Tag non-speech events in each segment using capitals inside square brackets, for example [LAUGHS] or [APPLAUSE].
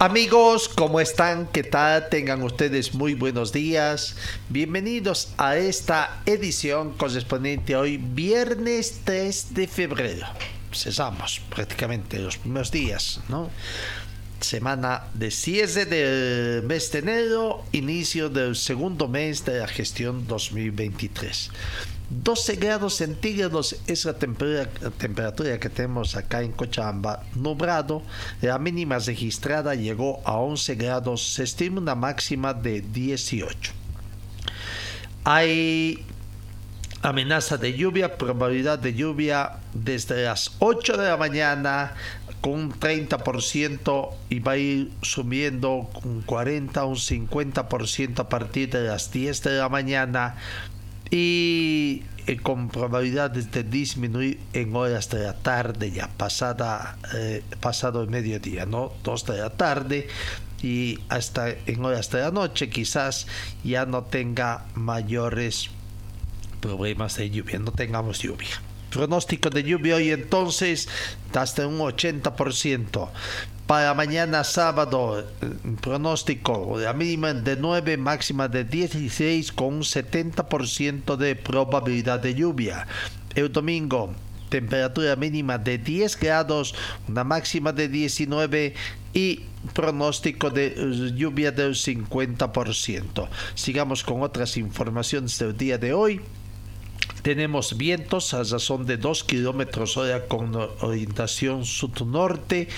Amigos, ¿cómo están? ¿Qué tal? Tengan ustedes muy buenos días. Bienvenidos a esta edición correspondiente hoy, viernes 3 de febrero. Cesamos prácticamente los primeros días, ¿no? Semana de cierre del mes de enero, inicio del segundo mes de la gestión 2023. 12 grados centígrados es la temperatura, que tenemos acá en Cochabamba. Nublado, la mínima registrada llegó a 11 grados, se estima una máxima de 18. Hay amenaza de lluvia, probabilidad de lluvia desde las 8 de la mañana con un 30% y va a ir subiendo un 40 un 50% a partir de las 10 de la mañana y eh, con probabilidades de disminuir en horas de la tarde ya pasada eh, pasado el mediodía no 2 de la tarde y hasta en horas de la noche quizás ya no tenga mayores problemas de lluvia no tengamos lluvia pronóstico de lluvia hoy entonces hasta un 80%. Para mañana sábado, pronóstico, la mínima de 9, máxima de 16 con un 70% de probabilidad de lluvia. El domingo, temperatura mínima de 10 grados, una máxima de 19 y pronóstico de lluvia del 50%. Sigamos con otras informaciones del día de hoy. Tenemos vientos a razón de 2 kilómetros hora con orientación sur-norte.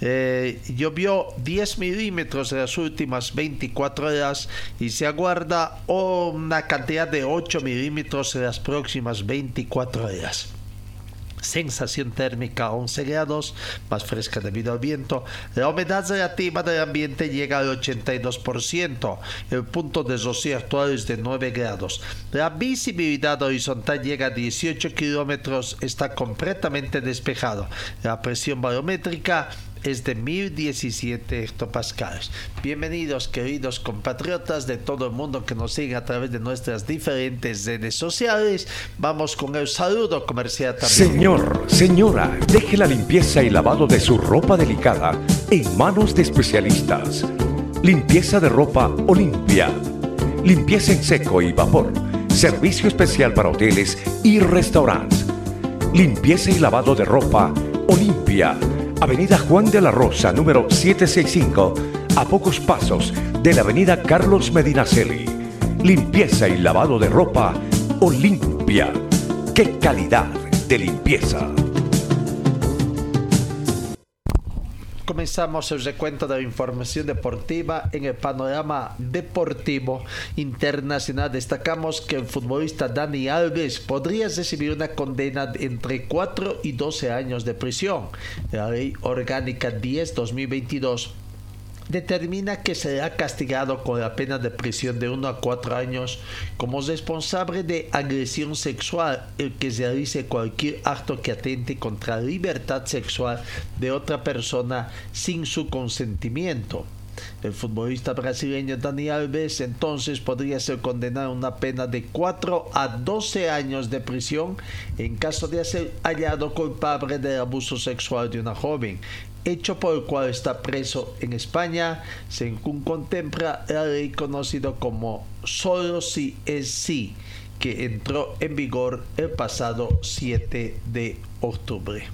Eh, llovió 10 milímetros en las últimas 24 horas y se aguarda una cantidad de 8 milímetros en las próximas 24 horas sensación térmica 11 grados, más fresca debido al viento. La humedad relativa del ambiente llega al 82%. El punto de rocío actual es de 9 grados. La visibilidad horizontal llega a 18 kilómetros, está completamente despejado. La presión barométrica es de 1017 hectopascales. Bienvenidos queridos compatriotas de todo el mundo que nos siguen a través de nuestras diferentes redes sociales. Vamos con el saludo comercial también. Señor, señora, deje la limpieza y lavado de su ropa delicada en manos de especialistas. Limpieza de ropa Olimpia. Limpieza en seco y vapor. Servicio especial para hoteles y restaurantes. Limpieza y lavado de ropa Olimpia Avenida Juan de la Rosa, número 765, a pocos pasos de la Avenida Carlos Medinaceli. Limpieza y lavado de ropa Olimpia. ¡Qué calidad de limpieza! Comenzamos el recuento de la información deportiva en el panorama deportivo internacional. Destacamos que el futbolista Dani Alves podría recibir una condena entre 4 y 12 años de prisión. La ley orgánica 10-2022 determina que será castigado con la pena de prisión de 1 a 4 años como responsable de agresión sexual el que realice cualquier acto que atente contra la libertad sexual de otra persona sin su consentimiento. El futbolista brasileño Dani Alves entonces podría ser condenado a una pena de 4 a 12 años de prisión en caso de ser hallado culpable del abuso sexual de una joven hecho por el cual está preso en España, según contempla la ley conocido como Solo si es sí, que entró en vigor el pasado 7 de octubre.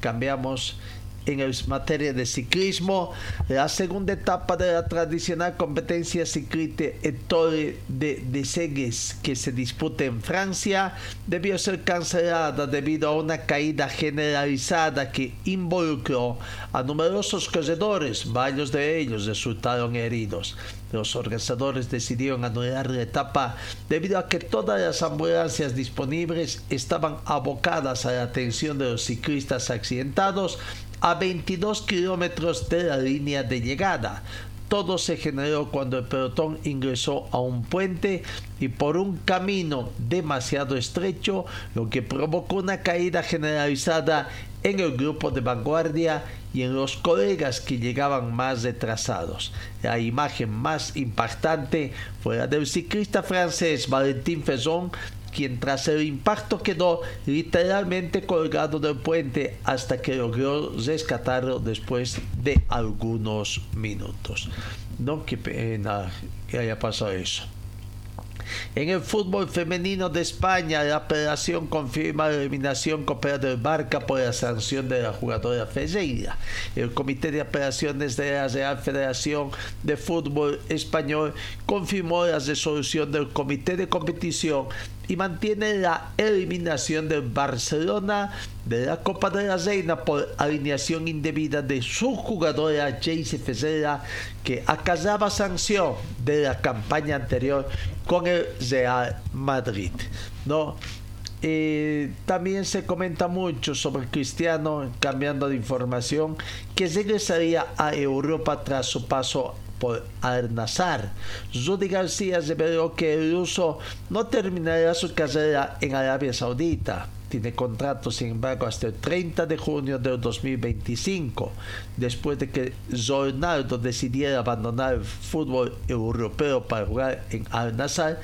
Cambiamos en materia de ciclismo, la segunda etapa de la tradicional competencia ciclista Ettore de, de Segues que se disputa en Francia. Debió ser cancelada debido a una caída generalizada que involucró a numerosos corredores, varios de ellos resultaron heridos. Los organizadores decidieron anular la etapa debido a que todas las ambulancias disponibles estaban abocadas a la atención de los ciclistas accidentados a 22 kilómetros de la línea de llegada. Todo se generó cuando el pelotón ingresó a un puente y por un camino demasiado estrecho, lo que provocó una caída generalizada en el grupo de vanguardia y en los colegas que llegaban más retrasados. La imagen más impactante fue la del ciclista francés Valentin Fezon, quien tras el impacto quedó literalmente colgado del puente hasta que logró rescatarlo después de algunos minutos. No, qué pena que haya pasado eso. En el fútbol femenino de España, la operación confirma la eliminación Copa del Barca por la sanción de la jugadora Ferreira. El Comité de Operaciones de la Real Federación de Fútbol Español confirmó la resolución del Comité de Competición y mantiene la eliminación del Barcelona de la Copa de la Reina por alineación indebida de su jugadora Jayce Ferreira que acallaba sanción de la campaña anterior con el Real Madrid. ¿no? Eh, también se comenta mucho sobre Cristiano, cambiando de información, que regresaría a Europa tras su paso por Al-Nazar. Rudy García reveló que el ruso no terminará su carrera en Arabia Saudita. Tiene contrato, sin embargo, hasta el 30 de junio del 2025, después de que Ronaldo decidiera abandonar el fútbol europeo para jugar en Al-Nassr.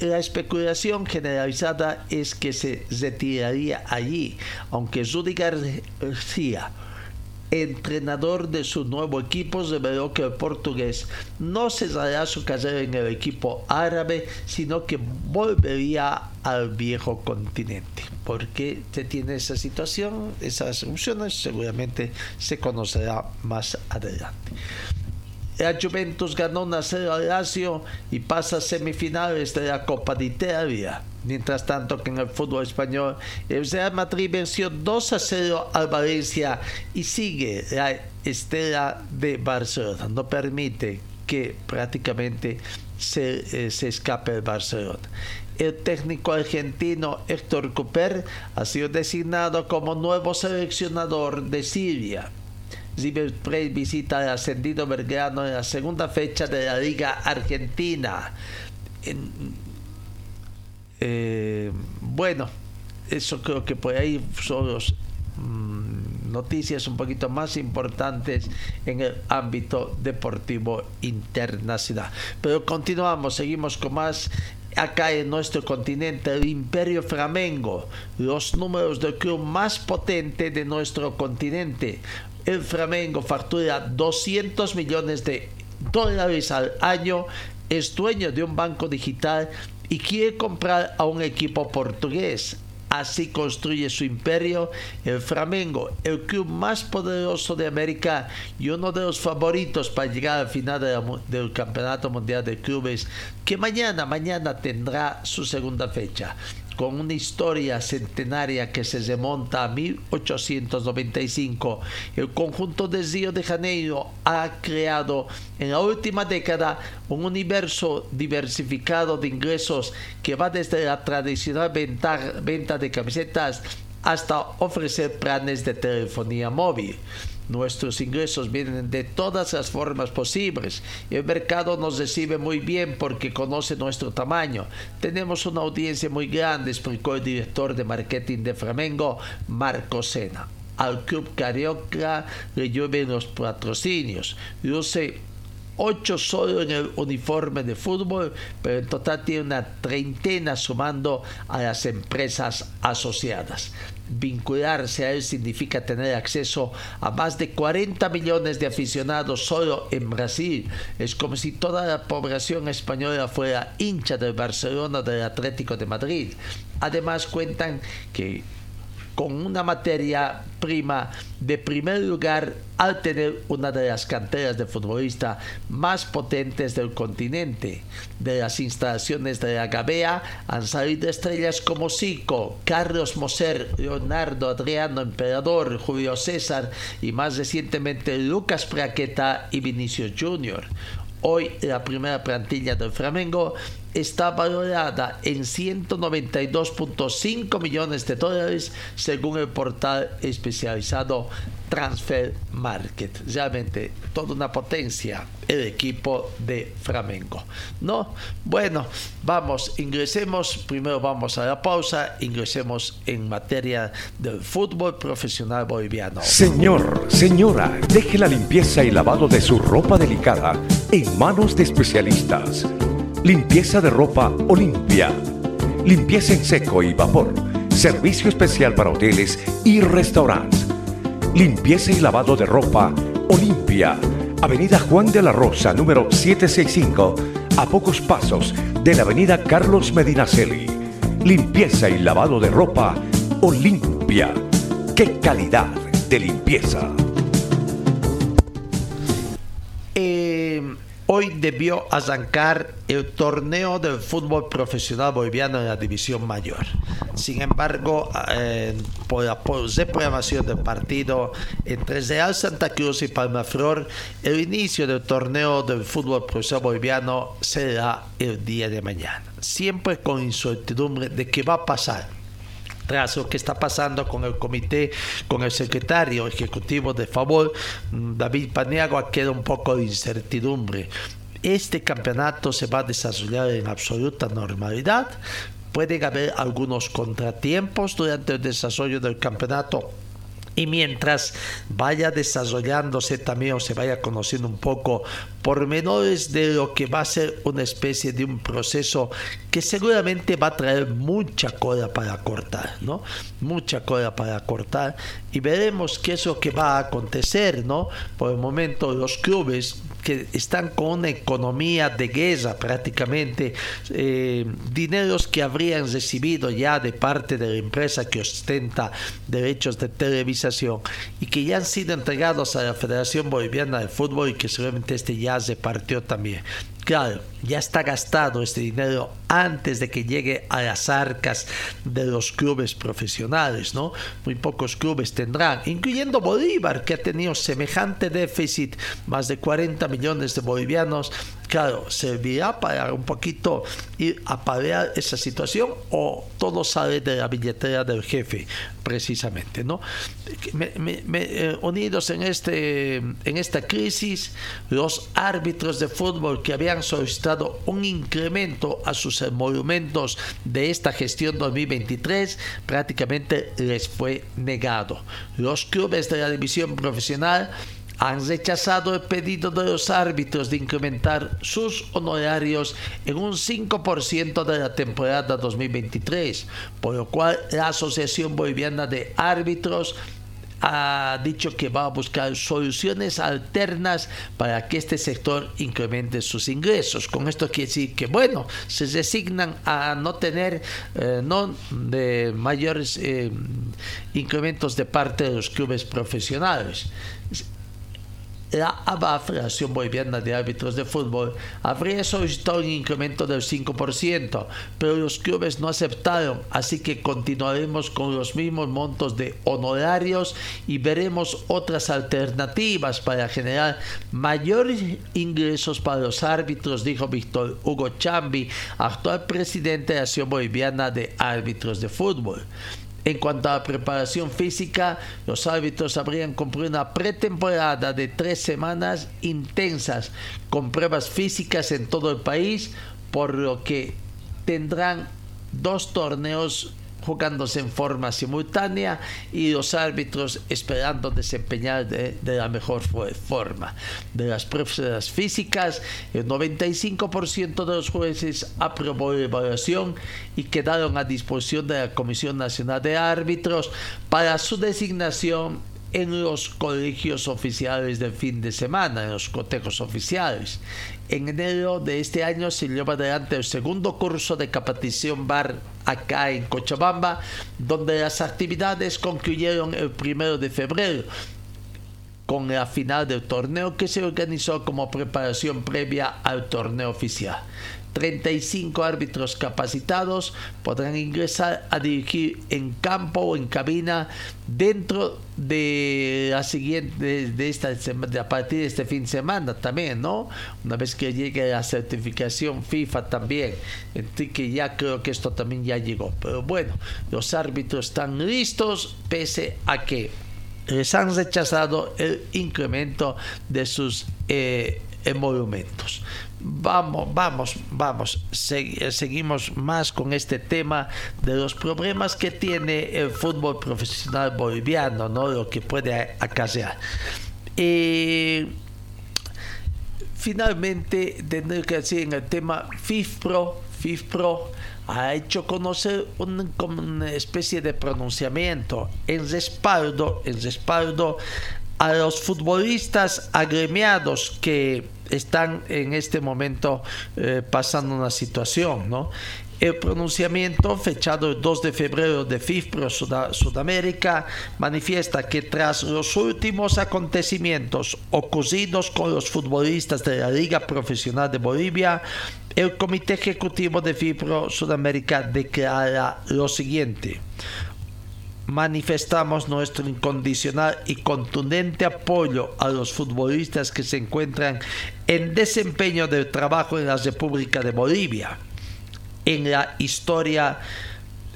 La especulación generalizada es que se retiraría allí, aunque Rudy García entrenador de su nuevo equipo reveló que el portugués no cesará su carrera en el equipo árabe, sino que volvería al viejo continente. ¿Por qué se tiene esa situación? Esas opciones seguramente se conocerá más adelante. La Juventus ganó una 0 al Lazio y pasa a semifinales de la Copa de Italia. Mientras tanto que en el fútbol español, el Real Madrid venció 2 a 0 al Valencia y sigue la estela de Barcelona. No permite que prácticamente se, eh, se escape el Barcelona. El técnico argentino Héctor Cooper ha sido designado como nuevo seleccionador de Siria. River Plate visita al ascendido Belgrano en la segunda fecha de la Liga Argentina. Eh, bueno, eso creo que por ahí son mm, noticias un poquito más importantes en el ámbito deportivo internacional. Pero continuamos, seguimos con más acá en nuestro continente, el Imperio Flamengo, los números del club más potente de nuestro continente el Flamengo factura 200 millones de dólares al año, es dueño de un banco digital y quiere comprar a un equipo portugués. Así construye su imperio el Flamengo, el club más poderoso de América y uno de los favoritos para llegar al final del Campeonato Mundial de Clubes, que mañana, mañana tendrá su segunda fecha con una historia centenaria que se remonta a 1895. El conjunto de Río de Janeiro ha creado en la última década un universo diversificado de ingresos que va desde la tradicional venta, venta de camisetas hasta ofrecer planes de telefonía móvil. Nuestros ingresos vienen de todas las formas posibles. El mercado nos recibe muy bien porque conoce nuestro tamaño. Tenemos una audiencia muy grande, explicó el director de marketing de Flamengo, Marco Sena. Al club carioca le llueven los patrocinios. Luce ocho solo en el uniforme de fútbol, pero en total tiene una treintena sumando a las empresas asociadas. Vincularse a él significa tener acceso a más de 40 millones de aficionados solo en Brasil. Es como si toda la población española fuera hincha del Barcelona del Atlético de Madrid. Además cuentan que con una materia prima de primer lugar al tener una de las canteras de futbolista más potentes del continente. De las instalaciones de la Gabea han salido estrellas como Zico, Carlos Moser, Leonardo, Adriano, Emperador, Julio César y más recientemente Lucas Praqueta y Vinicius Jr. Hoy la primera plantilla del Flamengo está valorada en 192.5 millones de dólares según el portal especializado Transfer Market. Realmente toda una potencia el equipo de Flamengo. ¿No? Bueno, vamos, ingresemos, primero vamos a la pausa, ingresemos en materia del fútbol profesional boliviano. Señor, señora, deje la limpieza y lavado de su ropa delicada en manos de especialistas. Limpieza de ropa Olimpia. Limpieza en seco y vapor. Servicio especial para hoteles y restaurantes. Limpieza y lavado de ropa Olimpia. Avenida Juan de la Rosa, número 765, a pocos pasos de la Avenida Carlos Medinaceli. Limpieza y lavado de ropa Olimpia. ¡Qué calidad de limpieza! Hoy debió arrancar el torneo del fútbol profesional boliviano en la división mayor. Sin embargo, eh, por la reprogramación del partido entre Real Santa Cruz y Palmaflor, el inicio del torneo del fútbol profesional boliviano será el día de mañana. Siempre con incertidumbre de qué va a pasar tras lo que está pasando con el comité, con el secretario ejecutivo de favor, mm, David Paniagua, queda un poco de incertidumbre. Este campeonato se va a desarrollar en absoluta normalidad. Pueden haber algunos contratiempos durante el desarrollo del campeonato y mientras vaya desarrollándose también o se vaya conociendo un poco pormenores de lo que va a ser una especie de un proceso que seguramente va a traer mucha cola para cortar, ¿no? Mucha cola para cortar y veremos qué es lo que va a acontecer, ¿no? Por el momento los clubes que están con una economía de guerra prácticamente, eh, dineros que habrían recibido ya de parte de la empresa que ostenta derechos de televisación y que ya han sido entregados a la Federación Boliviana de Fútbol y que seguramente este ya se partió también. Claro, ya está gastado este dinero antes de que llegue a las arcas de los clubes profesionales, ¿no? Muy pocos clubes tendrán, incluyendo Bolívar, que ha tenido semejante déficit, más de 40 millones de bolivianos. Claro, ¿servirá para un poquito ir a paliar esa situación o todo sale de la billetera del jefe, precisamente, ¿no? Eh, unidos en, este, en esta crisis, los árbitros de fútbol que habían solicitado un incremento a sus monumentos de esta gestión 2023 prácticamente les fue negado. Los clubes de la división profesional han rechazado el pedido de los árbitros de incrementar sus honorarios en un 5% de la temporada 2023, por lo cual la Asociación Boliviana de Árbitros ha dicho que va a buscar soluciones alternas para que este sector incremente sus ingresos. Con esto quiere decir que, bueno, se resignan a no tener eh, no de mayores eh, incrementos de parte de los clubes profesionales la ABA, Federación Boliviana de Árbitros de Fútbol, habría solicitado un incremento del 5%, pero los clubes no aceptaron, así que continuaremos con los mismos montos de honorarios y veremos otras alternativas para generar mayores ingresos para los árbitros, dijo Víctor Hugo Chambi, actual presidente de la Asociación Boliviana de Árbitros de Fútbol. En cuanto a la preparación física, los árbitros habrían cumplido una pretemporada de tres semanas intensas con pruebas físicas en todo el país, por lo que tendrán dos torneos jugándose en forma simultánea y los árbitros esperando desempeñar de, la mejor forma. De las pruebas físicas, el 95% de los jueces aprobó la evaluación y quedaron a disposición de la Comisión Nacional de Árbitros para su designación en los colegios oficiales del fin de semana, en los cotejos oficiales. En enero de este año se lleva adelante el segundo curso de capacitación bar acá en Cochabamba, donde las actividades concluyeron el primero de febrero con la final del torneo que se organizó como preparación previa al torneo oficial. 35 árbitros capacitados podrán ingresar a dirigir en campo o en cabina dentro de la siguiente de esta de a partir de este fin de semana también, ¿no? Una vez que llegue la certificación FIFA también, entonces que ya creo que esto también ya llegó. Pero bueno, los árbitros están listos pese a que les han rechazado el incremento de sus eh, emolumentos. Vamos, vamos, vamos, seguimos más con este tema de los problemas que tiene el fútbol profesional boliviano, ¿no? Lo que puede acarrear. Eh, finalmente, tendré que decir en el tema FIFPRO, FIFPRO ha hecho conocer una especie de pronunciamiento en respaldo, en respaldo a los futbolistas agremiados que están en este momento eh, pasando una situación, ¿no? El pronunciamiento, fechado el 2 de febrero de FIFPRO Sudamérica, manifiesta que tras los últimos acontecimientos ocurridos con los futbolistas de la Liga Profesional de Bolivia, el Comité Ejecutivo de FIFPRO Sudamérica declara lo siguiente manifestamos nuestro incondicional y contundente apoyo a los futbolistas que se encuentran en desempeño del trabajo en la República de Bolivia, en la historia,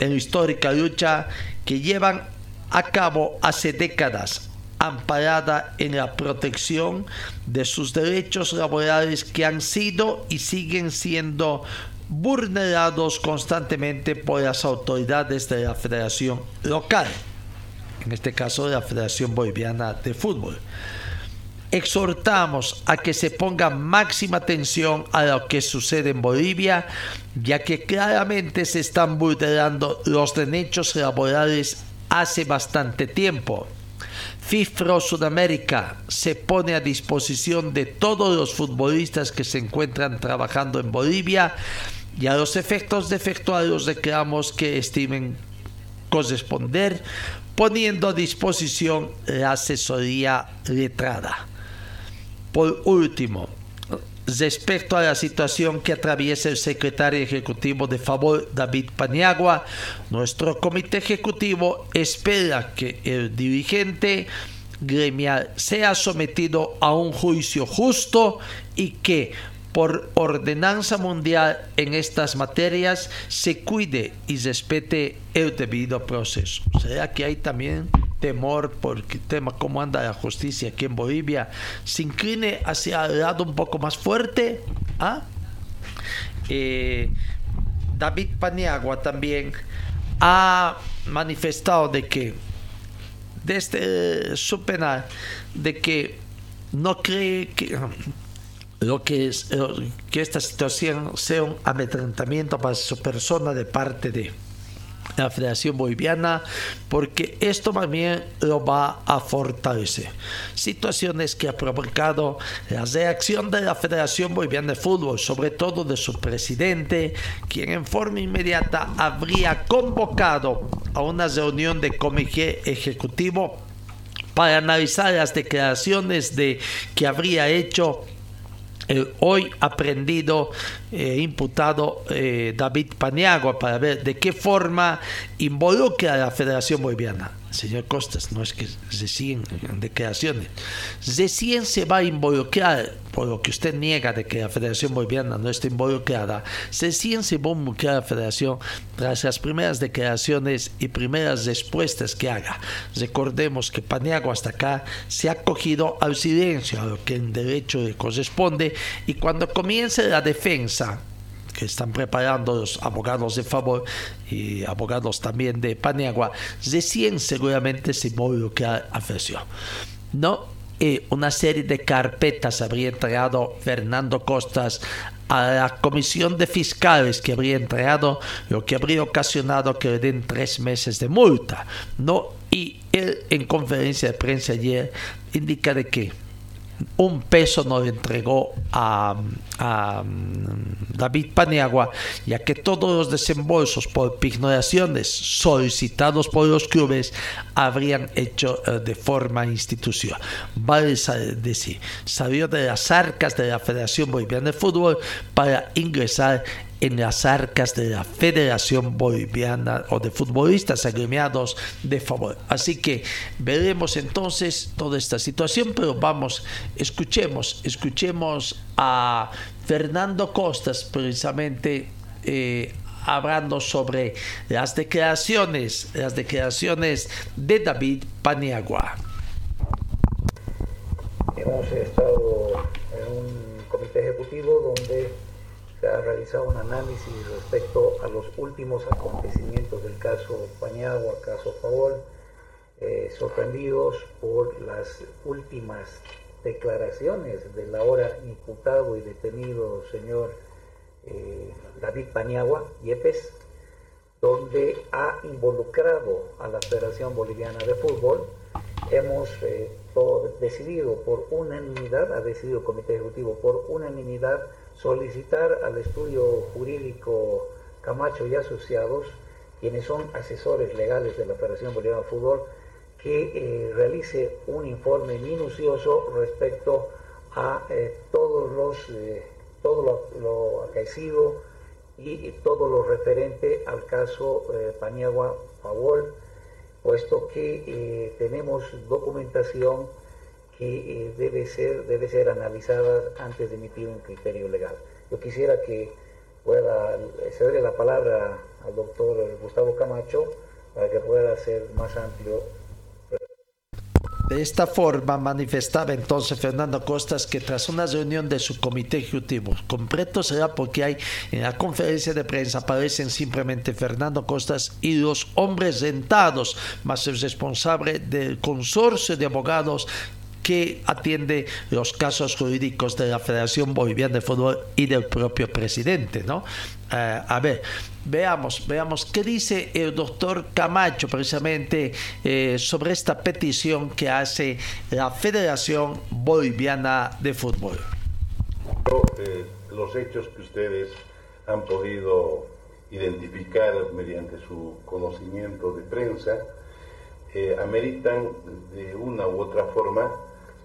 en la histórica lucha que llevan a cabo hace décadas, amparada en la protección de sus derechos laborales que han sido y siguen siendo vulnerados constantemente por las autoridades de la federación local, en este caso la Federación Boliviana de Fútbol. Exhortamos a que se ponga máxima atención a lo que sucede en Bolivia, ya que claramente se están vulnerando los derechos laborales hace bastante tiempo. FIFRO Sudamérica se pone a disposición de todos los futbolistas que se encuentran trabajando en Bolivia y a los efectos defectuarios declaramos que estimen corresponder poniendo a disposición la asesoría letrada. Por último, respecto a la situación que atraviesa el secretario ejecutivo de Favor, David Paniagua, nuestro comité ejecutivo espera que el dirigente gremial sea sometido a un juicio justo y que por ordenanza mundial en estas materias se cuide y respete el debido proceso. ¿Será que hay también temor por el tema cómo anda la justicia aquí en Bolivia se incline hacia el lado un poco más fuerte? ¿Ah? Eh, David Paniagua también ha manifestado de que desde su penal de que no cree que lo que es que esta situación sea un amedrentamiento para su persona de parte de la Federación Boliviana, porque esto también lo va a fortalecer. Situaciones que ha provocado la reacción de la Federación Boliviana de Fútbol, sobre todo de su presidente, quien en forma inmediata habría convocado a una reunión de comité ejecutivo para analizar las declaraciones de que habría hecho el hoy aprendido eh, imputado eh, David Paniagua para ver de qué forma involucra a la Federación Boliviana señor Costas, no es que recién en declaraciones, recién se va a involucrar, por lo que usted niega de que la Federación Boliviana no está involucrada, recién se va a involucrar la Federación tras las primeras declaraciones y primeras respuestas que haga. Recordemos que Paniagua hasta acá se ha cogido al silencio, a lo que en derecho le corresponde, y cuando comience la defensa, que están preparando los abogados de favor y abogados también de Paniagua, recién seguramente se involucra a Fresio. No, eh, una serie de carpetas habría entregado Fernando Costas a la comisión de fiscales que habría entregado, lo que habría ocasionado que le den tres meses de multa. No Y él en conferencia de prensa ayer indica de que un peso no le entregó a, mm, David Paniagua, ya que todos los desembolsos por pignoraciones solicitados por los clubes habrían hecho eh, de forma institucional. Vale decir, salió de las arcas de la Federación Boliviana de Fútbol para ingresar en las arcas de la Federación Boliviana o de Futbolistas Agremiados de Favor. Así que veremos entonces toda esta situación, pero vamos, escuchemos, escuchemos a Fernando Costas precisamente. Eh, hablando sobre las declaraciones, las declaraciones de David Paniagua. Hemos estado en un comité ejecutivo donde ha realizado un análisis respecto a los últimos acontecimientos del caso Pañagua, caso Favol, eh, sorprendidos por las últimas declaraciones del ahora imputado y detenido señor eh, David Paniagua, Yepes, donde ha involucrado a la Federación Boliviana de Fútbol. Hemos eh, decidido por unanimidad, ha decidido el Comité Ejecutivo por unanimidad solicitar al estudio jurídico Camacho y Asociados, quienes son asesores legales de la Federación Boliviana de Fútbol, que eh, realice un informe minucioso respecto a eh, todos los, eh, todo lo, acaecido y, todo lo referente al caso Paniagua Favol, puesto que tenemos documentación que eh, debe, ser, debe ser analizada antes de emitir un criterio legal. Yo quisiera que pueda cederle la palabra al doctor Gustavo Camacho para que pueda ser más amplio de esta forma manifestaba entonces Fernando Costas que tras una reunión de su comité ejecutivo, completo será porque hay en la conferencia de prensa aparecen simplemente Fernando Costas y los hombres sentados, más el responsable del consorcio de abogados que atiende los casos jurídicos de la Federación Boliviana de Fútbol y del propio presidente, ¿no? Eh, a ver, veamos, veamos qué dice el doctor Camacho precisamente eh, sobre esta petición que hace la Federación Boliviana de Fútbol. Eh, los hechos que ustedes han podido identificar mediante su conocimiento de prensa ameritan de una u otra forma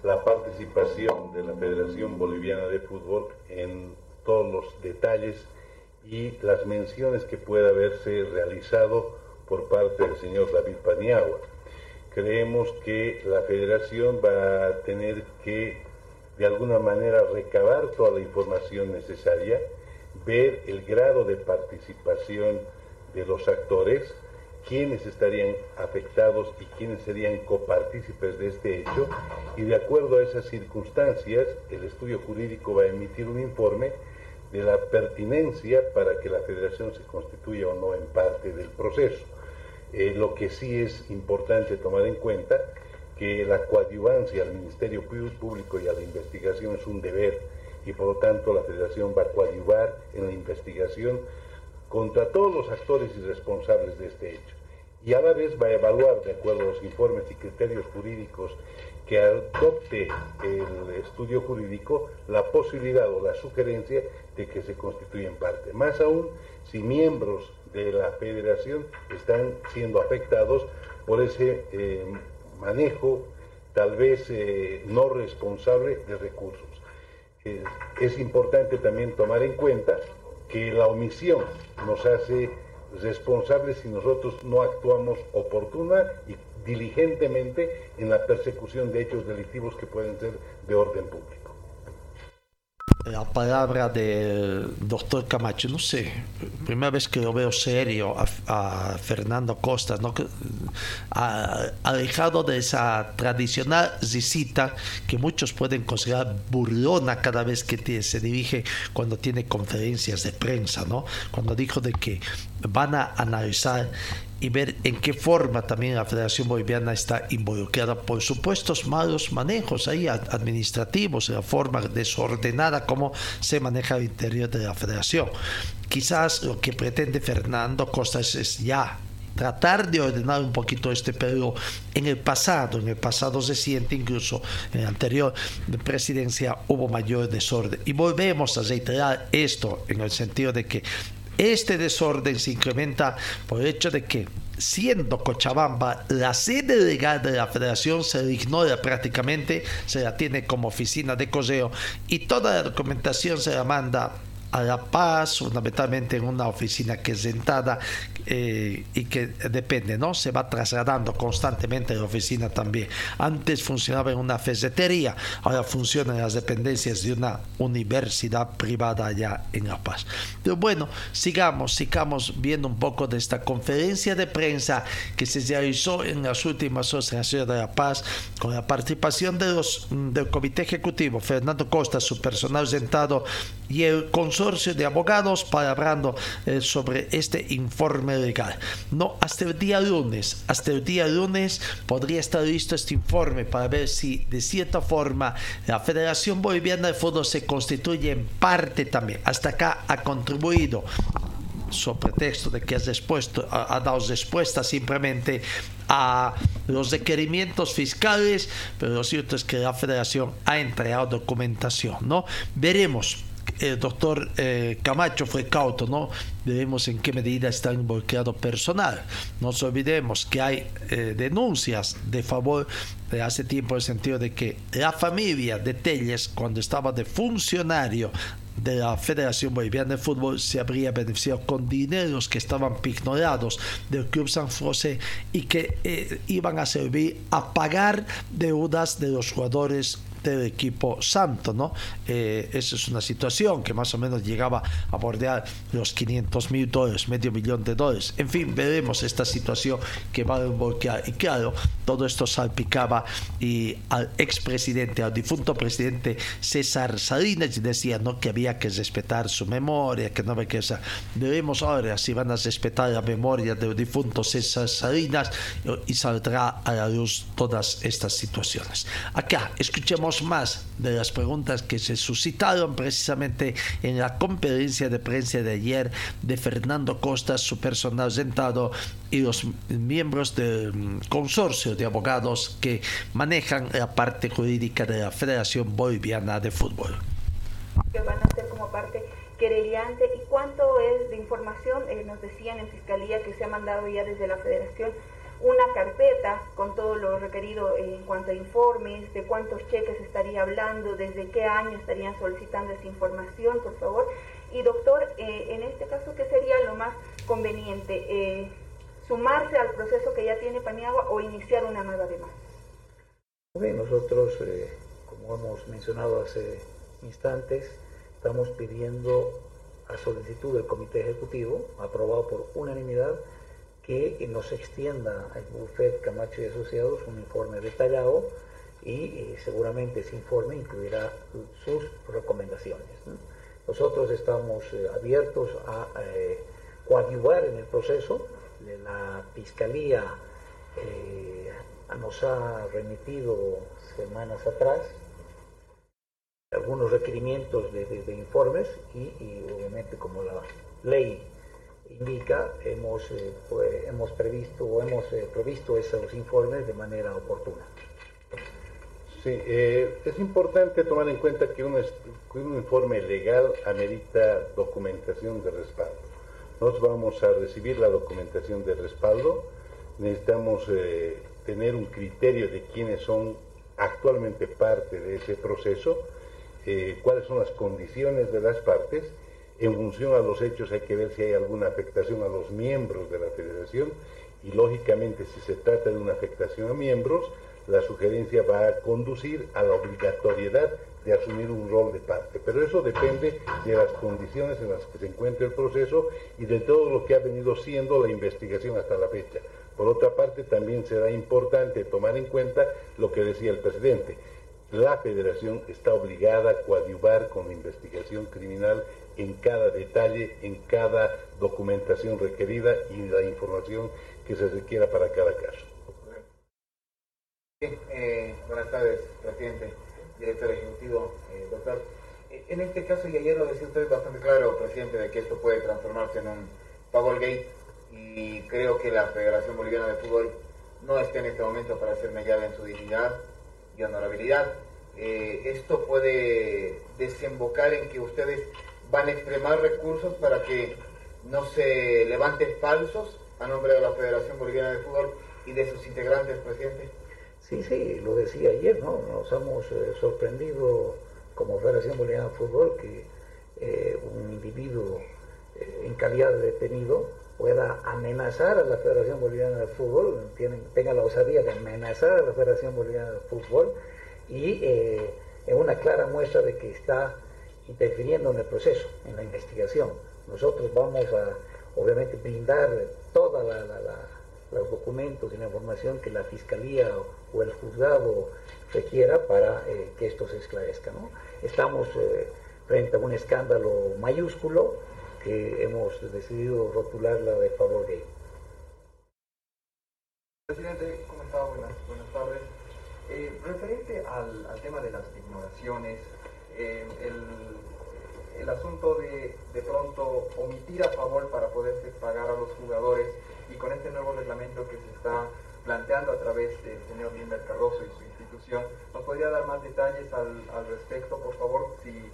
la participación de la Federación Boliviana de Fútbol en todos los detalles y las menciones que pueda haberse realizado por parte del señor David Paniagua. Creemos que la federación va a tener que de alguna manera recabar toda la información necesaria, ver el grado de participación de los actores, quiénes estarían afectados y quiénes serían copartícipes de este hecho y de acuerdo a esas circunstancias el estudio jurídico va a emitir un informe de la pertinencia para que la federación se constituya o no en parte del proceso. Eh, lo que sí es importante tomar en cuenta que la coadyuvancia al Ministerio Público y a la investigación es un deber y por lo tanto la federación va a coadyuvar en la investigación contra todos los actores y responsables de este hecho y a la vez va a evaluar, de acuerdo a los informes y criterios jurídicos que adopte el estudio jurídico, la posibilidad o la sugerencia de que se constituya en parte. Más aún si miembros de la federación están siendo afectados por ese eh, manejo tal vez eh, no responsable de recursos. es importante también tomar en cuenta que la omisión nos hace responsables si nosotros no actuamos oportuna y diligentemente en la persecución de hechos delictivos que pueden ser de orden público la palabra del doctor Camacho, no sé, primera vez que lo veo serio a, Fernando Costa, ¿no? alejado de esa tradicional visita que muchos pueden considerar burlona cada vez que se dirige cuando tiene conferencias de prensa, ¿no? cuando dijo de que van a analizar y ver en qué forma también la Federación Boliviana está involucrada por supuestos malos manejos ahí administrativos, la forma desordenada como se maneja el interior de la Federación. Quizás lo que pretende Fernando Costas es ya tratar de ordenar un poquito este, pero en el pasado, en el pasado se siente incluso en la anterior presidencia hubo mayor desorden. Y volvemos a reiterar esto en el sentido de que este desorden se incrementa por el hecho de que siendo Cochabamba la sede legal de la federación, se ignora prácticamente, se la tiene como oficina de correo y toda la documentación se la manda a La Paz, fundamentalmente en una oficina que es sentada eh, y que depende, ¿no? Se va trasladando constantemente la oficina también. Antes funcionaba en una ferretería, ahora funciona en las dependencias de una universidad privada allá en La Paz. Pero bueno, sigamos, sigamos viendo un poco de esta conferencia de prensa que se realizó en las últimas horas en la ciudad de La Paz con la participación de los, del comité ejecutivo, Fernando Costa, su personal sentado y el consorcio de abogados para hablando eh, sobre este informe legal. No, hasta el día lunes, hasta el día lunes podría estar listo este informe para ver si de cierta forma la Federación Boliviana de Fútbol se constituye en parte también. Hasta acá ha contribuido sobre pretexto de que ha, ha, ha dado respuesta simplemente a los requerimientos fiscales, pero lo cierto es que la federación ha entregado documentación, ¿no? Veremos el doctor eh, Camacho fue cauto, ¿no? Veremos en qué medida está involucrado personal. No nos olvidemos que hay eh, denuncias de favor de hace tiempo en el sentido de que la familia de Telles, cuando estaba de funcionario de la Federación Boliviana de Fútbol se habría beneficiado con dineros que estaban pignorados del Club San José y que eh, iban a servir a pagar deudas de los jugadores del equipo santo, ¿no? Eh, esa es una situación que más o menos llegaba a bordear los 500 mil dólares, medio millón de dólares. En fin, veremos esta situación que va a voltear. Y claro, todo esto salpicaba y al expresidente, al difunto presidente César Salinas, decía ¿no? que había que respetar su memoria, que no había que... veremos ahora si van a respetar la memoria del difunto César Salinas y saldrá a la luz todas estas situaciones. Acá, escuchemos más de las preguntas que se suscitaron precisamente en la conferencia de prensa de ayer de Fernando Costa, su personal sentado y los miembros del consorcio de abogados que manejan la parte jurídica de la Federación Boliviana de Fútbol. Que van a ser como parte querellante y cuánto es de información, eh, nos decían en Fiscalía que se ha mandado ya desde la Federación una carpeta con todo lo requerido en cuanto a informes, de cuántos cheques estaría hablando, desde qué año estarían solicitando esa información, por favor. Y doctor, eh, en este caso, ¿qué sería lo más conveniente? Eh, ¿Sumarse al proceso que ya tiene Paniagua o iniciar una nueva demanda? Bien, nosotros, eh, como hemos mencionado hace instantes, estamos pidiendo a solicitud del Comité Ejecutivo, aprobado por unanimidad, que nos extienda al bufet Camacho y Asociados un informe detallado y eh, seguramente ese informe incluirá sus recomendaciones. Nosotros estamos eh, abiertos a eh, coadyuvar en el proceso. La Fiscalía nos ha remitido semanas atrás algunos requerimientos de, informes y obviamente como la ley indica, hemos, eh, pues, hemos previsto o hemos eh, provisto esos informes de manera oportuna. Sí, eh, es importante tomar en cuenta que un, un, informe legal amerita documentación de respaldo. Nos vamos a recibir la documentación de respaldo, necesitamos tener un criterio de quiénes son actualmente parte de ese proceso, cuáles son las condiciones de las partes en función a los hechos hay que ver si hay alguna afectación a los miembros de la federación y lógicamente si se trata de una afectación a miembros, la sugerencia va a conducir a la obligatoriedad de asumir un rol de parte. Pero eso depende de las condiciones en las que se encuentra el proceso y de todo lo que ha venido siendo la investigación hasta la fecha. Por otra parte, también será importante tomar en cuenta lo que decía el presidente. La federación está obligada a coadyuvar con la investigación criminal en cada detalle, en cada documentación requerida y la información que se requiera para cada caso. Eh, buenas tardes, presidente, director ejecutivo, eh, doctor. Eh, en este caso, y ayer lo decía usted bastante claro, presidente, de que esto puede transformarse en un Gate y creo que la Federación Boliviana de Fútbol no está en este momento para ser mellada en su dignidad y honorabilidad. Esto puede desembocar en que ustedes van a extremar recursos para que no se levanten falsos a nombre de la Federación Boliviana de Fútbol y de sus integrantes, presidente. Sí, sí, lo decía ayer, ¿no? Nos hemos eh, sorprendido como Federación Boliviana de Fútbol que eh, un individuo en calidad de detenido pueda amenazar a la Federación Boliviana de Fútbol, tenga la osadía de amenazar a la Federación Boliviana de Fútbol y eh, es una clara muestra de que está interfiriendo en el proceso, en la investigación. Nosotros vamos a, obviamente, brindar todos los documentos y la información que la Fiscalía o, el juzgado requiera para eh, que esto se esclarezca. Estamos eh, frente a un escándalo mayúsculo, que hemos decidido rotularla de favor gay. Presidente, ¿cómo? Buenas, tardes. Eh, referente al, tema de las ignoraciones, el, el, asunto de pronto omitir a favor para poderse pagar a los jugadores y con este nuevo reglamento que se está planteando a través del señor Limber Cardoso y su institución, ¿nos podría dar más detalles al, al respecto, por favor? Si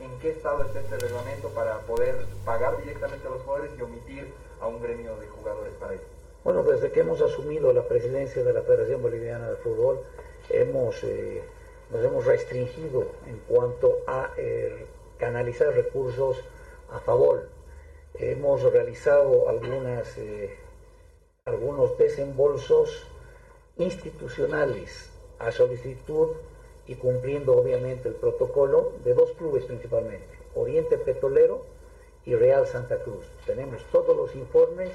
en qué estado está este reglamento para poder pagar directamente a los jugadores y omitir a un gremio de jugadores para ello. Bueno, desde que hemos asumido la presidencia de la Federación Boliviana de Fútbol, hemos, eh, nos hemos restringido en cuanto a eh, canalizar recursos a favor. Hemos realizado algunas, eh, algunos desembolsos institucionales a solicitud y cumpliendo obviamente el protocolo de dos clubes principalmente, Oriente Petrolero y Real Santa Cruz. Tenemos todos los informes,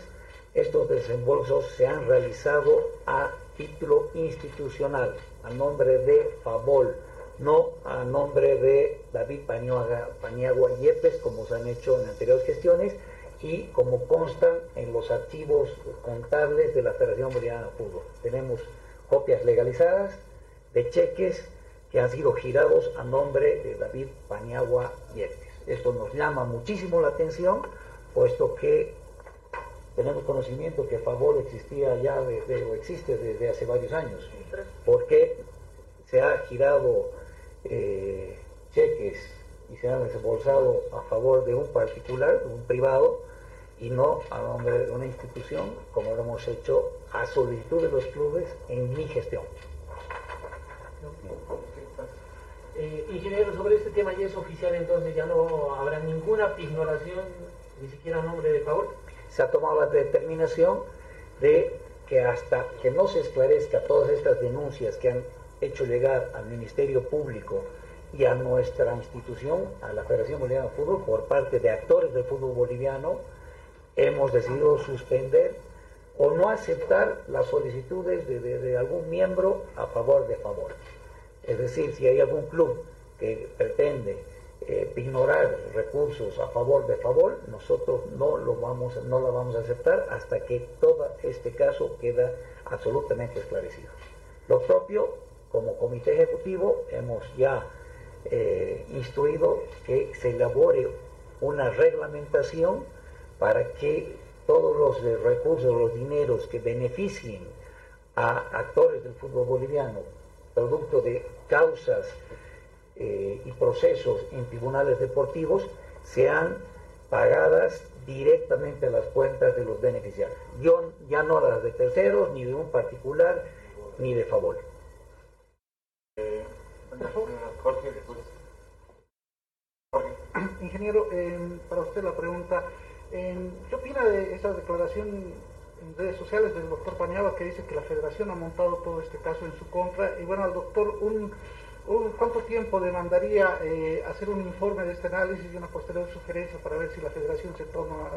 estos desembolsos se han realizado a título institucional, a nombre de Favol, no a nombre de David Paniagua Yepes, como se han hecho en anteriores gestiones, y como constan en los archivos contables de la Federación Boliviana de Fútbol. Tenemos copias legalizadas de cheques que han sido girados a nombre de David Paniagua Yepes. Esto nos llama muchísimo la atención, puesto que tenemos conocimiento que Favor existía ya desde, o existe desde hace varios años, porque se ha girado eh, cheques y se han desembolsado a favor de un particular, de un privado, y no a nombre de una institución, como lo hemos hecho a solicitud de los clubes en mi gestión. Eh, ingeniero, sobre este tema ya es oficial, entonces ya no habrá ninguna ignoración, ni siquiera nombre de favor. Se ha tomado la determinación de que hasta que no se esclarezca todas estas denuncias que han hecho llegar al Ministerio Público y a nuestra institución, a la Federación Boliviana de Fútbol, por parte de actores del fútbol boliviano, hemos decidido suspender o no aceptar las solicitudes de, algún miembro a favor de favor. Es decir, si hay algún club que pretende eh, ignorar recursos a favor de favor, nosotros no lo vamos, no la vamos a aceptar hasta que todo este caso queda absolutamente esclarecido. Lo propio, como comité ejecutivo, hemos ya eh, instruido que se elabore una reglamentación para que todos los recursos, los dineros que beneficien a actores del fútbol boliviano, producto de causas eh, y procesos en tribunales deportivos sean pagadas directamente a las cuentas de los beneficiarios. Yo, ya no las de terceros, ni de un particular, ni de favor. Eh, Jorge, [COUGHS] Ingeniero, eh, para usted la pregunta, ¿qué opina de esa declaración en redes sociales del doctor Pañaba que dice que la federación ha montado todo este caso en su contra. Y bueno, al doctor, un, ¿cuánto tiempo demandaría eh, hacer un informe de este análisis y una posterior sugerencia para ver si la federación se toma,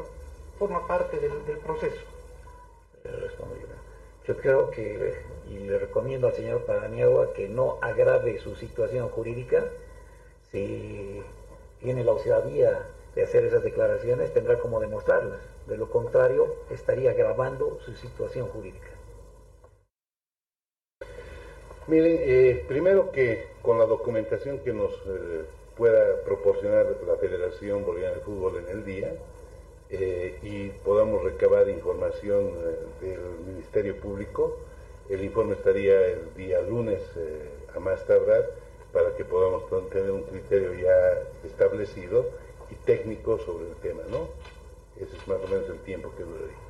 forma parte del, proceso? Yo creo que, y le recomiendo al señor Paniagua que no agrave su situación jurídica. Si tiene la osadía de hacer esas declaraciones, tendrá como demostrarlas. De lo contrario, estaría agravando su situación jurídica. Miren, eh, primero que con la documentación que nos eh, pueda proporcionar la Federación Boliviana de Fútbol en el día, eh, y podamos recabar información del Ministerio Público. El informe estaría el día lunes a más tardar para que podamos tener un criterio ya establecido y técnico sobre el tema, ¿no? Ese es más o menos el tiempo que duraría.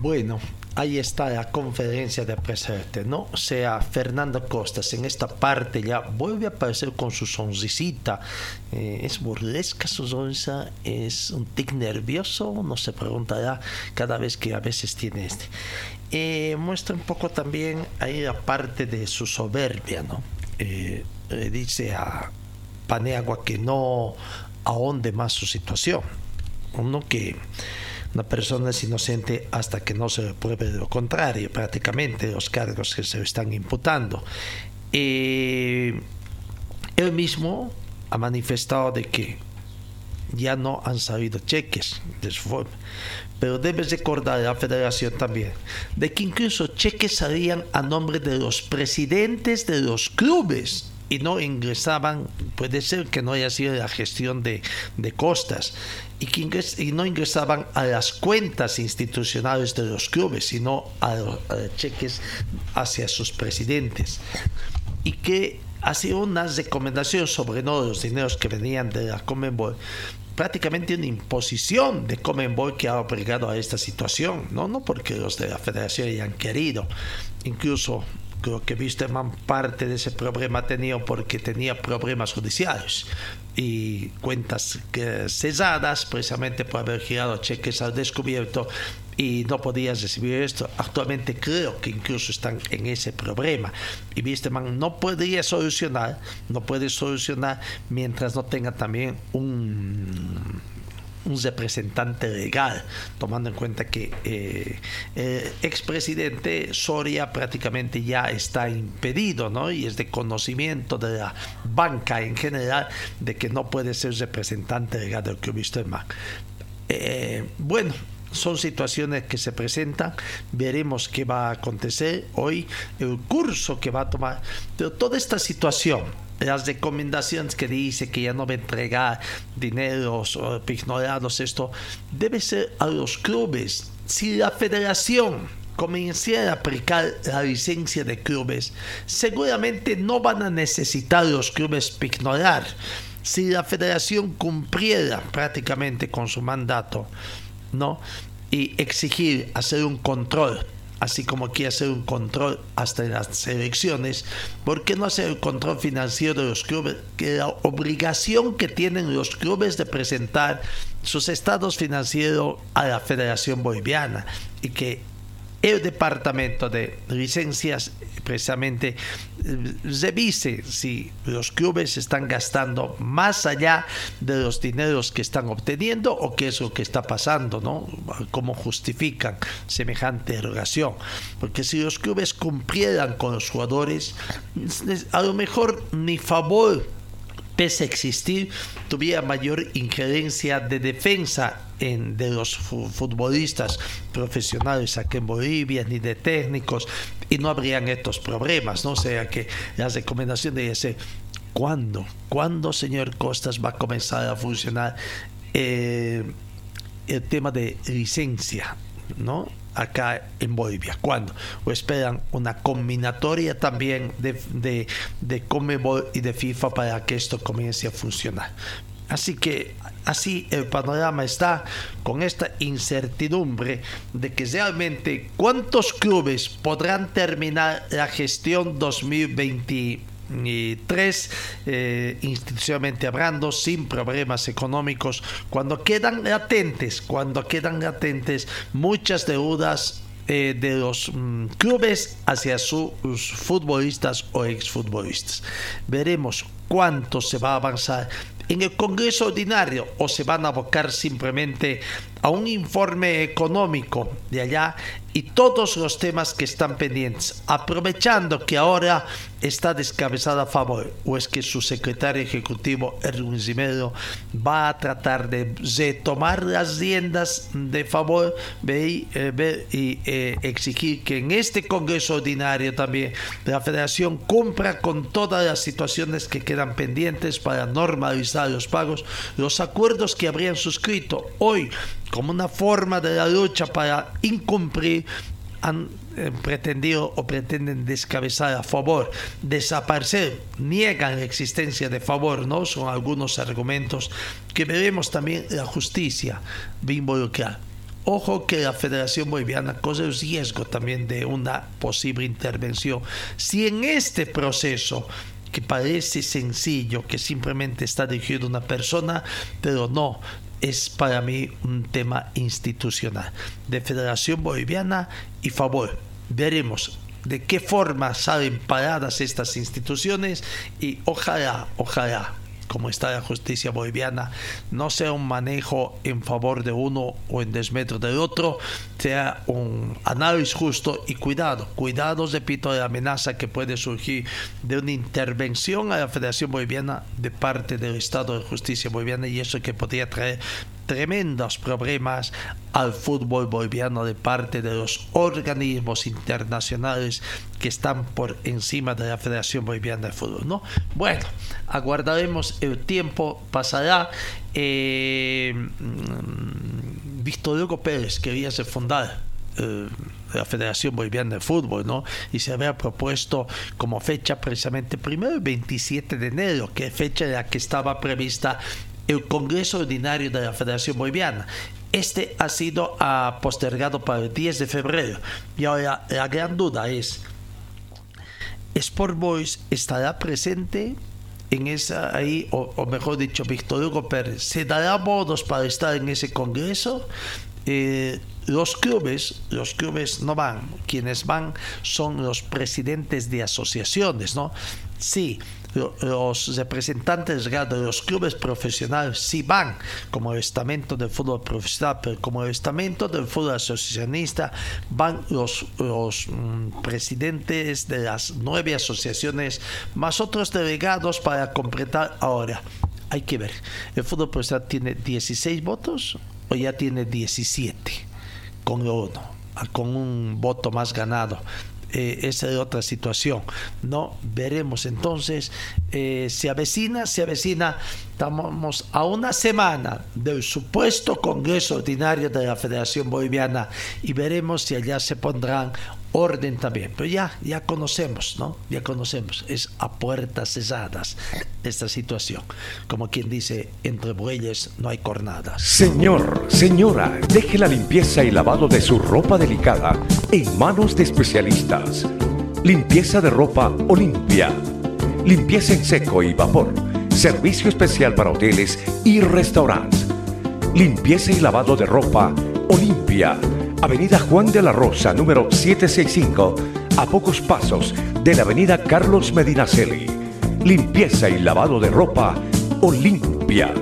Bueno, ahí está la conferencia de presente, ¿no? O sea, Fernando Costas en esta parte ya vuelve a aparecer con su sonrisita. Eh, es burlesca su sonrisa, es un tic nervioso, no se preguntará cada vez que a veces tiene este. Eh, muestra un poco también ahí la parte de su soberbia, ¿no? Eh, le dice a Paneagua que no ahonde más su situación. Uno que una persona es inocente hasta que no se pruebe lo contrario, prácticamente los cargos que se están imputando. Eh, él mismo ha manifestado de que ya no han salido cheques de su forma. Pero debes recordar a la federación también de que incluso cheques salían a nombre de los presidentes de los clubes y no ingresaban, puede ser que no haya sido la gestión de, de costas, y, que y no ingresaban a las cuentas institucionales de los clubes, sino a, los cheques hacia sus presidentes. Y que hace unas recomendaciones sobre no los dineros que venían de la Comenbol, prácticamente una imposición de Comenbol que ha obligado a esta situación, no, no porque los de la federación hayan querido, incluso creo que Wisterman parte de ese problema tenía porque tenía problemas judiciales y cuentas cesadas precisamente por haber girado cheques al descubierto y no podías recibir esto. Actualmente creo que incluso están en ese problema y Wisterman no podría solucionar, no puede solucionar mientras no tenga también un un representante legal, tomando en cuenta que eh, el expresidente Soria prácticamente ya está impedido, ¿no? Y es de conocimiento de la banca en general de que no puede ser representante legal del Club eh, bueno, son situaciones que se presentan, veremos qué va a acontecer hoy, el curso que va a tomar, pero toda esta situación las recomendaciones que dice que ya no va a entregar dineros o ignorados, esto debe ser a los clubes. Si la federación comenzara a aplicar la licencia de clubes, seguramente no van a necesitar los clubes ignorar. Si la federación cumpliera prácticamente con su mandato, ¿no? Y exigir hacer un control así como quiere hacer un control hasta en las elecciones, ¿por qué no hacer el control financiero de los clubes? Que la obligación que tienen los clubes de presentar sus estados financieros a la Federación Boliviana y que el departamento de licencias precisamente eh, revise si los clubes están gastando más allá de los dineros que están obteniendo o qué es lo que está pasando, ¿no? ¿Cómo justifican semejante erogación? Porque si los clubes cumplieran con los jugadores, a lo mejor ni favor pese a existir, tuviera mayor injerencia de defensa en, de los futbolistas profesionales aquí en Bolivia, ni de técnicos, y no habrían estos problemas, ¿no? O sea que la recomendación de ser, ¿cuándo? ¿Cuándo, señor Costas, va a comenzar a funcionar eh, el tema de licencia, ¿no? Acá en Bolivia. ¿Cuándo? ¿O esperan una combinatoria también de, de, de Comebol y de FIFA para que esto comience a funcionar? Así que así el panorama está con esta incertidumbre de que realmente cuántos clubes podrán terminar la gestión 2023 eh, institucionalmente hablando sin problemas económicos. Cuando quedan latentes cuando quedan latentes muchas deudas eh, de los mm, clubes hacia sus futbolistas o exfutbolistas. Veremos cuánto se va a avanzar en el Congreso Ordinario o se van a abocar simplemente a un informe económico de allá y todos los temas que están pendientes, aprovechando que ahora está descabezada a favor, o es que su secretario ejecutivo, Erwin Zimedo, va a tratar de retomar las riendas de favor y, eh, eh, exigir que en este Congreso Ordinario también la Federación cumpla con todas las situaciones que quedan pendientes para normalizar los pagos, los acuerdos que habrían suscrito hoy como una forma de la lucha para incumplir han eh, pretendido o pretenden descabezar a favor, desaparecer, niegan la existencia de favor, ¿no? Son algunos argumentos que veremos también la justicia va involucrar. Ojo que la Federación Boliviana corre el riesgo también de una posible intervención. Si en este proceso que parece sencillo, que simplemente está dirigido a una persona, pero no, es para mí un tema institucional de Federación Boliviana y favor. Veremos de qué forma salen paradas estas instituciones y ojalá, ojalá como está la justicia boliviana, no sea un manejo en favor de uno o en desmetro del otro, sea un análisis justo y cuidado, cuidado, repito, de la amenaza que puede surgir de una intervención a la Federación Boliviana de parte del Estado de Justicia Boliviana y eso que podría traer tremendos problemas al fútbol boliviano de parte de los organismos internacionales que están por encima de la Federación Boliviana de Fútbol. ¿no? Bueno, aguardaremos el tiempo, pasará. Eh, mm, Víctor Hugo Pérez quería ser fundar eh, la Federación Boliviana de Fútbol, ¿no? Y se había propuesto como fecha precisamente primero el 27 de enero, que es fecha en la que estaba prevista el Congreso Ordinario de la Federación Boliviana. Este ha sido ah, postergado para el 10 de febrero. Y ahora la gran duda es, ¿Sport Boys estará presente en esa ahí, o, mejor dicho, Víctor Hugo Pérez, ¿se dará modos para estar en ese congreso? Eh, los clubes, los clubes no van, quienes van son los presidentes de asociaciones, ¿no? Sí, los representantes de los clubes profesionales sí van como estamento del fútbol profesional, pero como estamento del fútbol asociacionista van los, los mm, presidentes de las nueve asociaciones más otros delegados para completar ahora. Hay que ver, el fútbol profesional tiene 16 votos o ya tiene 17 con uno, con un voto más ganado. Eh, esa es otra situación. No veremos entonces, eh, se avecina, se avecina, estamos a una semana del supuesto Congreso Ordinario de la Federación Boliviana y veremos si allá se pondrán orden también. Pero ya, ya conocemos, ¿no? Ya conocemos. Es a puertas cesadas esta situación. Como quien dice, entre bueyes no hay cornadas. Señor, señora, deje la limpieza y lavado de su ropa delicada en manos de especialistas. Limpieza de ropa Olimpia. Limpieza en seco y vapor. Servicio especial para hoteles y restaurantes. Limpieza y lavado de ropa Olimpia Avenida Juan de la Rosa, número 765, a pocos pasos de la Avenida Carlos Medinaceli. Limpieza y lavado de ropa Olimpia.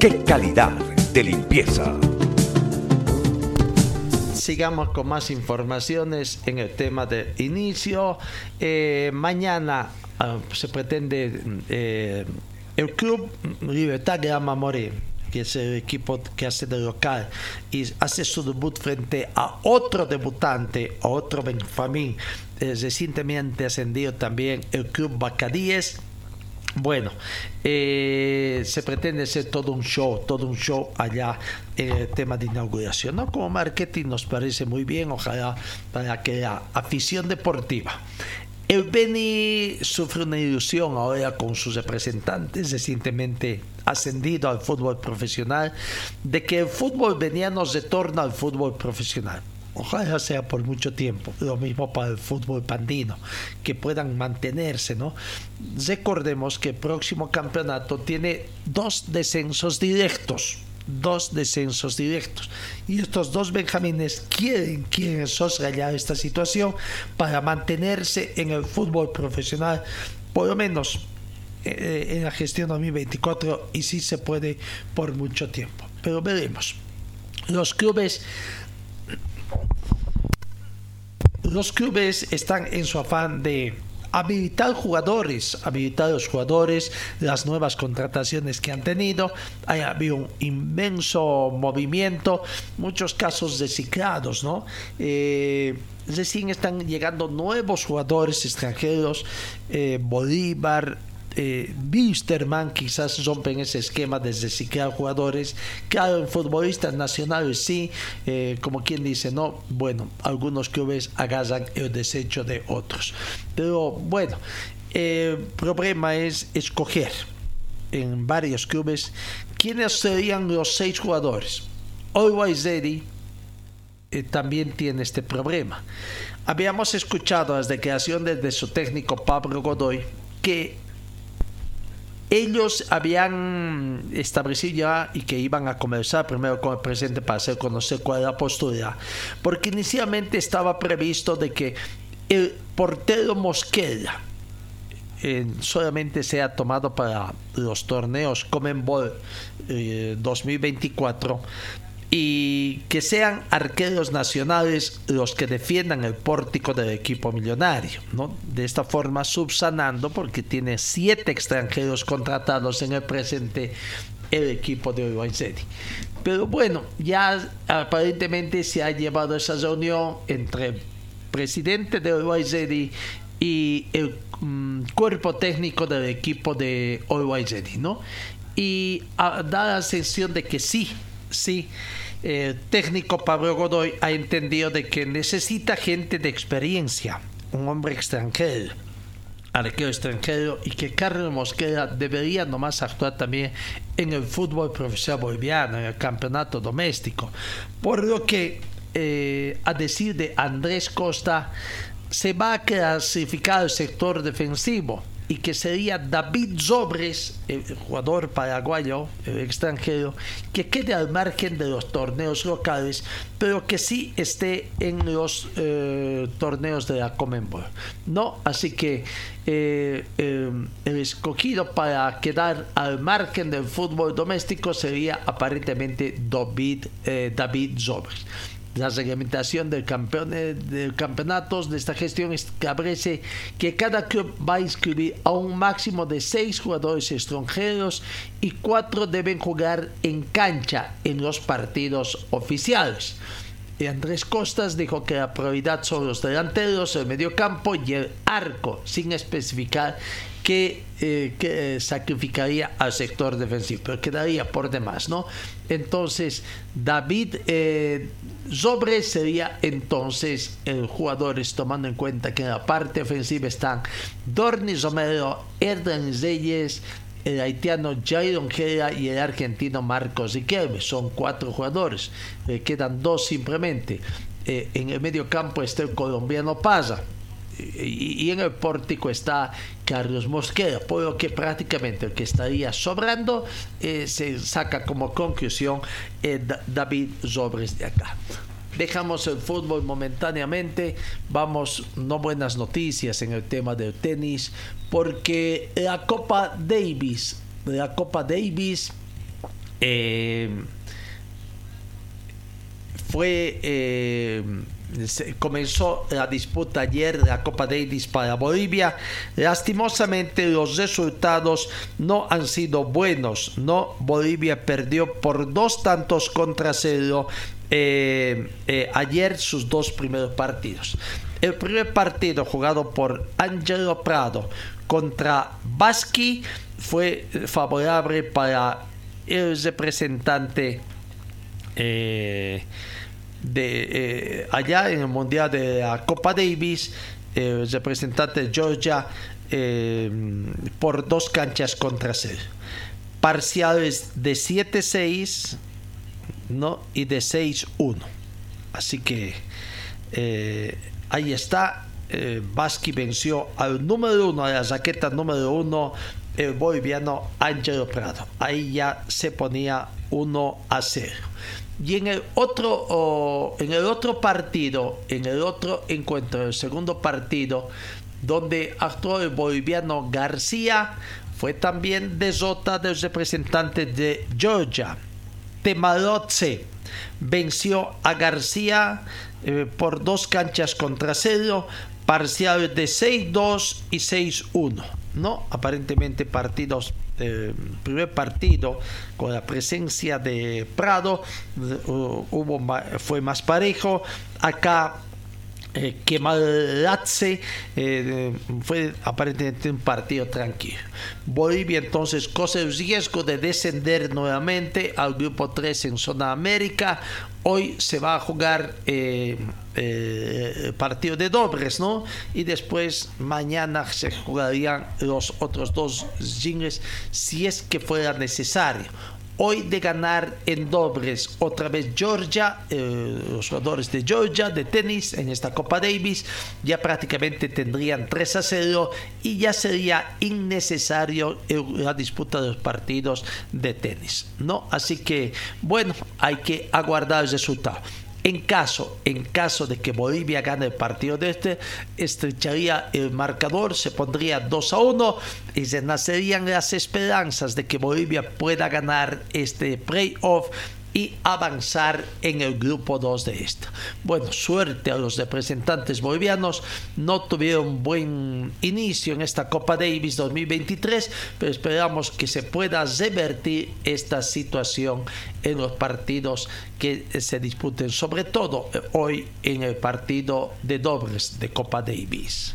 ¡Qué calidad de limpieza! sigamos con más informaciones en el tema de inicio. Eh, mañana ah, se pretende eh, el Club Libertad de Amamoré que es el equipo que hace de local, y hace su debut frente a otro debutante, otro Benjamín, eh, recientemente ascendido también el Club Bacadíes. Bueno, eh, se pretende hacer todo un show, todo un show allá en el tema de inauguración. ¿no? Como marketing nos parece muy bien, ojalá para que la afición deportiva el Beni sufre una ilusión ahora con sus representantes recientemente ascendido al fútbol profesional de que el fútbol veniano retorna al fútbol profesional. Ojalá sea por mucho tiempo. Lo mismo para el fútbol pandino, que puedan mantenerse, ¿no? Recordemos que el próximo campeonato tiene dos descensos directos dos descensos directos. Y estos dos benjamines quieren, quieren soslayar esta situación para mantenerse en el fútbol profesional, por lo menos eh, en la gestión 2024 y si se puede por mucho tiempo. Pero veremos. los clubes los clubes están en su afán de habilitar jugadores, habilitar los jugadores, las nuevas contrataciones que han tenido. Hay habido un inmenso movimiento, muchos casos reciclados, ¿no? Eh, recién están llegando nuevos jugadores extranjeros, eh, Bolívar, eh, Bisterman quizás rompen ese esquema de reciclar jugadores. Claro, en futbolistas nacionales sí, eh, como quien dice, no, bueno, algunos clubes agarran el desecho de otros. Pero bueno, el problema es escoger en varios clubes quiénes serían los seis jugadores. Always Ready eh, también tiene este problema. Habíamos escuchado las declaraciones de su técnico Pablo Godoy que ellos habían establecido ya y que iban a conversar primero con el presidente para hacer conocer cuál era la postura, porque inicialmente estaba previsto de que el portero Mosquera eh, solamente sea tomado para los torneos Comenbol eh, 2024 y que sean arqueros nacionales los que defiendan el pórtico del equipo millonario, ¿no? De esta forma subsanando porque tiene siete extranjeros contratados en el presente el equipo de Uruguay. Pero bueno, ya aparentemente se ha llevado esa reunión entre el presidente de Uruguay y el um, cuerpo técnico del equipo de Uruguay ¿no? Y da la sensación de que sí, sí, el técnico Pablo Godoy ha entendido de que necesita gente de experiencia, un hombre extranjero, arquero extranjero, y que Carlos Mosquera debería nomás actuar también en el fútbol profesional boliviano, en el campeonato doméstico. Por lo que, eh, a decir de Andrés Costa, se va a clasificar el sector defensivo y que sería David Sobres, el jugador paraguayo, el extranjero, que quede al margen de los torneos locales, pero que sí esté en los eh, torneos de la. ¿no? Así que eh, eh, el escogido para quedar al margen del fútbol doméstico sería aparentemente David, David Sobres. La reglamentación del campeón de campeonatos de esta gestión establece que cada club va a inscribir a un máximo de seis jugadores extranjeros y cuatro deben jugar en cancha en los partidos oficiales. Andrés Costas dijo que la prioridad son los delanteros, el mediocampo y el arco, sin especificar que, eh, que, sacrificaría al sector defensivo, pero quedaría por demás, ¿no? Entonces, David eh, Sobre sería entonces el jugadores, tomando en cuenta que en la parte ofensiva están Dorni Romero, Erdan Reyes, el haitiano Jair Ongera y el argentino Marcos Riquelme. Son cuatro jugadores, quedan dos simplemente. Eh, en el medio campo está el colombiano Paza y, en el pórtico está Carlos Mosquera, por lo que prácticamente el que estaría sobrando eh, se saca como conclusión eh, David Sobres de acá. Dejamos el fútbol momentáneamente, vamos, no buenas noticias en el tema del tenis, porque la Copa Davis, la Copa Davis eh, fue comenzó la disputa ayer de la Copa Davis para Bolivia. Lastimosamente los resultados no han sido buenos. No, Bolivia perdió por dos tantos contra cero eh, eh, ayer sus dos primeros partidos. El primer partido jugado por Angelo Prado contra Basqui fue favorable para el representante. Eh, de eh, allá en el Mundial de la Copa Davis, el representante de Georgia eh, por dos canchas contra cero. Parciales de 7-6 ¿no? y de 6-1. Así que eh, ahí está. Eh, venció al número uno, a la raqueta número uno, el boliviano Ángelo Prado. Ahí ya se ponía 1 a 0. Y en el otro, en el otro partido, en el otro encuentro, el segundo partido, donde actuó el boliviano García, fue también desota del representante de Georgia. Temalotse venció a García eh, por dos canchas contra cero, parcial de 6-2 y 6-1. ¿no? Aparentemente partidos eh, primer partido con la presencia de Prado hubo fue más parejo. Acá eh, que Malatse eh, fue aparentemente un partido tranquilo. Bolivia entonces corre el riesgo de descender nuevamente al grupo 3 en zona América. Hoy se va a jugar eh, eh partido de dobles, ¿no? Y después mañana se jugarían los otros dos jingles si es que fuera necesario. Hoy de ganar en dobles otra vez Georgia, eh, los jugadores de Georgia de tenis en esta Copa Davis ya prácticamente tendrían 3 a 0 y ya sería innecesario la disputa de los partidos de tenis, ¿no? Así que bueno, hay que aguardar el resultado. En caso, en caso de que Bolivia gane el partido de este, estrecharía el marcador, se pondría 2 a 1 y se nacerían las esperanzas de que Bolivia pueda ganar este playoff y avanzar en el grupo 2 de esta. Bueno, suerte a los representantes bolivianos, no tuvieron buen inicio en esta Copa Davis 2023, pero esperamos que se pueda revertir esta situación en los partidos que se disputen, sobre todo eh, hoy en el partido de dobles de Copa Davis.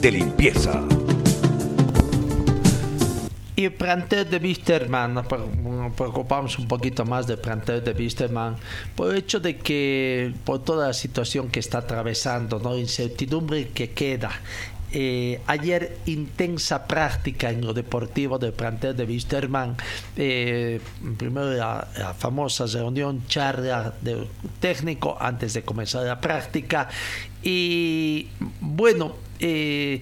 De limpieza. Y el plantel de Wisterman, nos preocupamos un poquito más del plantel de Wisterman, por el hecho de que, por toda la situación que está atravesando, ¿no? incertidumbre que queda eh, ayer intensa práctica en lo deportivo del plantel de Wisterman. Eh, primero la, la, famosa reunión, charla de técnico antes de comenzar la práctica. Y bueno, eh,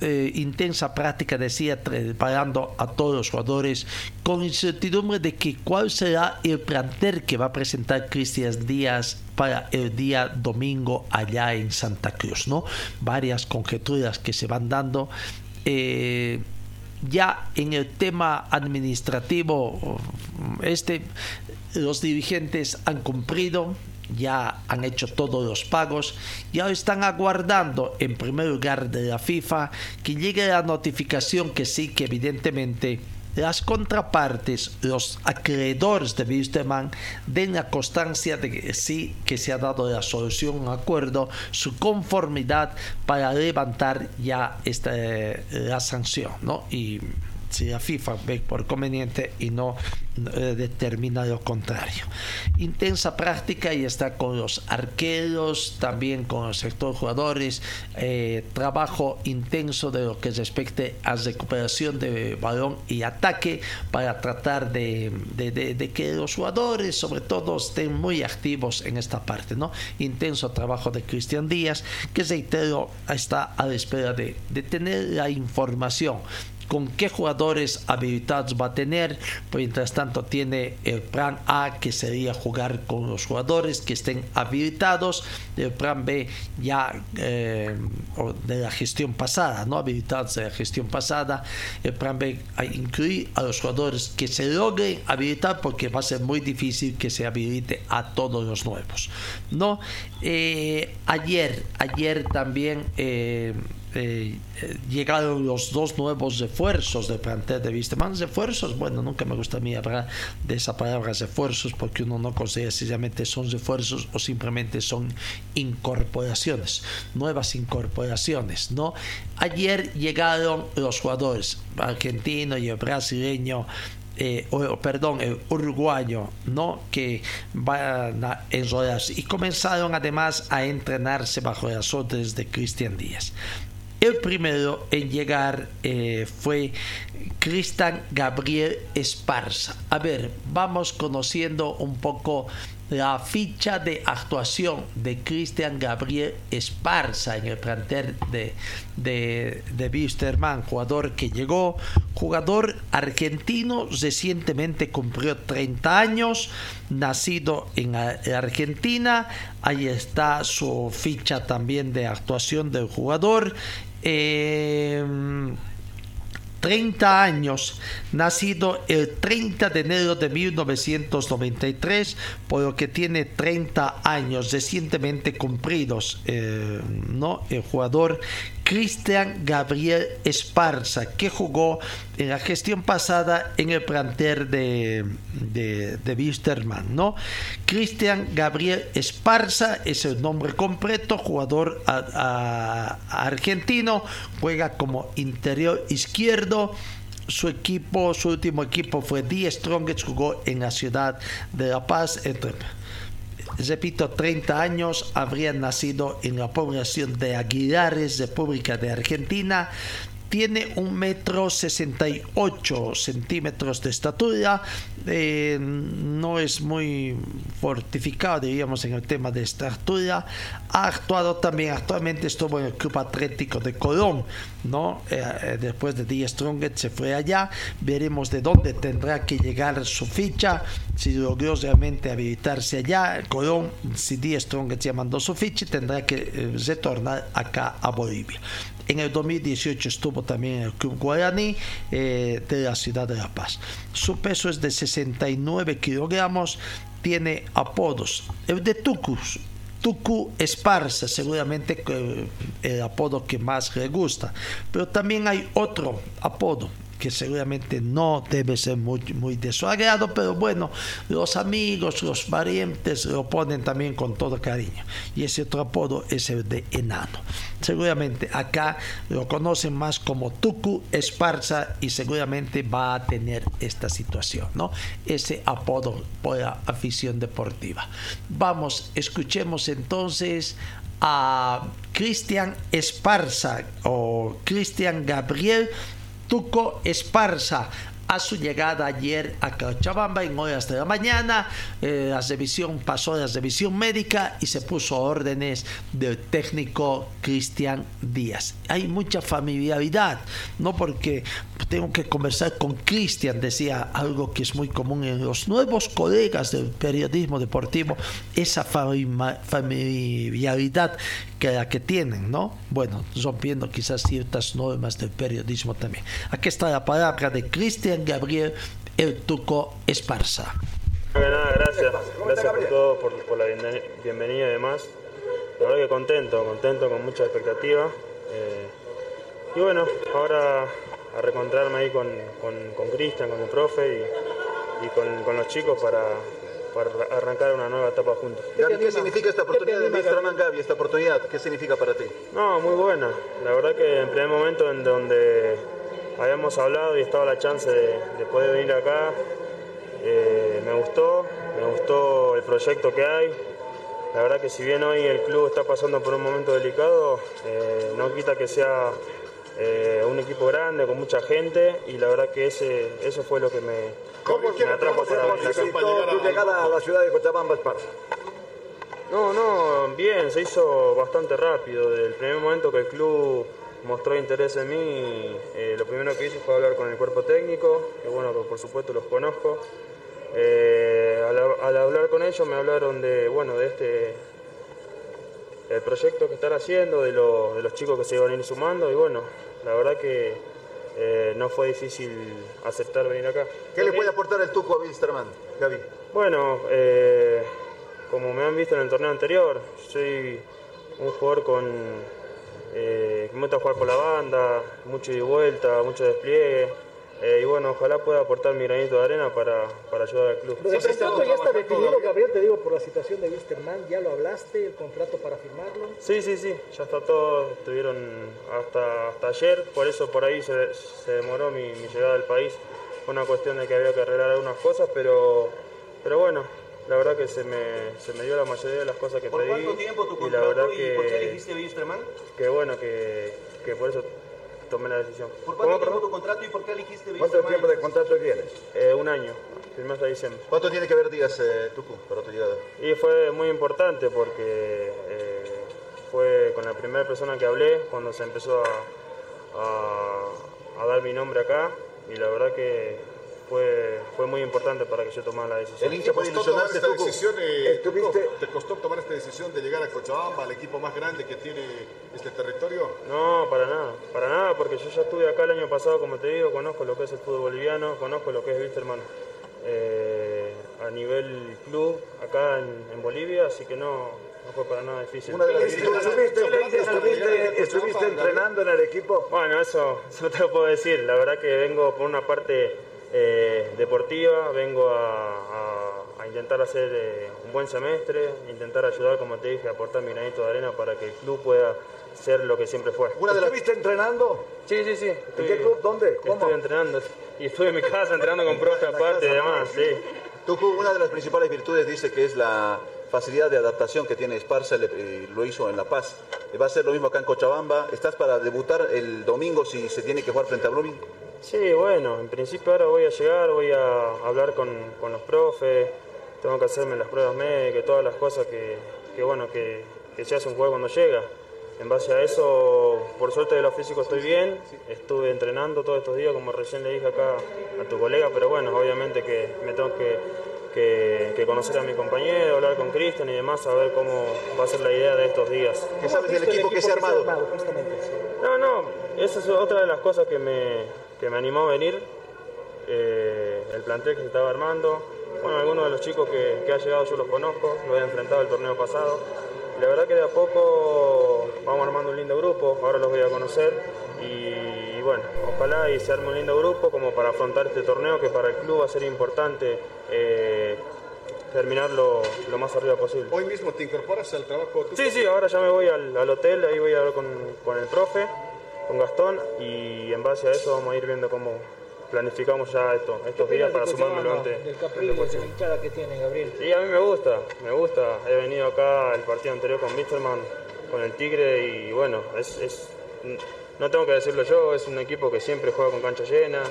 eh, intensa práctica, decía, preparando a todos los jugadores con incertidumbre de que cuál será el plantel que va a presentar Cristian Díaz para el día domingo allá en Santa Cruz, ¿no? Varias conjeturas que se van dando. Eh, ya en el tema administrativo, este, los dirigentes han cumplido, ya han hecho todos los pagos y ahora están aguardando en primer lugar de la FIFA que llegue la notificación que sí que evidentemente las contrapartes, los acreedores de Wisterman den la constancia de que sí que se ha dado la solución, un acuerdo, su conformidad para levantar ya esta, eh, la sanción, ¿no? Y si la FIFA ve por conveniente y no eh, determina lo contrario. Intensa práctica y está con los arqueros, también con el sector jugadores, eh, trabajo intenso de lo que respecte a recuperación de balón y ataque para tratar de, de, que los jugadores sobre todo estén muy activos en esta parte, ¿no? Intenso trabajo de Cristian Díaz, que reitero está a la espera de, de tener la información con qué jugadores habilitados va a tener. Mientras tanto, tiene el plan A, que sería jugar con los jugadores que estén habilitados. El plan B, ya eh, de la gestión pasada, no habilitados de la gestión pasada. El plan B, a incluir a los jugadores que se logren habilitar, porque va a ser muy difícil que se habilite a todos los nuevos. ¿no? Eh, ayer, ayer también. Eh, eh, llegaron los dos nuevos refuerzos de plantel de Wisterman. Refuerzos, bueno, nunca me gusta a mí hablar de esa palabra refuerzos porque uno no considera si realmente son refuerzos o simplemente son incorporaciones, nuevas incorporaciones, ¿no? Ayer llegaron los jugadores argentino y el brasileño eh, perdón, el uruguayo, ¿no? Que van a enrolarse y comenzaron además a entrenarse bajo las órdenes de Cristian Díaz. El primero en llegar eh, fue Cristian Gabriel Esparza. A ver, vamos conociendo un poco la ficha de actuación de Cristian Gabriel Esparza en el plantel de, de, de Wisterman, jugador que llegó, jugador argentino, recientemente cumplió 30 años, nacido en Argentina, ahí está su ficha también de actuación del jugador. Eh, 30 años, nacido el 30 de enero de 1993, por lo que tiene 30 años recientemente cumplidos, eh, ¿no? El jugador Cristian Gabriel Esparza, que jugó en la gestión pasada en el planter de, de, de ¿no? Cristian Gabriel Esparza es el nombre completo, jugador argentino, juega como interior izquierdo su equipo, su último equipo fue The Strongest, jugó en la ciudad de La Paz. Entre, repito, 30 años, habría nacido en la población de Aguilares, República de Argentina. Tiene un metro 68 centímetros de estatura. Eh, no es muy fortificado, diríamos, en el tema de estatura. Ha actuado también, actualmente estuvo en el Club Atlético de Colón, ¿no? Eh, eh, después de Die Strongest se fue allá. Veremos de dónde tendrá que llegar su ficha. Si logró realmente habilitarse allá, Colón, si Die Strongest ya mandó su ficha, tendrá que retornar acá a Bolivia. En el 2018 estuvo también en el Club Guaraní eh, de la ciudad de La Paz. Su peso es de 69 kilogramos, tiene apodos. El de Tucus, Tucu Esparza, seguramente el apodo que más le gusta. Pero también hay otro apodo que seguramente no debe ser muy, muy pero bueno, los amigos, los parientes lo ponen también con todo cariño. Y ese otro apodo es el de enano. Seguramente acá lo conocen más como Tucu Esparza y seguramente va a tener esta situación, ¿no? Ese apodo por la afición deportiva. Vamos, escuchemos entonces a Cristian Esparza o Cristian Gabriel Tuco Esparza a su llegada ayer a Cochabamba en horas de la mañana. Eh, la revisión pasó la revisión médica y se puso órdenes del técnico Cristian Díaz. Hay mucha familiaridad, no porque tengo que conversar con Cristian, decía algo que es muy común en los nuevos colegas del periodismo deportivo, esa familiaridad que la que tienen, ¿no? Bueno, rompiendo quizás ciertas normas del periodismo también. Aquí está la palabra de Cristian Gabriel El Tuco Esparza. Nada, gracias, gracias por todo, por, por, la bienvenida y demás. La verdad que contento, contento, con mucha expectativa. Eh, y bueno, ahora a reencontrarme ahí con Cristian, con, con, el profe y, y con, con, los chicos para, para arrancar una nueva etapa juntos. Gaby, ¿qué significa esta oportunidad de Wisterman Gaby, esta oportunidad? ¿Qué significa para ti? No, muy buena. La verdad que en primer momento en donde habíamos hablado y estaba la chance de, de poder venir acá, eh, me gustó, me gustó el proyecto que hay. La verdad que si bien hoy el club está pasando por un momento delicado, eh, no quita que sea eh, un equipo grande, con mucha gente, y la verdad que ese, eso fue lo que me, ¿Cómo, me atrajo ¿cómo se necesitó tu llegada a la ciudad de Cochabamba, Esparza? No, no, bien, se hizo bastante rápido. Desde el primer momento que el club mostró interés en mí, eh, lo primero que hice fue hablar con el cuerpo técnico, que bueno, por supuesto los conozco. Eh, al, al, hablar con ellos me hablaron de, bueno, de este el proyecto que están haciendo, de, lo, de los chicos que se iban a ir sumando y bueno, la verdad que eh, no fue difícil aceptar venir acá. ¿Qué le puede aportar el Tuco a Wisterman, Gaby? Bueno, como me han visto en el torneo anterior, soy un jugador con eh, que me gusta jugar por la banda, mucho ida y vuelta, mucho despliegue. Eh, y bueno, ojalá pueda aportar mi granito de arena para, para ayudar al club. ¿El contrato ya está definido, Gabriel? Te digo, por la situación de Wisterman, ¿ya lo hablaste, el contrato para firmarlo? Sí, sí, sí, ya está todo, estuvieron hasta, hasta ayer, por eso por ahí se, se demoró mi, mi, llegada al país. Fue una cuestión de que había que arreglar algunas cosas, pero, pero bueno, la verdad que se me, se me dio la mayoría de las cosas que ¿Por pedí. cuánto tiempo tu y la verdad contrato y, que, por qué elegiste Wisterman? que bueno, que, que por eso tomé la decisión. ¿Por ¿Cómo, cuánto tiempo tu contrato y por qué elegiste ¿Cuánto Wisterman? tiempo de contrato tienes? Eh, un año, firmé hasta diciembre. ¿Cuánto tiene que ver días, eh, Tucu, para tu llegada? Y fue muy importante porque eh, fue con la primera persona que hablé cuando se empezó a, a- a dar mi nombre acá y la verdad que fue, fue muy importante para que yo tomara la decisión. El hincha puede ilusionarse, esta decisión, eh, ¿Te costó tomar esta decisión de llegar a Cochabamba, al equipo más grande que tiene este territorio? No, para nada, para nada, porque yo ya estuve acá el año pasado, como te digo, conozco lo que es el fútbol boliviano, conozco lo que es Wisterman eh, a nivel club acá en, en Bolivia, así que no, no fue para nada difícil. Una de las virtudes- ¿Estuviste, estuviste, estuviste entrenando en el equipo? Bueno, eso, [LAUGHS] eso no te lo puedo decir. La verdad que vengo por una parte eh, deportiva, vengo a, a- a intentar hacer eh, un buen semestre, intentar ayudar, como te dije, a aportar mi granito de arena para que el club pueda ser lo que siempre fue. ¿Estuviste entrenando? Sí, sí, sí. ¿En qué club? ¿Dónde? ¿Cómo? Estuve entrenando. Y estuve en mi casa entrenando con profe aparte y demás, sí. Tucu, una de las principales virtudes dice que es la facilidad de adaptación que tiene Esparza, eh, lo hizo en La Paz. Va a ser lo mismo acá en Cochabamba. ¿Estás para debutar el domingo si se tiene que jugar frente a Blooming? Sí, bueno, en principio ahora voy a llegar, voy a hablar con, con los profes, tengo que hacerme las pruebas médicas, todas las cosas que, que, bueno, que, que se hace un juego cuando llega. En base a eso, por suerte de lo físico estoy bien, estuve entrenando todos estos días, como recién le dije acá a tu colega, pero bueno, obviamente que me tengo que, que- que conocer a mi compañero, hablar con Cristian y demás, saber cómo va a ser la idea de estos días. ¿Qué sabes del equipo que se ha armado? No, no, esa es otra de las cosas que me, que me animó a venir. eh, el plantel que se estaba armando. Bueno, algunos de los chicos que, que ha llegado yo los conozco, los he enfrentado el torneo pasado. Y la verdad que de a poco vamos armando un lindo grupo, ahora los voy a conocer. Y, y bueno, ojalá y se arme un lindo grupo como para afrontar este torneo que para el club va a ser importante eh, terminarlo lo más arriba posible. Hoy mismo te incorporas al trabajo. Sí, sí, ahora ya me voy al, al hotel, ahí voy a hablar con, con el profe, con Gastón, y en base a eso vamos a ir viendo cómo planificamos ya esto, estos días para sumarme lo antes. Del la que tiene Gabriel. Sí, a mí me gusta, me gusta. He venido acá el partido anterior con Misterman, con el Tigre, y bueno, es, es- no tengo que decirlo yo, es un equipo que siempre juega con cancha llena,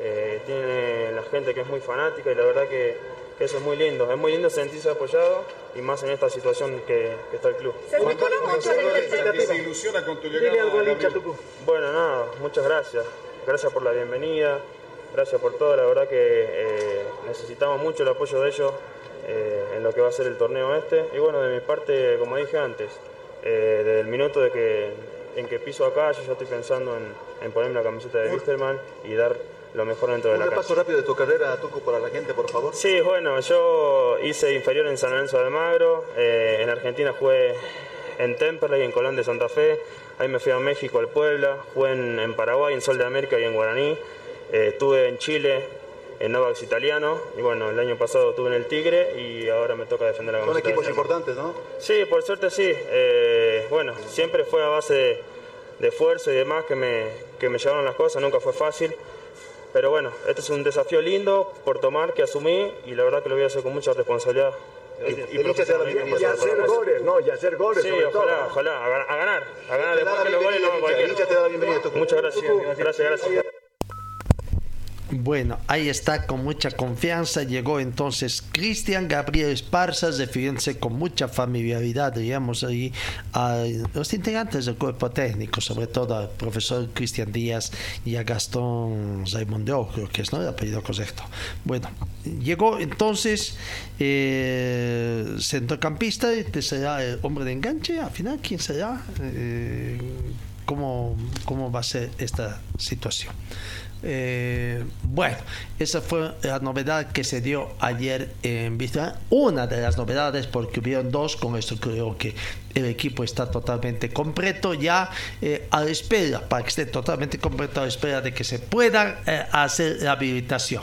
eh, tiene la gente que es muy fanática, y la verdad que, que eso es muy lindo. Es muy lindo sentirse apoyado, y más en esta situación que, que está el club. Gonzalo, la que se ilusiona con tu llegada. Bueno, nada, muchas gracias. Gracias por la bienvenida, gracias por todo. La verdad que eh, necesitamos mucho el apoyo de ellos eh, en lo que va a ser el torneo este. Y bueno, de mi parte, como dije antes, eh, desde el minuto de que, en que piso acá, yo ya estoy pensando en, en ponerme la camiseta de Wisterman y dar lo mejor dentro de Un la repaso cancha. rápido de tu carrera, Tucu, para la gente, por favor. Sí, bueno, yo hice inferior en San Lorenzo de Almagro, eh, en Argentina jugué en Temperley, en Colón de Santa Fe, ahí me fui a México, al Puebla, jugué en, en Paraguay, en Sol de América y en Guaraní, Eh, estuve en Chile, en Novax Italiano, y bueno, el año pasado estuve en el Tigre y ahora me toca defender la Son camiseta. de equipos importantes, ¿no? Sí, por suerte sí. Eh, bueno, siempre fue a base de, de esfuerzo y demás que me, que me llevaron las cosas, nunca fue fácil. Pero bueno, este es un desafío lindo por tomar que asumí y la verdad que lo voy a hacer con mucha responsabilidad. Y, y bienvenida. Y hacer goles, ¿no? Y hacer goles, Sí, sobre ojalá, todo. ojalá, a, gan- a ganar, a ganar después que los goles no cualquiera. la bienvenida, Tucu. Muchas gracias, gracias, gracias. Bueno, ahí está con mucha confianza. Llegó entonces Cristian Gabriel Esparza, refiriéndose con mucha familiaridad, digamos, ahí a los integrantes del cuerpo técnico, sobre todo al profesor Cristian Díaz y a Gastón Raimondeo, creo que es ¿no? el apellido correcto. Bueno, llegó entonces eh, centrocampista, este será el hombre de enganche. Al final, ¿quién será? Eh, ¿cómo, ¿Cómo va a ser esta situación? Eh, bueno, esa fue la novedad que se dio ayer en Vista. Una de las novedades, porque hubieron dos, con esto creo que el equipo está totalmente completo ya eh, a la espera, para que esté totalmente completo a la espera de que se pueda eh, hacer la habilitación.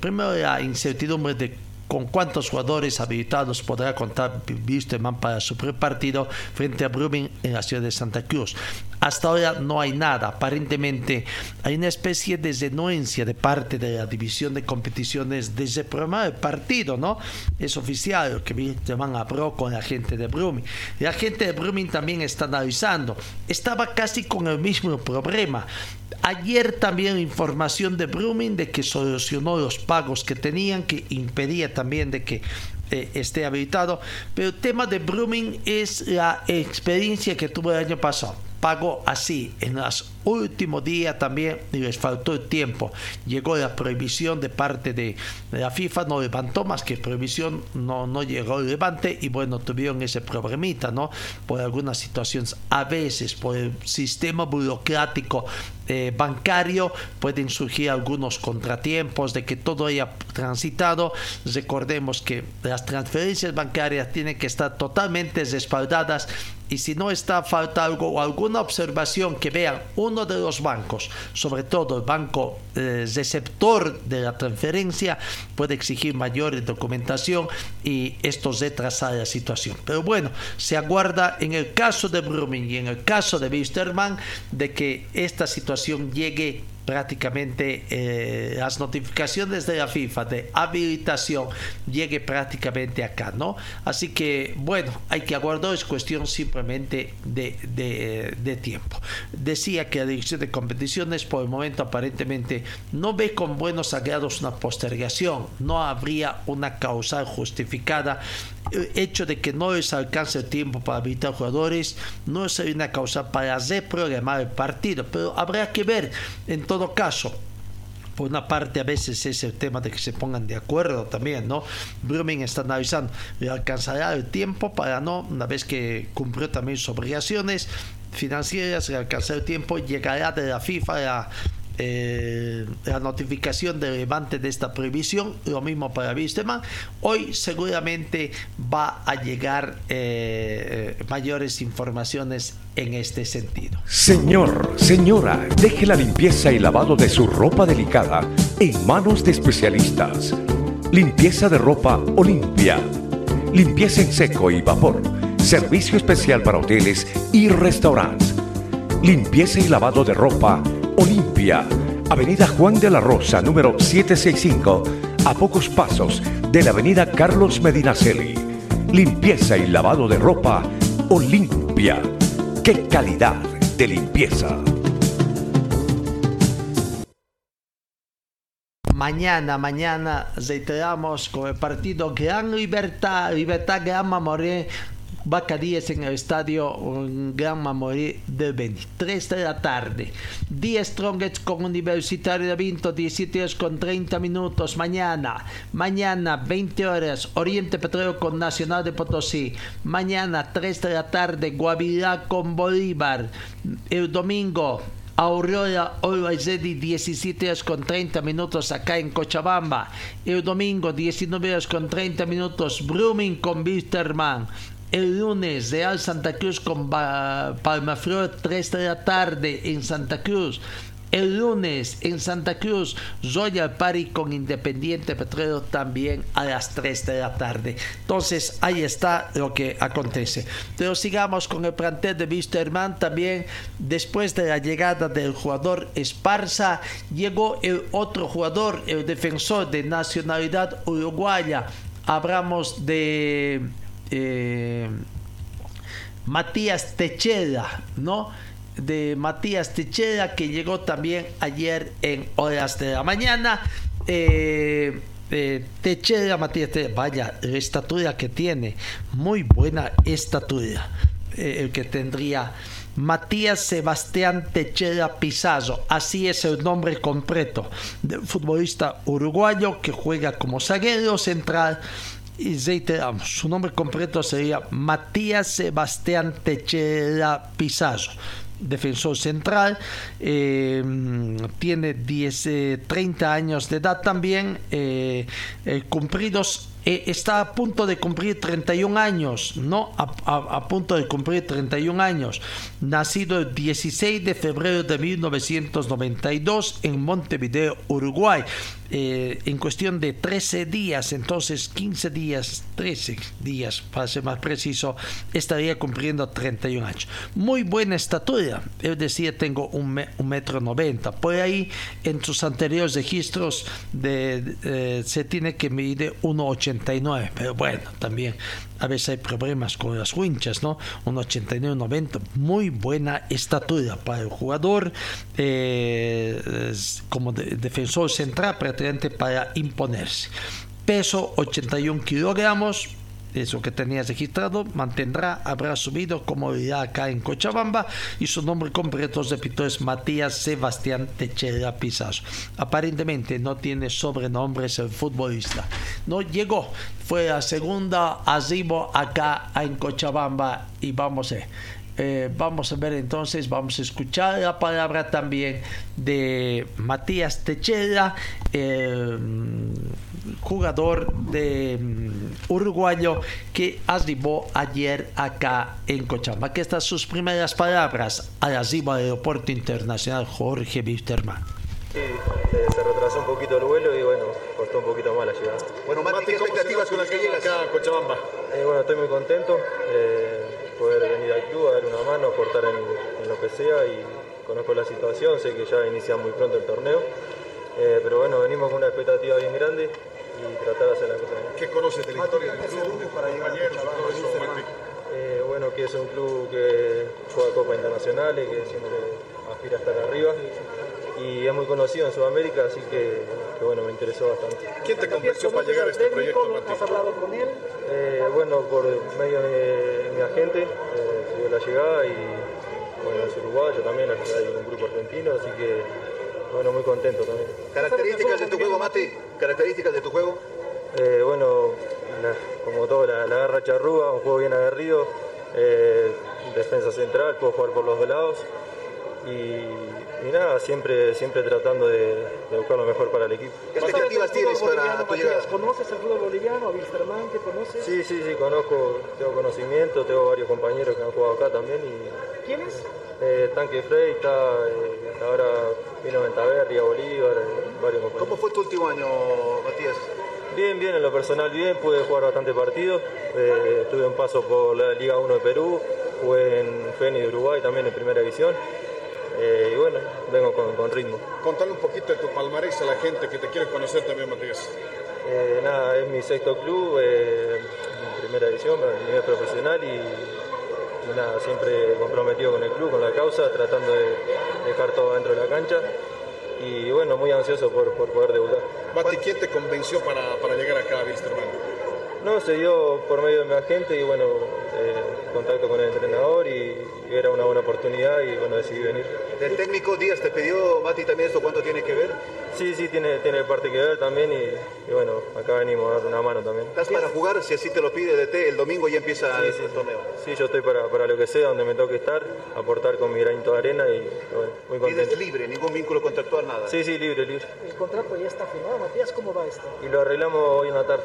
Primero la incertidumbre de con cuántos jugadores habilitados podrá contar Wisterman para su primer partido frente a Brumming en la ciudad de Santa Cruz. hasta ahora no hay nada. Aparentemente hay una especie de denuncia de parte de la división de competiciones de ese programa de partido, ¿no? Es oficial que van habló con la gente de Brumming. La gente de Brumming también está analizando. Estaba casi con el mismo problema. Ayer también información de Brumming de que solucionó los pagos que tenían, que impedía también de que eh, esté habilitado. Pero el tema de Brumming es la experiencia que tuvo el año pasado. Pagó así en los últimos días también les faltó tiempo. Llegó la prohibición de parte de, la FIFA, no levantó más que prohibición, no, no llegó el levante y bueno, tuvieron ese problemita, ¿no? Por algunas situaciones, a veces por el sistema burocrático eh, bancario pueden surgir algunos contratiempos de que todo haya transitado. Recordemos que las transferencias bancarias tienen que estar totalmente respaldadas y si no está falta algo o alguna observación que vean de los bancos, sobre todo el banco eh, receptor de la transferencia, puede exigir mayor documentación y esto retrasa la situación. Pero bueno, se aguarda en el caso de Brumming y en el caso de Wisterman de que esta situación llegue prácticamente eh, las notificaciones de la FIFA de habilitación llegue prácticamente acá, ¿no? Así que, bueno, hay que aguardar, es cuestión simplemente de, de, tiempo. Decía que la dirección de competiciones por el momento aparentemente no ve con buenos agrados una postergación, no habría una causal justificada hecho de que no les alcance el tiempo para habilitar jugadores no sería una causa para reprogramar el partido, pero habrá que ver en todo caso. Por una parte, a veces es el tema de que se pongan de acuerdo también, ¿no? Brumming está analizando, le alcanzará el tiempo para no, una vez que cumplió también sus obligaciones financieras, le alcanzará el tiempo, llegará de la FIFA a eh, la notificación de levante de esta prohibición, lo mismo para Wisteman. Hoy seguramente va a llegar eh, mayores informaciones en este sentido. Señor, señora, deje la limpieza y lavado de su ropa delicada en manos de especialistas. Limpieza de ropa Olimpia. Limpieza en seco y vapor. Servicio especial para hoteles y restaurantes. Limpieza y lavado de ropa Olimpia, Avenida Juan de la Rosa, número 765, a pocos pasos de la Avenida Carlos Medinaceli. Limpieza y lavado de ropa Olimpia. ¡Qué calidad de limpieza! Mañana, mañana reiteramos con el partido Gran Libertad, Libertad Gran Mamoré Bacadíes en el estadio Gran Mamoré de Beni. 3 de la tarde. 10 Strongets con Universitario de Vinto, 17 horas con 30 minutos. Mañana, mañana 20 horas, Oriente Petróleo con Nacional de Potosí. Mañana 3 de la tarde, Guavirá con Bolívar. El domingo, Aurora Olvaizedi 17 horas con 30 minutos acá en Cochabamba. El domingo 19 horas con 30 minutos Brumming con Bisterman. El lunes, Real Santa Cruz con Palmaflor, 3 de la tarde en Santa Cruz. El lunes en Santa Cruz, Royal Party con Independiente Petróleo también a las 3 de la tarde. Entonces ahí está lo que acontece. Pero sigamos con el plantel de Wisterman también. Después de la llegada del jugador Esparza, llegó el otro jugador, el defensor de nacionalidad uruguaya. Hablamos de eh, Matías Techeda, ¿no? De Matías Techeda que llegó también ayer en horas de la mañana. Eh, eh, Matías Techeda, vaya, la estatura que tiene, muy buena estatura, el que tendría Matías Sebastián Techeda Pizarro, así es el nombre completo del futbolista uruguayo que juega como zaguero central y reiteramos, su nombre completo sería Matías Sebastián Techera Pizarro defensor central, eh, tiene 10, 30 eh, años de edad también, eh, cumplidos eh, está a punto de cumplir 31 años, ¿no? A, a- a punto de cumplir 31 años. Nacido el 16 de febrero de 1992 en Montevideo, Uruguay. Eh, en cuestión de 13 días, entonces 15 días, 13 días, para ser más preciso, estaría cumpliendo 31 años. Muy buena estatura, él decía tengo un, me- un metro 90. Por ahí en sus anteriores registros de, eh, se tiene que medir 1,89, pero bueno, también a veces hay problemas con las winchas, ¿no? 1,89, 90, muy buena estatura para el jugador eh, como de- defensor central, prácticamente para imponerse. Peso 81 kilogramos, eso que tenías registrado, mantendrá, habrá subido como ya acá en Cochabamba y su nombre completo, repito, es Matías Sebastián Techera Pizazo. Aparentemente no tiene sobrenombres el futbolista. No llegó, fue a segunda arribo acá en Cochabamba y vamos a. Eh, vamos a ver entonces, vamos a escuchar la palabra también de Matías Techera, eh, jugador de mm, uruguayo que arribó ayer acá en Cochabamba. Aquí están sus primeras palabras al arribo al aeropuerto internacional Jorge Wisterman. Sí, eh, se retrasó un poquito el vuelo y bueno, costó un poquito más la llegada. Bueno, Mati, ¿qué expectativas con las que llegas acá a Cochabamba? Eh, bueno, estoy muy contento eh, poder venir al club a dar una mano, aportar en, en lo que sea y conozco la situación, sé que ya inicia muy pronto el torneo, eh, pero bueno, venimos con una expectativa bien grande y tratar de hacer la cosa bien. ¿Qué conoces de la historia del club, de tus compañeros, todo eso? Eh, bueno, que es un club que juega Copas Internacionales, que siempre aspira a estar arriba y es muy conocido en Sudamérica, así que, que bueno, me interesó bastante. ¿Quién te convenció para llegar a este proyecto, Mati? ¿Has hablado con él? Eh, bueno, por medio de mi agente eh, se dio la llegada y bueno, es uruguayo también, hay un grupo argentino, así que bueno, muy contento también. Características de tu juego, Mati. Características de tu juego. Eh, bueno, la- como todo, la, la garra charrúa, un juego bien aguerrido, eh, defensa central, puedo jugar por los dos lados y, y nada, siempre, siempre tratando de, de buscar lo mejor para el equipo. ¿Qué expectativas tienes para tu llegada? ¿Conoces el fútbol boliviano? ¿A Wilstermann? ¿Qué conoces? Sí, sí, sí, conozco, tengo conocimiento, tengo varios compañeros que han jugado acá también y ¿Quién es? Eh, Tanque Frey está, eh, ahora vino Ventaverri, a Bolívar, eh, varios compañeros. ¿Cómo fue tu último año, Matías? Bien, bien, en lo personal bien, pude jugar bastante partidos, tuve un paso por la Liga 1 de Perú, jugué en Feni de Uruguay también en Primera División, eh, y bueno, vengo con, con ritmo. Contale un poquito de tu palmarés a la gente que te quiere conocer también, Matías. Eh, nada, es mi sexto club, eh, en Primera División, a nivel profesional y nada, siempre comprometido con el club, con la causa, tratando de dejar todo dentro de la cancha y bueno, muy ansioso por, por poder debutar. Mati, ¿quién te convenció para, para llegar acá a Wilstermann? No, se dio por medio de mi agente y bueno, eh, contacto con el entrenador y, y era una buena oportunidad y bueno, decidí venir. ¿El técnico Díaz te pidió, Mati, también esto cuánto tiene que ver? Sí, sí, tiene, tiene parte que ver también y, y bueno, acá venimos a dar una mano también. ¿Estás para jugar? Si así te lo pide DT, el domingo ya empieza el, el torneo. Sí, yo estoy para, para lo que sea, donde me toque estar, aportar con mi granito de arena y bueno, muy contento. Pides libre, ningún vínculo contractual, nada. Sí, sí, libre, libre. El contrato ya está firmado. Matías, ¿cómo va esto? Y lo arreglamos hoy en la tarde.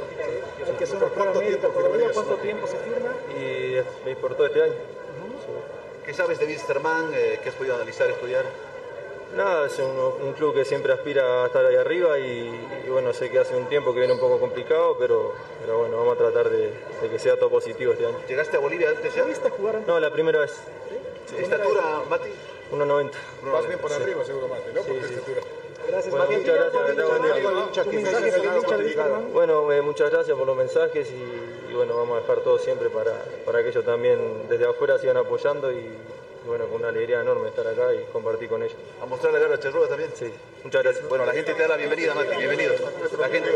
El que se incorpora a América todavía, ¿cuánto tiempo se firma? Y es- por todo este año. ¿Qué sabes de Wilstermann? Eh, ¿Qué has podido analizar, estudiar? Nada, es un, un club que siempre aspira a estar ahí arriba y, y bueno, sé que hace un tiempo que viene un poco complicado, pero, pero bueno, vamos a tratar de, de que sea todo positivo este año. ¿Llegaste a Bolivia antes ya? ¿Viste jugar No, la primera vez. ¿Estatura, Mati? 1.90. Vas bien por Sí. arriba, seguro, Mati, ¿no? Por tu estatura. Gracias, Bueno, Mati. muchas gracias, que buen día. Bueno, eh, muchas gracias por los mensajes y, y bueno, vamos a dejar todo siempre para, para que ellos también desde afuera sigan apoyando y, y bueno, con una alegría enorme estar acá y compartir con ellos. ¿A mostrar la garra charrúa también? Sí, muchas gracias. Bueno, la gente te da la bienvenida, Mati. Bienvenido. La gente.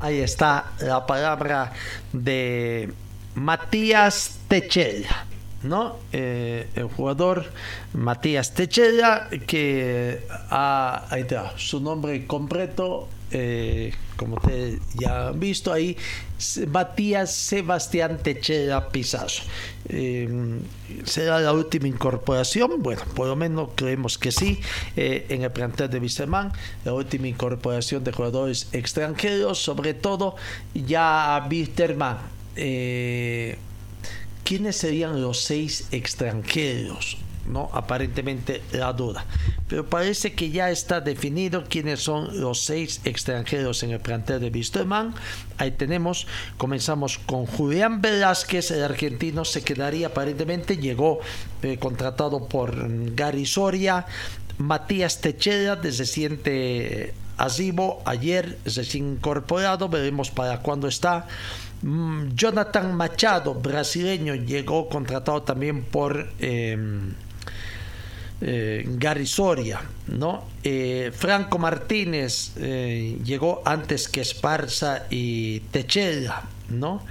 Ahí está la palabra de Matías Techera, ¿no? Eh, el jugador Matías Techera, que ha, ahí está, su nombre completo, eh, como ustedes ya han visto ahí, Matías Sebastián Techera Pizazo. Eh, ¿Será la última incorporación? Bueno, por lo menos creemos que sí. Eh, en el plantel de Wisterman, la última incorporación de jugadores extranjeros, sobre todo ya Wisterman. Eh, ¿Quiénes serían los seis extranjeros? ¿No? Aparentemente la duda. Pero parece que ya está definido quiénes son los seis extranjeros en el plantel de Wisterman. Ahí tenemos, comenzamos con Julián Velázquez, el argentino se quedaría aparentemente, llegó eh, contratado por Gary Soria. Matías Techera, desde siente Asivo, ayer recién incorporado, veremos para cuándo está. Mm, Jonathan Machado, brasileño, llegó contratado también por eh, eh, Gary Soria, ¿no? Eh, Franco Martínez eh, llegó antes que Esparza y Techela, ¿no?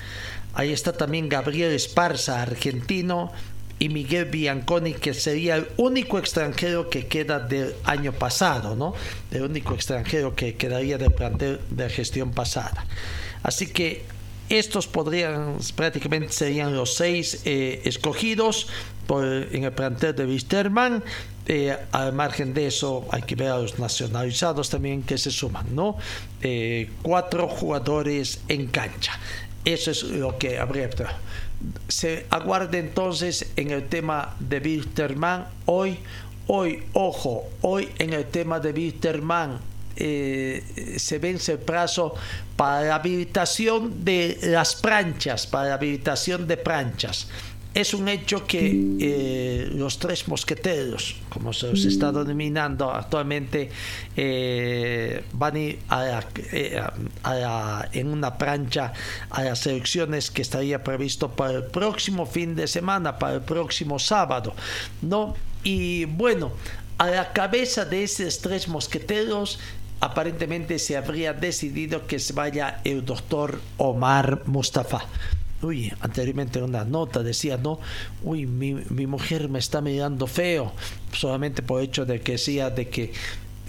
Ahí está también Gabriel Esparza, argentino, y Miguel Bianconi, que sería el único extranjero que queda del año pasado, ¿no? El único extranjero que quedaría del plantel de gestión pasada. Así que estos podrían, prácticamente serían los seis eh, escogidos en el plantel de Wisterman. Eh, al margen de eso, hay que ver a los nacionalizados también que se suman, ¿no? Eh, cuatro jugadores en cancha. Eso es lo que habría. Se aguarde entonces en el tema de Wisterman. Hoy, hoy, ojo, hoy en el tema de Wisterman eh, se vence el plazo para la habilitación de las planchas, para la habilitación de planchas. Es un hecho que eh, los tres mosqueteros, como se los está denominando actualmente, eh, van a ir a la- en una plancha a las elecciones que estaría previsto para el próximo fin de semana, para el próximo sábado, ¿no? Y bueno, a la cabeza de esos tres mosqueteros aparentemente se habría decidido que se vaya el doctor Omar Mustafa. Uy, anteriormente una nota decía, no, uy, mi, mi mujer me está mirando feo, solamente por hecho de que decía de que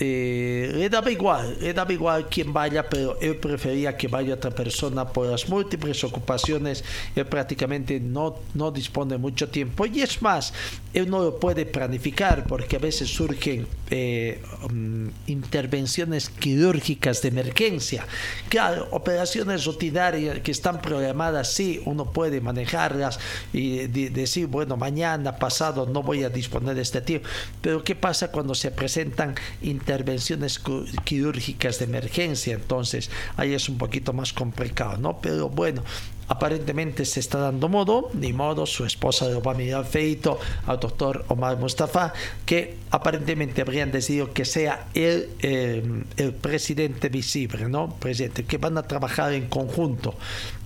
eh, le daba igual, le daba igual quién vaya, pero él prefería que vaya otra persona por las múltiples ocupaciones. Él prácticamente no, no dispone mucho tiempo. Y es más, él no lo puede planificar porque a veces surgen eh, mm, intervenciones quirúrgicas de emergencia. Claro, operaciones rutinarias que están programadas, sí, uno puede manejarlas y de- decir, bueno, mañana, pasado, no voy a disponer de este tiempo. Pero ¿qué pasa cuando se presentan intervenciones cu- quirúrgicas de emergencia? Entonces, ahí es un poquito más complicado, ¿no? Pero bueno, aparentemente se está dando modo, ni modo, su esposa lo va a mirar feito al doctor Omar Mustafa, que aparentemente habrían decidido que sea el, eh, el presidente visible, ¿no? Presidente, que van a trabajar en conjunto.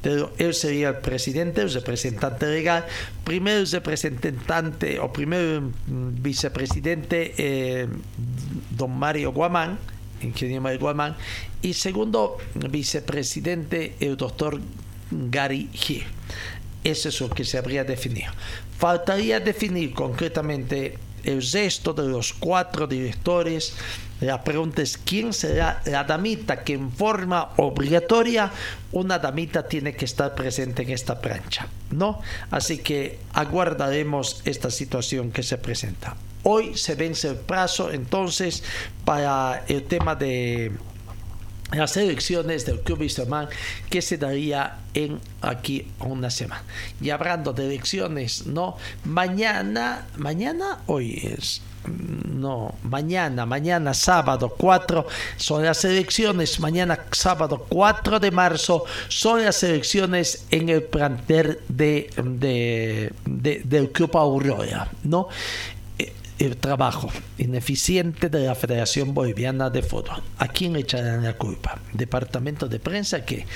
Pero él sería el presidente, el representante legal, primero el representante o primero mm, vicepresidente, eh, don Mario Guamán, ingeniero Mario Guamán, y segundo vicepresidente, el doctor Gary. Eso es lo que se habría definido. Faltaría definir concretamente el resto de los cuatro directores. La pregunta es quién será la damita que en forma obligatoria una damita tiene que estar presente en esta plancha, ¿no? Así que aguardaremos esta situación que se presenta. Hoy se vence el plazo entonces para el tema de las elecciones del Club Wisterman que se daría en aquí una semana. Y hablando de elecciones, ¿no? Mañana, mañana, hoy es, mm, no, mañana, mañana sábado 4 son las elecciones, mañana sábado 4 de marzo son las elecciones en el plantel de, de- de- del Club Aurora, ¿no? El trabajo ineficiente de la Federación Boliviana de Fútbol. ¿A quién le echarán la culpa? Departamento de prensa que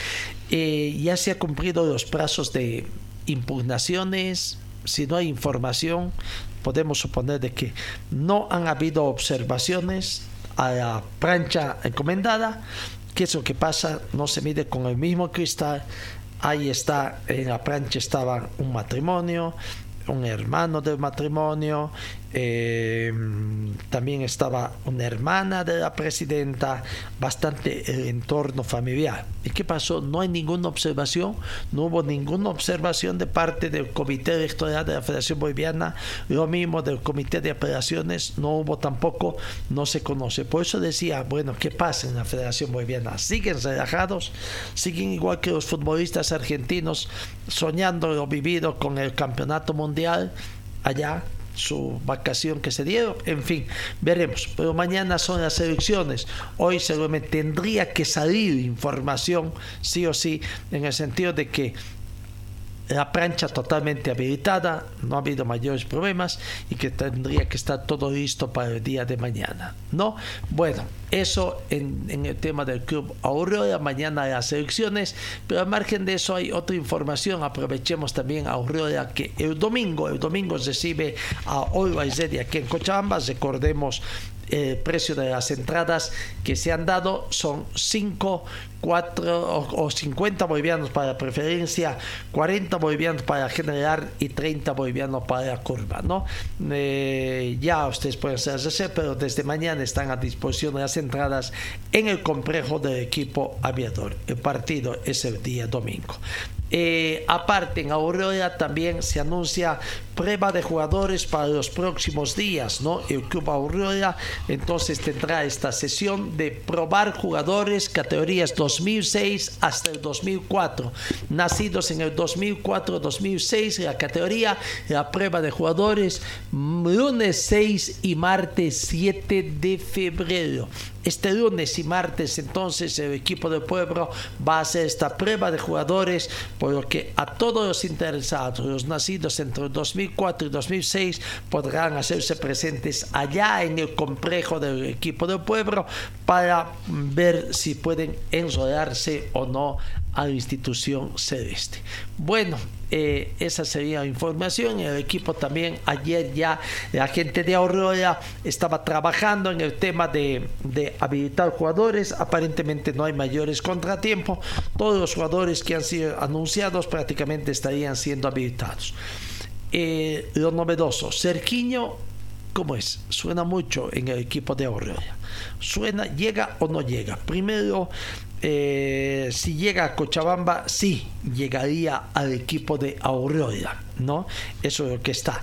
eh, ya se ha cumplido los plazos de impugnaciones. Si no hay información, podemos suponer de que no han habido observaciones a la plancha encomendada. ¿Qué es lo que pasa? No se mide con el mismo cristal. Ahí está, en la plancha estaba un matrimonio, un hermano del matrimonio eh, también estaba una hermana de la presidenta, bastante el entorno familiar. ¿Y qué pasó? No hay ninguna observación, no hubo ninguna observación de parte del Comité Electoral de la Federación Boliviana, lo mismo del Comité de Operaciones, no hubo tampoco, no se conoce. Por eso decía, bueno, ¿qué pasa en la Federación Boliviana? ¿Siguen relajados? ¿Siguen igual que los futbolistas argentinos soñando lo vivido con el campeonato mundial allá? Su vacación que se dieron, en fin, veremos. Pero mañana son las elecciones. Hoy seguramente tendría que salir información, sí o sí, en el sentido de que la plancha totalmente habilitada, no ha habido mayores problemas y que tendría que estar todo listo para el día de mañana. ¿No? Bueno, eso en, el tema del club Aurora, mañana las elecciones, pero al margen de eso hay otra información, aprovechemos también a Aurora que el domingo, el domingo recibe a Always Ready aquí en Cochabamba, recordemos el precio de las entradas que se han dado son 5, 4 o, 50 bolivianos para preferencia, 40 bolivianos para general y 30 bolivianos para curva, ¿no? Eh, ya ustedes pueden hacerse, pero desde mañana están a disposición las entradas en el complejo del equipo aviador. El partido es el día domingo. Eh, aparte, en Aurora también se anuncia prueba de jugadores para los próximos días, ¿no? El Club Aurora entonces tendrá esta sesión de probar jugadores categorías 2006 hasta el 2004, nacidos en el 2004-2006, la categoría, la prueba de jugadores lunes 6 y martes 7 de febrero. Este lunes y martes entonces el equipo del pueblo va a hacer esta prueba de jugadores, por lo que a todos los interesados, los nacidos entre 2004 y 2006, podrán hacerse presentes allá en el complejo del equipo del pueblo para ver si pueden enrolarse o no a la institución celeste. Bueno, eh, esa sería la información. El equipo también, ayer ya la gente de Aurora estaba trabajando en el tema de, habilitar jugadores. Aparentemente no hay mayores contratiempos. Todos los jugadores que han sido anunciados prácticamente estarían siendo habilitados. Eh, lo novedoso, Cerquiño, ¿cómo es? Suena mucho en el equipo de Aurora. Suena, llega o no llega. Primero eh, si llega a Cochabamba, sí, llegaría al equipo de Aurora, ¿no? Eso es lo que está.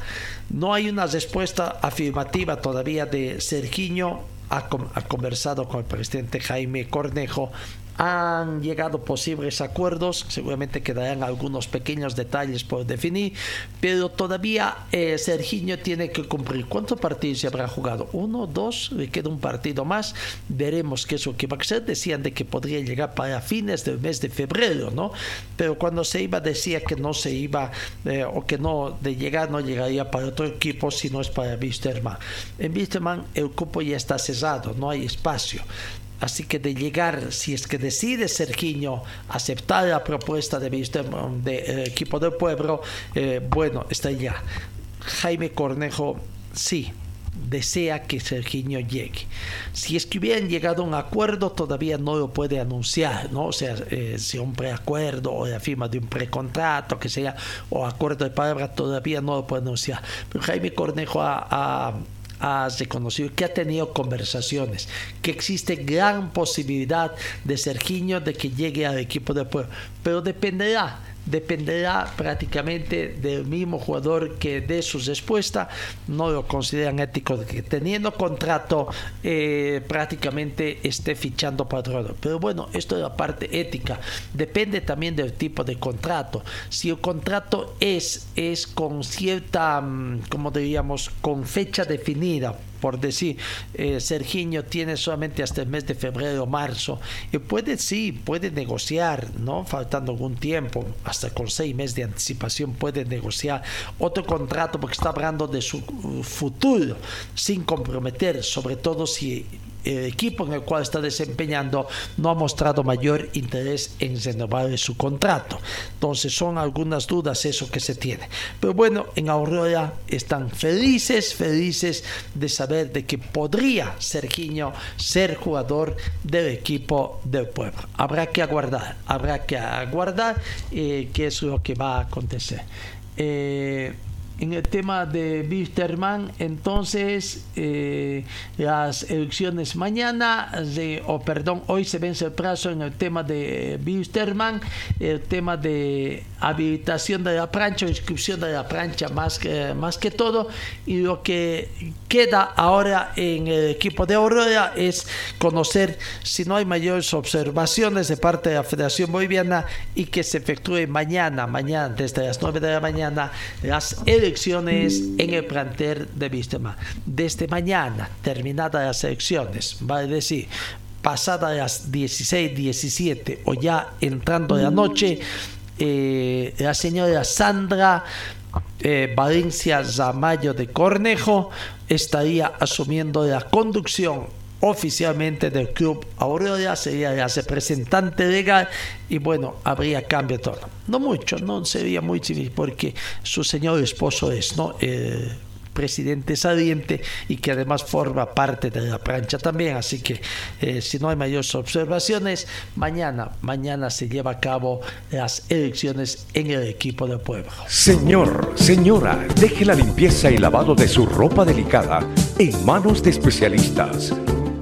No hay una respuesta afirmativa todavía de Sergiño. Ha, ha conversado con el presidente Jaime Cornejo han llegado posibles acuerdos, seguramente quedarán algunos pequeños detalles por definir, pero todavía eh, Serginho tiene que cumplir. ¿Cuántos partidos se habrá jugado? ¿Uno, dos? Le queda un partido más. Veremos qué es lo que va a ser. Decían de que podría llegar para fines del mes de febrero, ¿no? Pero cuando se iba decía que no se iba, eh, o que no, de llegar no llegaría para otro equipo, si no es para Wisterman. En Wisterman el cupo ya está cesado, no hay espacio. Así que de llegar, si es que decide Sergiño aceptar la propuesta de de, equipo del pueblo, eh, bueno, está ya. Jaime Cornejo, sí, desea que Sergiño llegue. Si es que hubieran llegado a un acuerdo, todavía no lo puede anunciar, ¿no? O sea, eh, si un preacuerdo o la firma de un precontrato, que sea, o acuerdo de palabra, todavía no lo puede anunciar. Pero Jaime Cornejo ha ha reconocido que ha tenido conversaciones, que existe gran posibilidad de Sergiño de que llegue al equipo de pueblo, pero dependerá dependerá prácticamente del mismo jugador que dé su respuesta. No lo consideran ético que teniendo contrato eh, prácticamente esté fichando otro Pero bueno, esto es la parte ética. Depende también del tipo de contrato. Si el contrato es, es con cierta, mm, como diríamos, con fecha definida por decir, eh, Serginho tiene solamente hasta el mes de febrero o marzo, y puede, sí, puede negociar, ¿no? Faltando algún tiempo, hasta con seis meses de anticipación puede negociar otro contrato porque está hablando de su futuro sin comprometer, sobre todo si el equipo en el cual está desempeñando no ha mostrado mayor interés en renovar su contrato. Entonces son algunas dudas eso que se tiene. Pero bueno, en Aurora están felices, felices de saber de que podría Sergiño ser jugador del equipo del pueblo. Habrá que aguardar, habrá que aguardar eh, qué es lo que va a acontecer. Eh, en el tema de Wisterman, entonces eh, las elecciones mañana, de, o perdón, hoy se vence el plazo en el tema de Wisterman, el tema de habilitación de la plancha, inscripción de la plancha más que, más que todo, y lo que queda ahora en el equipo de Aurora es conocer si no hay mayores observaciones de parte de la Federación Boliviana y que se efectúe mañana, mañana desde las 9 de la mañana, las elecciones elecciones en el plantel de Vistema. Desde mañana, terminadas las elecciones, vale decir, pasadas las 16, 17 o ya entrando de la noche, eh, la señora Sandra eh, Valencia Zamayo de Cornejo estaría asumiendo la conducción oficialmente del club Aurora, sería la representante legal y bueno, habría cambio todo. No mucho, no sería muy civil porque su señor esposo es, ¿no? El presidente saliente y que además forma parte de la plancha también, así que eh, si no hay mayores observaciones, mañana, mañana se lleva a cabo las elecciones en el equipo del pueblo. Señor, señora, deje la limpieza y lavado de su ropa delicada en manos de especialistas.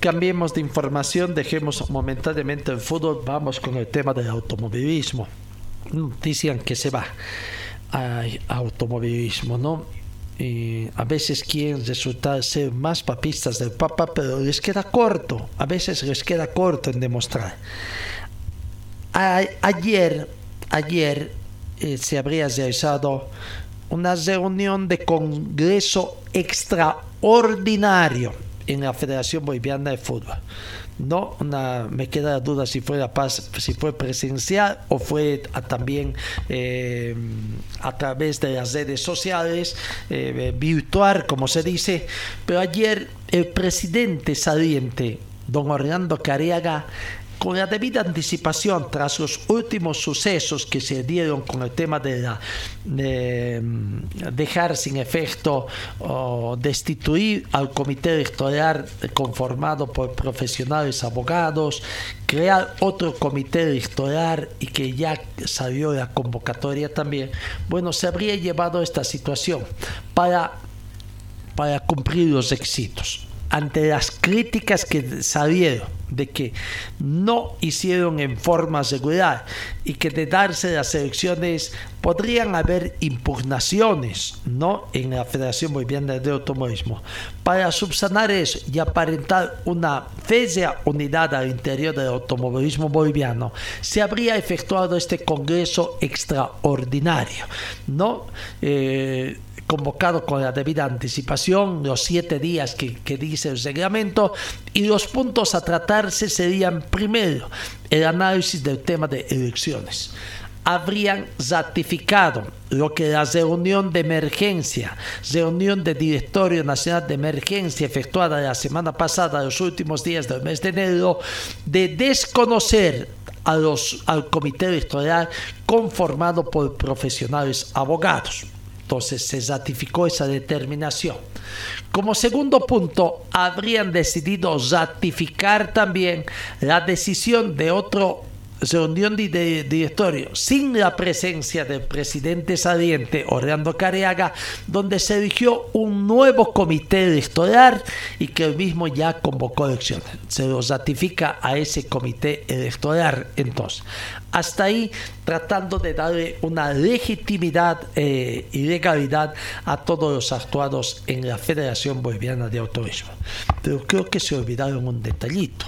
Cambiemos de información, dejemos momentáneamente el fútbol, vamos con el tema del automovilismo. Dicen que se va al automovilismo, ¿no? A veces quieren resultar ser más papistas del Papa, pero les queda corto, a veces les queda corto en demostrar. ayer, ayer eh, se habría realizado una reunión de congreso extraordinario en la Federación Boliviana de Fútbol. No, me queda la duda si fue la paz, si fue presencial o fue también eh, a través de las redes sociales, eh, virtual, como se dice. Pero ayer el presidente saliente, don Orlando Cariaga, con la debida anticipación tras los últimos sucesos que se dieron con el tema de, dejar sin efecto o destituir al comité electoral conformado por profesionales abogados, crear otro comité electoral y que ya salió la convocatoria también, bueno, se habría llevado esta situación para, para cumplir los éxitos ante las críticas que salieron de que no hicieron en forma regular y que de darse las elecciones podrían haber impugnaciones ¿no? en la Federación Boliviana de Automovilismo. Para subsanar eso y aparentar una fea unidad al interior del automovilismo boliviano, se habría efectuado este Congreso extraordinario. ¿no? Eh, convocado con la debida anticipación, los siete días que, dice el reglamento, y los puntos a tratarse serían primero el análisis del tema de elecciones. Habrían ratificado lo que la reunión de emergencia, reunión de Directorio Nacional de Emergencia efectuada la semana pasada, los últimos días del mes de enero, de desconocer a los, al comité electoral conformado por profesionales abogados. Entonces se ratificó esa determinación. Como segundo punto, habrían decidido ratificar también la decisión de otro reunión de directorio sin la presencia del presidente saliente Orlando Careaga, donde se eligió un nuevo comité electoral y que el mismo ya convocó elecciones. Se lo ratifica a ese comité electoral entonces. Hasta ahí tratando de darle una legitimidad eh, y legalidad a todos los actuados en la Federación Boliviana de Autorismo. Pero creo que se olvidaron un detallito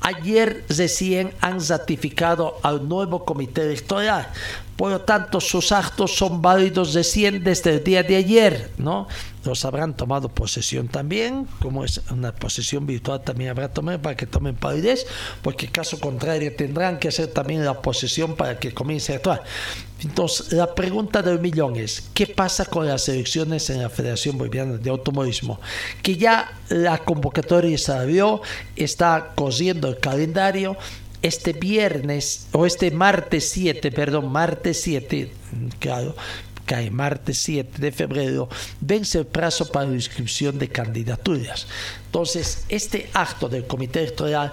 Ayer recién han ratificado al nuevo comité electoral. Por lo tanto, sus actos son válidos recién desde el día de ayer, ¿no? los habrán tomado posesión también, como es una posesión virtual también habrá tomado para que tomen palidez, porque caso contrario tendrán que hacer también la posesión para que comience a actuar. Entonces, la pregunta del millón es, ¿qué pasa con las elecciones en la Federación Boliviana de Automovilismo? Que ya la convocatoria se abrió, está cosiendo el calendario, este viernes, o este martes 7, perdón, martes 7, claro, cae martes 7 de febrero, vence el plazo para la inscripción de candidaturas. Entonces, este acto del comité electoral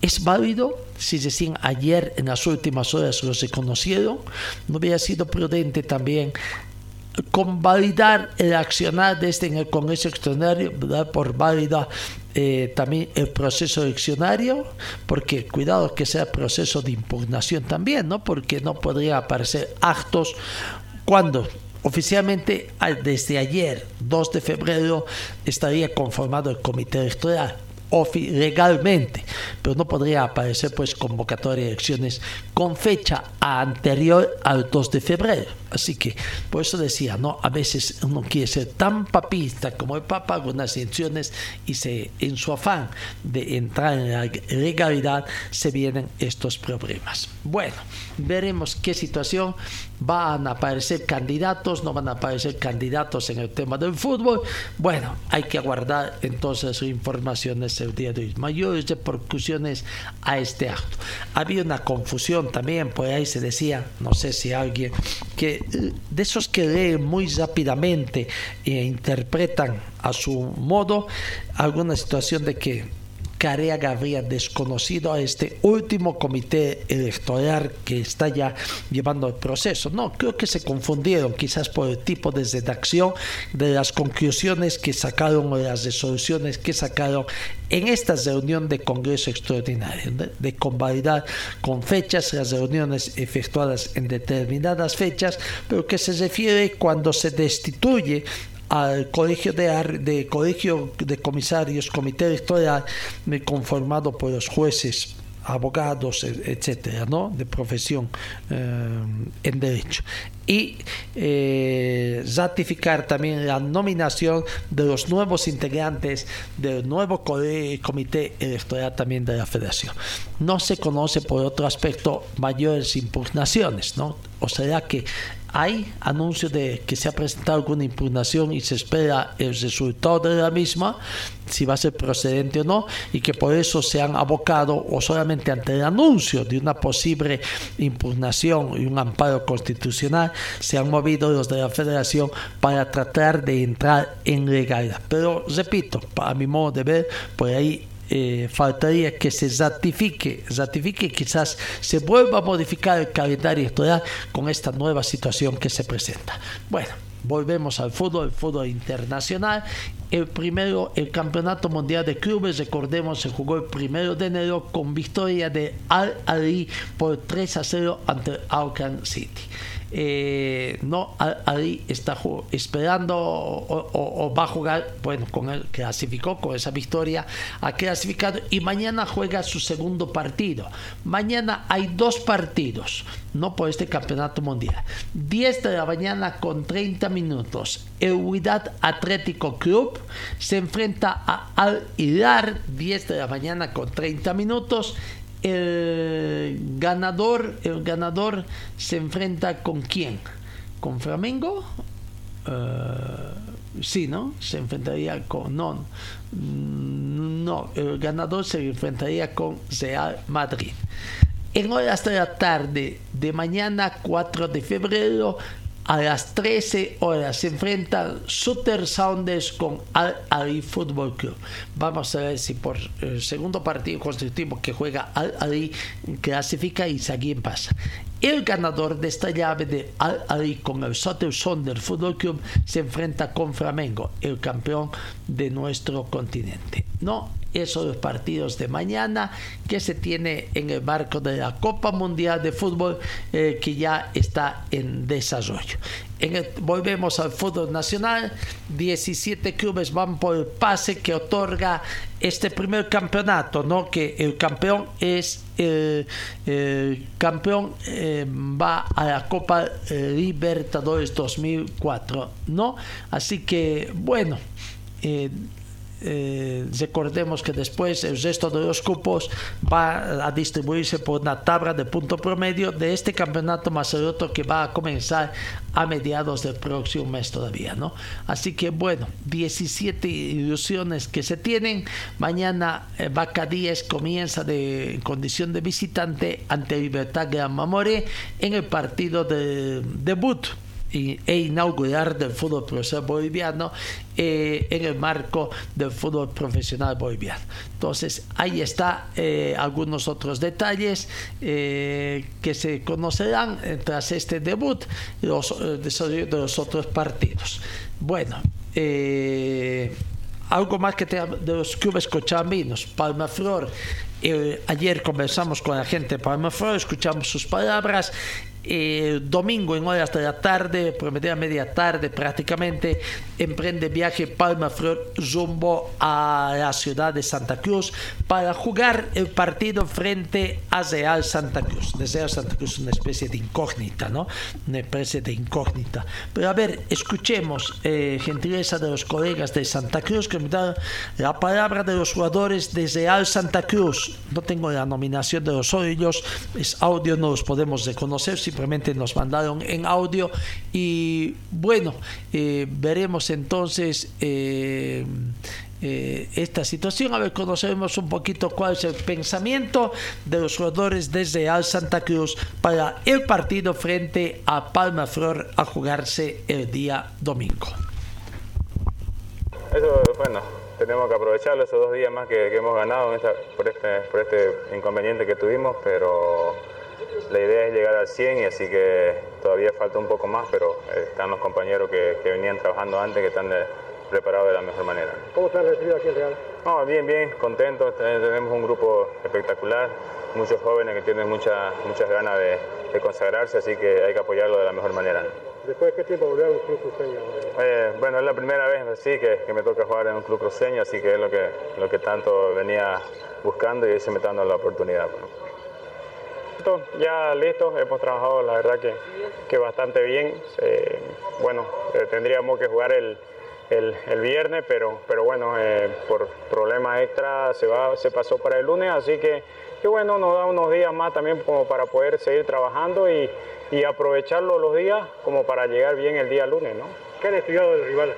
es válido si decían ayer en las últimas horas lo se conocieron, no hubiera sido prudente también convalidar el accionar desde este el Congreso Extraordinario, por válida eh, también el proceso eleccionario, porque cuidado que sea proceso de impugnación también, ¿no? Porque no podría aparecer actos cuando oficialmente desde ayer, 2 de febrero, estaría conformado el comité electoral legalmente, pero no podría aparecer pues convocatoria de elecciones con fecha anterior al 2 de febrero. Así que por eso decía, ¿no? A veces uno quiere ser tan papista como el Papa, algunas elecciones y se, en su afán de entrar en la legalidad se vienen estos problemas. Bueno, veremos qué situación van a aparecer candidatos, no van a aparecer candidatos en el tema del fútbol. Bueno, hay que aguardar entonces informaciones el día de hoy. Mayores repercusiones a este acto. Había una confusión también, por ahí se decía, no sé si alguien, que de esos que leen muy rápidamente e interpretan a su modo alguna situación de que Careaga habría desconocido a este último comité electoral que está ya llevando el proceso. No, creo que se confundieron quizás por el tipo de redacción de las conclusiones que sacaron o las resoluciones que sacaron en esta reunión de Congreso Extraordinario, de convalidar con fechas las reuniones efectuadas en determinadas fechas, pero que se refiere cuando se destituye al colegio de, de comisarios, comité electoral conformado por los jueces abogados, etcétera, ¿no? de profesión eh, en derecho. Y eh, ratificar también la nominación de los nuevos integrantes del nuevo comité electoral también de la federación. No se conoce por otro aspecto mayores impugnaciones, ¿no? O sea que hay anuncio de que se ha presentado alguna impugnación y se espera el resultado de la misma, si va a ser procedente o no, y que por eso se han abocado o solamente ante el anuncio de una posible impugnación y un amparo constitucional, se han movido los de la federación para tratar de entrar en legalidad. Pero repito, a mi modo de ver, por ahí eh, faltaría que se ratifique, ratifique quizás se vuelva a modificar el calendario electoral con esta nueva situación que se presenta. Bueno, volvemos al fútbol, el fútbol internacional. El primero, el Campeonato Mundial de Clubes, recordemos, se jugó el primero de enero con victoria de Al Ali por 3 a 0 ante Auckland City. Eh, no ahí está esperando o, va a jugar, bueno, con el clasificó con esa victoria, ha clasificado y mañana juega su segundo partido. Mañana hay dos partidos, no por este campeonato mundial. 10 de la mañana con 30 minutos. El Huidad Atlético Club se enfrenta a Al Hilar, 10 de la mañana con 30 minutos el ganador, el ganador se enfrenta con quién? ¿Con Flamengo? Uh, sí, ¿no? Se enfrentaría con. No, no, el ganador se enfrentaría con Real Madrid. En horas de la tarde de mañana 4 de febrero a las 13 horas se enfrentan Sutter Sounders con Al Ali Football Club. Vamos a ver si por el segundo partido constructivo que juega Al Ali clasifica y si alguien pasa. El ganador de esta llave de Al Ali con el Sutter Sounders Football Club se enfrenta con Flamengo, el campeón de nuestro continente. No esos partidos de mañana que se tiene en el marco de la Copa Mundial de Fútbol eh, que ya está en desarrollo. volvemos al fútbol nacional, 17 clubes van por el pase que otorga este primer campeonato, ¿no? Que el campeón es el, campeón eh, va a la Copa eh, Libertadores 2004, ¿no? Así que bueno. Eh, recordemos que después el resto de los cupos va a distribuirse por una tabla de punto promedio de este campeonato más que va a comenzar a mediados del próximo mes todavía, ¿no? Así que bueno, 17 ilusiones que se tienen. Mañana eh, Vaca 10 comienza de condición de visitante ante Libertad Gran Mamore en el partido de debut e inaugurar del fútbol profesional boliviano eh, en el marco del fútbol profesional boliviano. Entonces, ahí está eh, algunos otros detalles eh, que se conocerán tras este debut los de los otros partidos. Bueno, algo más que te, de los clubes cochabambinos, Palma Flor. ayer conversamos con la gente de Palma Flor, escuchamos sus palabras eh, domingo en horas de la tarde, promedio a media tarde prácticamente, emprende viaje Palma Flor rumbo a la ciudad de Santa Cruz para jugar el partido frente a Real Santa Cruz. Real Santa Cruz una especie de incógnita, ¿no? Una especie de incógnita. Pero a ver, escuchemos eh, gentileza de los colegas de Santa Cruz que me dan la palabra de los jugadores de Real Santa Cruz. No tengo la nominación de los ellos, es audio, no los podemos reconocer. Si simplemente nos mandaron en audio y bueno, eh, veremos entonces eh, eh, esta situación, a ver, conocemos un poquito cuál es el pensamiento de los jugadores desde Al Santa Cruz para el partido frente a Palma Flor a jugarse el día domingo. Eso, bueno, tenemos que aprovecharlo esos dos días más que, hemos ganado por, este, por este inconveniente que tuvimos, pero la idea es llegar al 100 y así que todavía falta un poco más, pero están los compañeros que, venían trabajando antes que están preparados de la mejor manera. ¿Cómo se han recibido aquí en Real? No, bien, bien, contentos. Tenemos un grupo espectacular, muchos jóvenes que tienen muchas muchas ganas de, consagrarse, así que hay que apoyarlo de la mejor manera. ¿Después de qué tiempo volvió a un club cruceño? Eh, bueno, es la primera vez sí, que, me toca jugar en un club cruceño, así que es lo que, lo que tanto venía buscando y hoy se me está dando la oportunidad ya listo, hemos trabajado la verdad que, que bastante bien. bueno, eh, tendríamos que jugar el, el, viernes, pero, pero bueno, eh, por problemas extra se, va, se pasó para el lunes, así que, que bueno, nos da unos días más también como para poder seguir trabajando y, y aprovecharlo los días como para llegar bien el día lunes. ¿no? ¿Qué han estudiado del rival?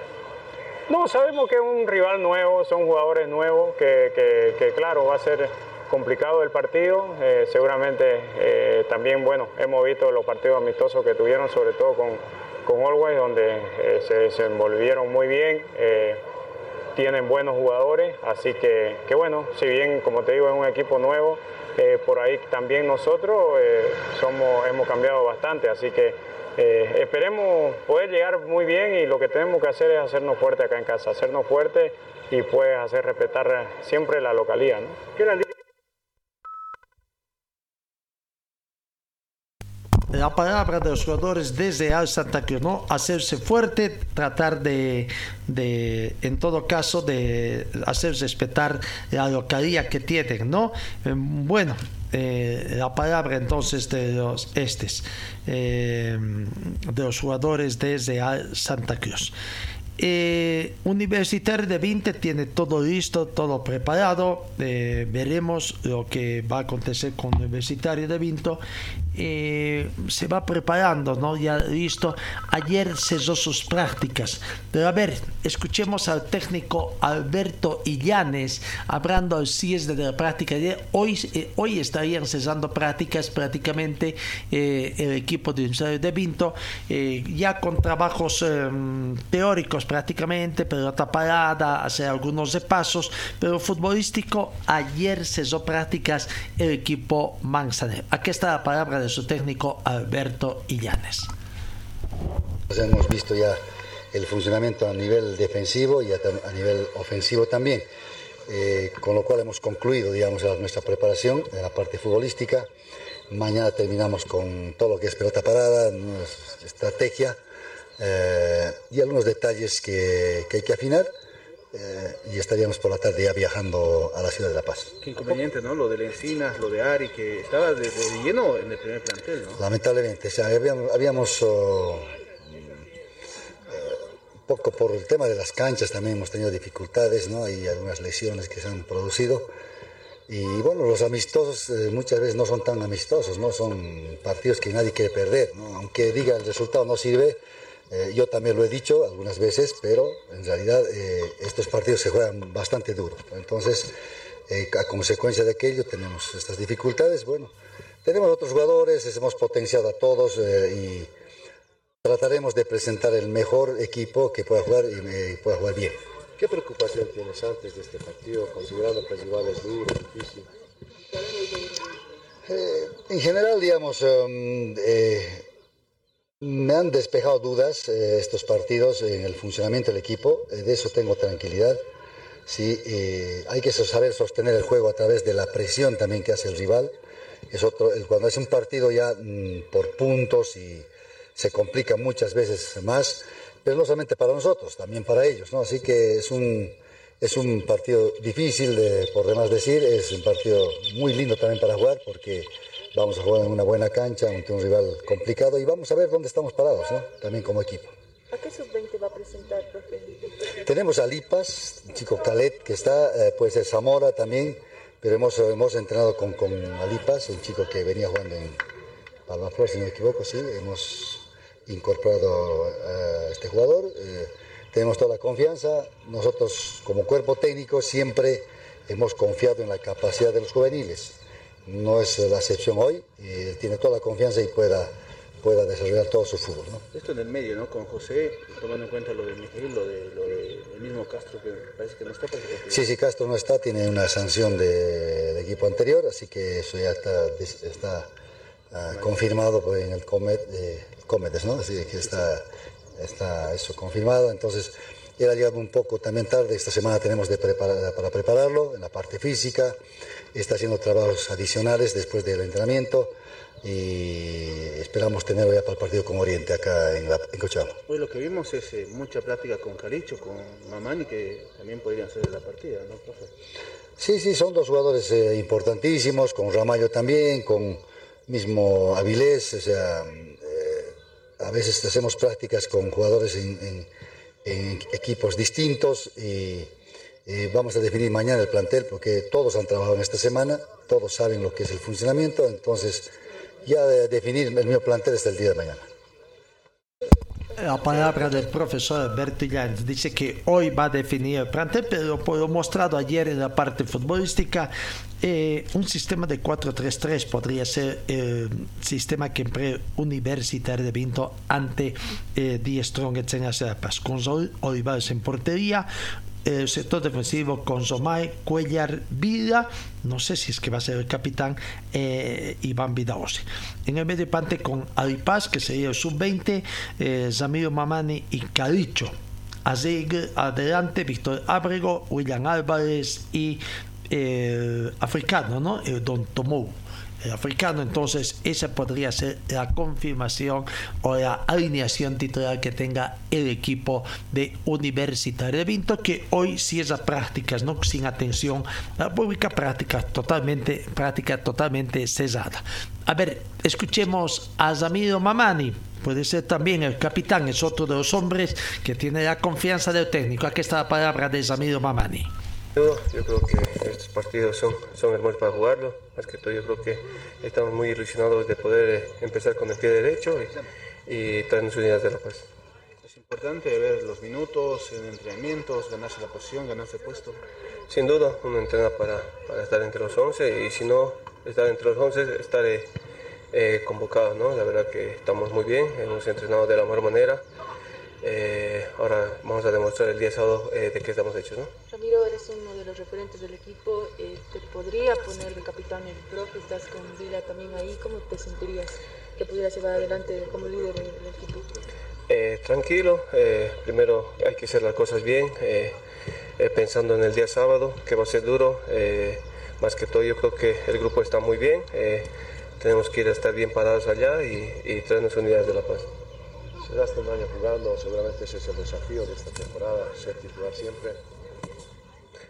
No, sabemos que es un rival nuevo, son jugadores nuevos, que, que, que claro, va a ser complicado el partido. Eh, seguramente eh, también, bueno, hemos visto los partidos amistosos que tuvieron, sobre todo con, con Always, donde eh, se desenvolvieron muy bien. tienen buenos jugadores, así que, que, bueno, si bien, como te digo, es un equipo nuevo, por ahí también nosotros somos, hemos cambiado bastante, así que esperemos poder llegar muy bien y lo que tenemos que hacer es hacernos fuerte acá en casa, hacernos fuerte y pues hacer respetar siempre la localidad. ¿no? La palabra de los jugadores desde Al Santa Cruz, ¿no? Hacerse fuerte, tratar de, de, en todo caso, de hacer respetar la localidad que tienen, ¿no? Eh, bueno, eh, la palabra entonces de los estes, eh, de los jugadores desde Al Santa Cruz. Universitario de 20 tiene todo listo, todo preparado. Veremos lo que va a acontecer con Universitario de Vinto. Eh, se va preparando, ¿no? Ya listo. Ayer cesó sus prácticas. Pero a ver, escuchemos al técnico Alberto Illanes hablando al CIES de la práctica. Hoy, hoy estarían cesando prácticas prácticamente el equipo de Universitario de Vinto, ya con trabajos teóricos prácticamente, pelota parada, hacer algunos repasos, pero futbolístico, ayer cesó prácticas el equipo Manzanero. Aquí está la palabra de su técnico Alberto Illanes. Pues hemos visto ya el funcionamiento a nivel defensivo y a, nivel ofensivo también, eh, con lo cual hemos concluido digamos, nuestra preparación de la parte futbolística. Mañana terminamos con todo lo que es pelota parada, estrategia eh, y algunos detalles que, que hay que afinar. Eh, y estaríamos por la tarde ya viajando a la ciudad de La Paz. Qué inconveniente, ¿no? Lo de Encinas, lo de Ari, que estaba de, de lleno en el primer plantel, ¿no? Lamentablemente, o sea, habíamos, habíamos, oh, eh, poco por el tema de las canchas también hemos tenido dificultades, ¿no? Hay algunas lesiones que se han producido. Y bueno, los amistosos eh, muchas veces no son tan amistosos, ¿no? Son partidos que nadie quiere perder, ¿no? Aunque diga el resultado no sirve, eh, yo también lo he dicho algunas veces, pero en realidad eh, estos partidos se juegan bastante duro. Entonces, eh, a consecuencia de aquello tenemos estas dificultades. Bueno, tenemos otros jugadores, hemos potenciado a todos y trataremos de presentar el mejor equipo que pueda jugar y pueda jugar bien. ¿Qué preocupación tienes antes de este partido, considerando que el rival es duro, difícil? En general, digamos, um, eh, me han despejado dudas eh, estos partidos en el funcionamiento del equipo, eh, de eso tengo tranquilidad. Sí, eh, hay que saber sostener el juego a través de la presión también que hace el rival. Es otro, cuando es un partido ya mm, por puntos y se complica muchas veces más, pero no solamente para nosotros, también para ellos, ¿no? Así que es un, es un partido difícil, de, por demás decir, es un partido muy lindo también para jugar porque vamos a jugar en una buena cancha ante un rival complicado y vamos a ver dónde estamos parados, ¿no? También como equipo. ¿A qué sub-20 va a presentar, profe? Tenemos a Lipas, un chico Calet que está, eh, puede ser Zamora también, pero hemos, hemos entrenado con, con Alipas, un chico que venía jugando en Palmaflor, si no me equivoco, sí, hemos incorporado a este jugador. eh, tenemos toda la confianza. Nosotros, como cuerpo técnico, siempre hemos confiado en la capacidad de los juveniles. No es la excepción hoy. y él tiene toda la confianza y pueda, pueda desarrollar todo su fútbol. ¿no? Esto en el medio, ¿no? Con José, tomando en cuenta lo de Miguel, lo de, lo de el mismo Castro, que parece que no está. Sí, sí, Castro no está, tiene una sanción de, de equipo anterior, así que eso ya está, está ah, confirmado pues, en el Comet, eh, Cometes, ¿no? Así que está, está eso confirmado. Entonces, él ha llegado un poco también tarde. Esta semana tenemos de preparar- para prepararlo en la parte física. Está haciendo trabajos adicionales después del entrenamiento y esperamos tenerlo ya para el partido con Oriente acá en, la, en Cochabamba. Hoy lo que vimos es eh, mucha plática con Calicho, con Mamani, que también podrían ser de la partida, ¿no, profe? Sí, sí, son dos jugadores eh, importantísimos, con Ramallo también, con mismo Avilés, o sea, eh, a veces hacemos prácticas con jugadores en, en- en equipos distintos y eh, vamos a definir mañana el plantel porque todos han trabajado en esta semana, todos saben lo que es el funcionamiento, entonces ya de definir el mismo plantel hasta el día de mañana. La palabra del profesor Bertillán dice que hoy va a definir el plantel, pero por lo mostrado ayer en la parte futbolística, eh, un sistema de 4-3-3 podría ser el sistema que emplee Universitario de Vinto ante eh, Die Strong en Serpas, con Olivares en portería, el sector defensivo con Zomay, Cuellar, Vida, no sé si es que va a ser el capitán, eh, Iván Vidaosi. En el medio pante con Alipaz, que sería el sub-20, eh, Mamani y Calicho. Azeg adelante, Víctor Ábrego, William Álvarez y eh, africano, ¿no? El Don Tomou el africano. Entonces, esa podría ser la confirmación o la alineación titular que tenga el equipo de Universitario de Vinto, que hoy sí es prácticas, ¿no? sin atención, la pública práctica totalmente, práctica totalmente cesada. A ver, escuchemos a Zamiro Mamani. Puede ser también el capitán, es otro de los hombres que tiene la confianza del técnico. Aquí está la palabra de Zamiro Mamani. Yo, yo creo que estos partidos son, son hermosos para jugarlo. Más que todo, yo creo que estamos muy ilusionados de poder eh, empezar con el pie derecho y, y traernos unidades de la paz. Es importante ver los minutos en entrenamientos, ganarse la posición, ganarse el puesto. Sin duda, uno entrena para, para estar entre los 11 y si no estar entre los 11, estar eh, eh, convocado. ¿no? La verdad que estamos muy bien, hemos entrenado de la mejor manera. Eh, ahora vamos a demostrar el día sábado eh, de qué estamos hechos. ¿no? Ramiro, eres uno de los referentes del equipo. eh, ¿Te podría poner de capitán el profe? Estás con Vila también ahí. ¿Cómo te sentirías que pudieras llevar adelante como líder del del equipo? Eh, tranquilo, primero hay que hacer las cosas bien, pensando en el día sábado, que va a ser duro. más que todo, yo creo que el grupo está muy bien. tenemos que ir a estar bien parados allá y, y traernos unidades de la paz. Se gasta un año jugando, seguramente ese es el desafío de esta temporada, ser titular siempre.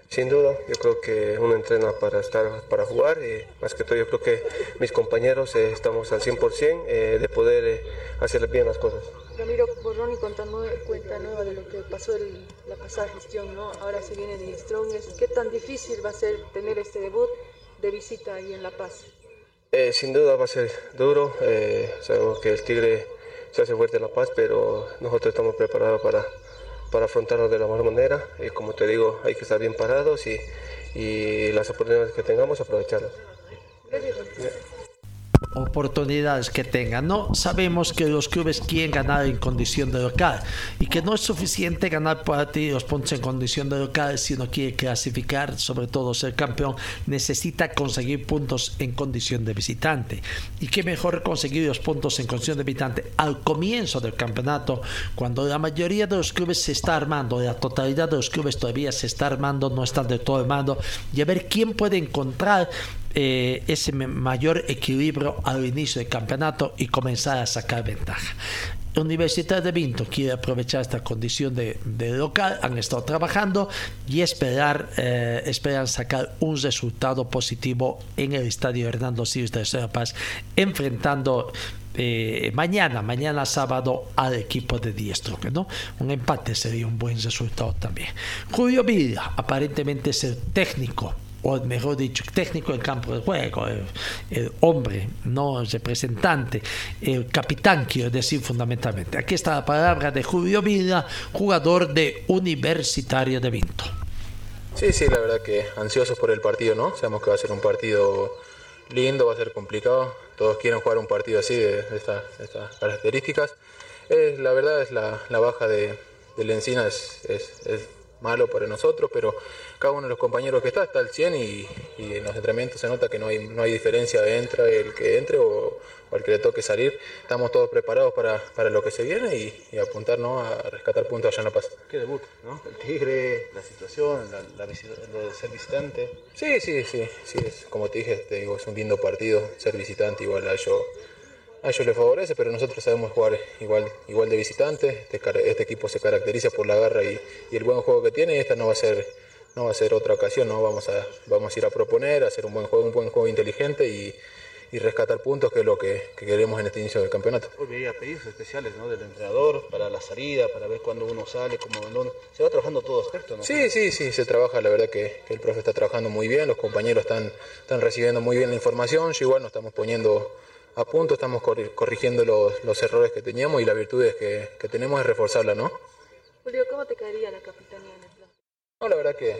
Sin duda, yo creo que uno entrena para estar, para jugar y más que todo yo creo que mis compañeros eh, estamos al 100% eh, de poder eh, hacer bien las cosas. Ramiro, borrón y cuenta, cuenta nueva de lo que pasó en la pasada gestión, ¿no? Ahora se viene de Strongest. ¿Qué tan difícil va a ser tener este debut de visita ahí en La Paz? sin duda va a ser duro. sabemos que el Tigre se hace fuerte La Paz, pero nosotros estamos preparados para, para afrontarlo de la mejor manera. Y como te digo, hay que estar bien parados y, y las oportunidades que tengamos aprovecharlas. Gracias oportunidades que tengan. No sabemos que los clubes quieren ganar en condición de local y que no es suficiente ganar partidos puntos en condición de local si no quiere clasificar, sobre todo ser campeón, necesita conseguir puntos en condición de visitante. Y qué mejor conseguir los puntos en condición de visitante al comienzo del campeonato, cuando la mayoría de los clubes se está armando, la totalidad de los clubes todavía se está armando, no están de todo armando, y a ver quién puede encontrar eh, ese mayor equilibrio al inicio del campeonato y comenzar a sacar ventaja. Universidad de Vinto quiere aprovechar esta condición de, local, han estado trabajando y esperar, eh, esperan sacar un resultado positivo en el estadio Hernando Siles de La Paz, enfrentando eh, mañana, mañana sábado al equipo de Diestro, ¿no? Un empate sería un buen resultado también. Julio Villa, aparentemente es el técnico o mejor dicho, técnico en campo de juego, el, hombre, no el representante, el capitán, quiero decir fundamentalmente. Aquí está la palabra de Julio Villa, jugador de Universitario de Vinto. Sí, sí, la verdad que ansioso por el partido, ¿no? Sabemos que va a ser un partido lindo, va a ser complicado. Todos quieren jugar un partido así, de, estas, características. la verdad es la, baja de, de Lencina es, es malo para nosotros, pero cada uno de los compañeros que está está al 100 y, en los entrenamientos se nota que no hay, no hay diferencia de entra el que entre o, el que le toque salir. Estamos todos preparados para, para lo que se viene y, apuntarnos a rescatar puntos allá en La Paz. Qué debut, ¿no? El Tigre, la situación, la, lo de ser visitante. Sí, sí, sí, sí, es, como te dije, te digo, es un lindo partido ser visitante, igual a ellos a ellos les favorece, pero nosotros sabemos jugar igual, igual de visitante. Este, este equipo se caracteriza por la garra y, el buen juego que tiene y esta no va a ser no va a ser otra ocasión, ¿no? vamos, a, vamos a ir a proponer, a hacer un buen juego, un buen juego inteligente y, rescatar puntos, que es lo que, queremos en este inicio del campeonato. Hoy veía pedidos especiales ¿no? del entrenador para la salida, para ver cuándo uno sale, cómo Se va trabajando todo aspecto, ¿no? Sí, sí, sí, se trabaja, la verdad que, el profe está trabajando muy bien, los compañeros están, están recibiendo muy bien la información, yo igual nos estamos poniendo a punto, estamos corrigiendo los, errores que teníamos y las virtudes que, tenemos es reforzarla, ¿no? Julio, ¿cómo te caería la plan? No, la verdad que,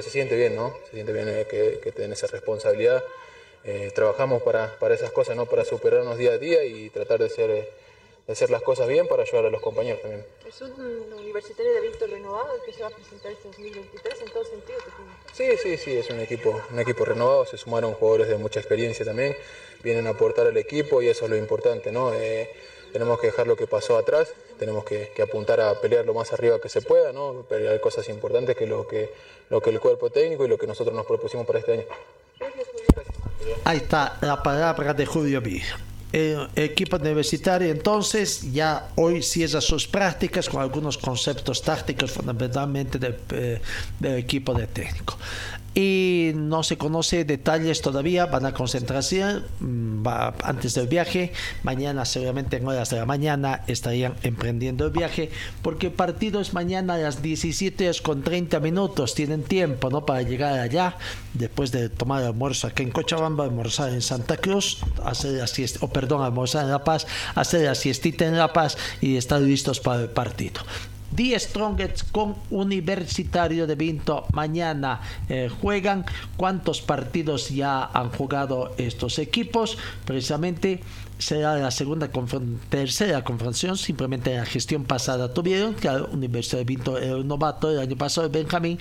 se siente bien, ¿no? Se siente bien eh, que, que esa responsabilidad. Eh, trabajamos para, para, esas cosas, ¿no? Para superarnos día a día y tratar de ser... Eh, de hacer las cosas bien para ayudar a los compañeros también. Es un universitario de Víctor renovado el que se va a presentar este 2023 en todo sentido. Sí, sí, sí, es un equipo, un equipo renovado, se sumaron jugadores de mucha experiencia también, vienen a aportar al equipo y eso es lo importante, ¿no? Eh, tenemos que dejar lo que pasó atrás, tenemos que, apuntar a pelear lo más arriba que se pueda, ¿no? Pelear cosas importantes que lo que, lo que el cuerpo técnico y lo que nosotros nos propusimos para este año. Ahí está la palabra de Julio Villa el equipo universitario entonces ya hoy cierra sus prácticas con algunos conceptos tácticos fundamentalmente del, eh, del equipo de técnico y no se conoce detalles todavía, van a concentrarse mm, antes del viaje, mañana seguramente en horas de la mañana estarían emprendiendo el viaje, porque el partido es mañana a las 17 con 30 minutos, tienen tiempo ¿no? para llegar allá, después de tomar almuerzo aquí en Cochabamba, almorzar en Santa Cruz, hacer la siesta, o perdón, almorzar en La Paz, hacer la siestita en La Paz y estar listos para el partido. The Strongest con Universitario de Vinto mañana eh, juegan. ¿Cuántos partidos ya han jugado estos equipos? Precisamente será la segunda tercera confrontación simplemente en la gestión pasada tuvieron que la Universidad de Vinto el novato el año pasado Benjamín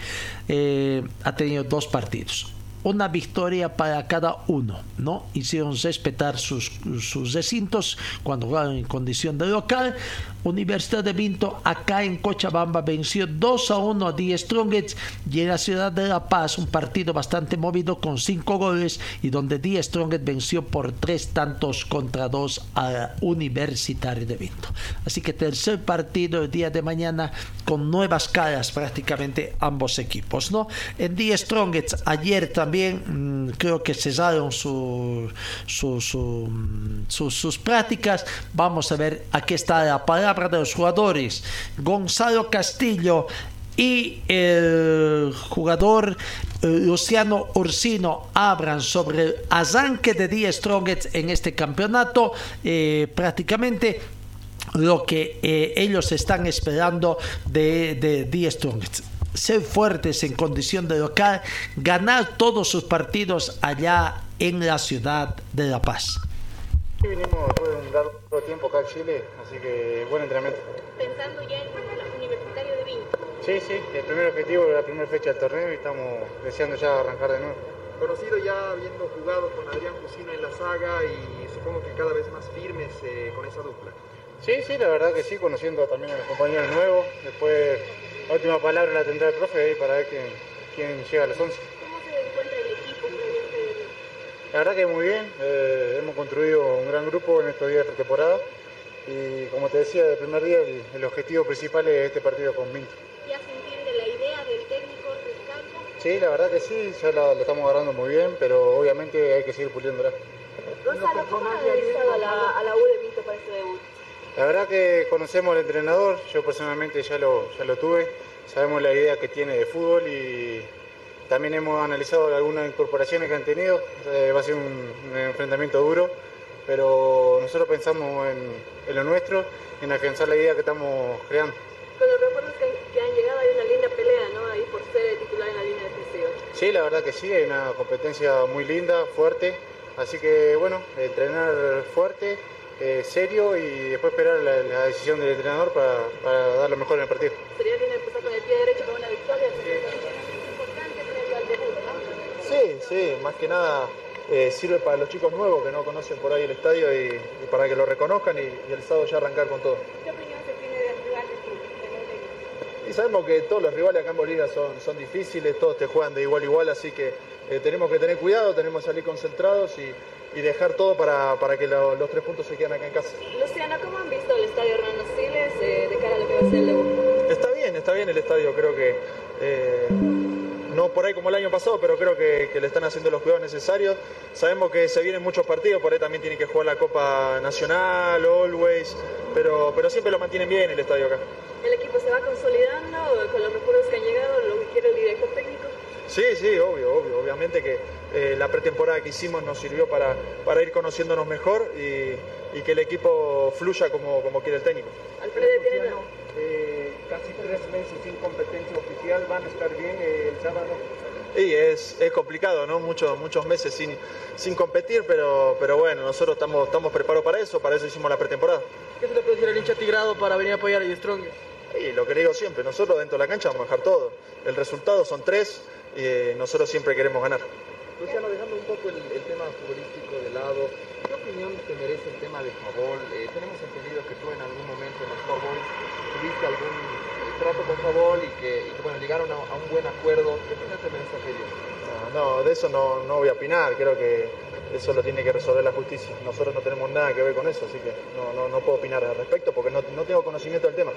eh, ha tenido dos partidos una victoria para cada uno, ¿no? Hicieron respetar sus, sus recintos cuando jugaron en condición de local Universidad de Vinto acá en Cochabamba venció 2 a 1 a Die Strongets y en la ciudad de La Paz un partido bastante movido con 5 goles y donde Die Strongets venció por 3 tantos contra 2 a Universitario de Vinto. Así que tercer partido el día de mañana con nuevas caras prácticamente ambos equipos. ¿no? En Die Strongets ayer también mmm, creo que cesaron su, su, su, sus prácticas. Vamos a ver, aquí está la palabra de los jugadores. Gonzalo Castillo y el jugador eh, Luciano Ursino hablan sobre el arranque de Die Strongets en este campeonato. Eh, prácticamente lo que eh, ellos están esperando de, de Die Strongets ser fuertes en condición de local, ganar todos sus partidos allá en la ciudad de La Paz. Sí, vinimos después de un largo tiempo acá en Chile, así que buen entrenamiento. Pensando ya en el universitario de Vinto. Sí, sí, el primer objetivo la primera fecha del torneo y estamos deseando ya arrancar de nuevo. Conocido ya habiendo jugado con Adrián Jusino en la saga y supongo que cada vez más firmes eh, con esa dupla. Sí, sí, la verdad que sí, conociendo también a los compañeros nuevos. Después, la última palabra la tendrá el profe ahí para ver quién, quién llega a las 11. ¿Cómo se encuentra el equipo? La verdad que muy bien, eh, hemos construido un gran grupo en estos días de pretemporada y como te decía, el primer día el, el objetivo principal es este partido con Vinto. ¿Ya se entiende la idea del técnico Rescalvo? Sí, la verdad que sí, ya la, la estamos agarrando muy bien, pero obviamente hay que seguir puliéndola. Gonzalo, ¿cómo ha analizado a la, a la U de Vinto para este debut? La verdad que conocemos al entrenador, yo personalmente ya lo, ya lo tuve, sabemos la idea que tiene de fútbol y también hemos analizado algunas incorporaciones que han tenido, eh, va a ser un, un, enfrentamiento duro, pero nosotros pensamos en, en, lo nuestro, en afianzar la idea que estamos creando. Con los refuerzos que, que, han llegado hay una linda pelea, ¿no? Ahí por ser titular en la línea defensiva. Sí, la verdad que sí, hay una competencia muy linda, fuerte, así que bueno, entrenar fuerte eh, serio y después esperar la, la, decisión del entrenador para, para, dar lo mejor en el partido. Sería bien empezar con el pie derecho con una victoria, es importante previo al debut, ¿no? Sí, sí, más que nada eh, sirve para los chicos nuevos que no conocen por ahí el estadio y, y para que lo reconozcan y, y, el sábado ya arrancar con todo. ¿Qué opinión se tiene del rival de? Y sabemos que todos los rivales acá en Bolivia son, son difíciles, todos te juegan de igual a igual, así que eh, tenemos que tener cuidado, tenemos que salir concentrados y y dejar todo para, para que lo, los tres puntos se queden acá en casa. Luciana, ¿cómo han visto el estadio Hernando Siles eh, de cara a lo que va a ser el? Está bien, está bien el estadio, creo que no por ahí como el año pasado, pero creo que, que, le están haciendo los cuidados necesarios. Sabemos que se vienen muchos partidos, por ahí también tienen que jugar la Copa Nacional, Always, pero, pero siempre lo mantienen bien el estadio acá. ¿El equipo se va consolidando con los refuerzos que han llegado, lo que quiere el director técnico? Sí, sí, obvio, obvio. Obviamente que eh, la pretemporada que hicimos nos sirvió para, para ir conociéndonos mejor y, y, que el equipo fluya como, como quiere el técnico. Alfredo, ¿tienen eh, casi tres meses sin competencia oficial, ¿van a estar bien eh, el sábado? Sí, es, es complicado, ¿no? Muchos, muchos meses sin, sin competir, pero, pero bueno, nosotros estamos, estamos preparados para eso, para eso hicimos la pretemporada. ¿Qué se le puede decir al hincha tigrado para venir a apoyar a Strong? Y lo que digo siempre, nosotros dentro de la cancha vamos a dejar todo. El resultado son tres, y nosotros siempre queremos ganar. Luciano, dejando un poco el, el, tema futbolístico de lado, ¿qué opinión te merece el tema de Favol? Eh, tenemos entendido que tú en algún momento en los Favol tuviste algún eh, trato con Favol y que, bueno, llegaron a, un buen acuerdo. ¿Qué opinión te merece aquello? No, no, de eso no, no voy a opinar, creo que eso lo tiene que resolver la justicia. Nosotros no tenemos nada que ver con eso, así que no, no, no puedo opinar al respecto porque no, no tengo conocimiento del tema.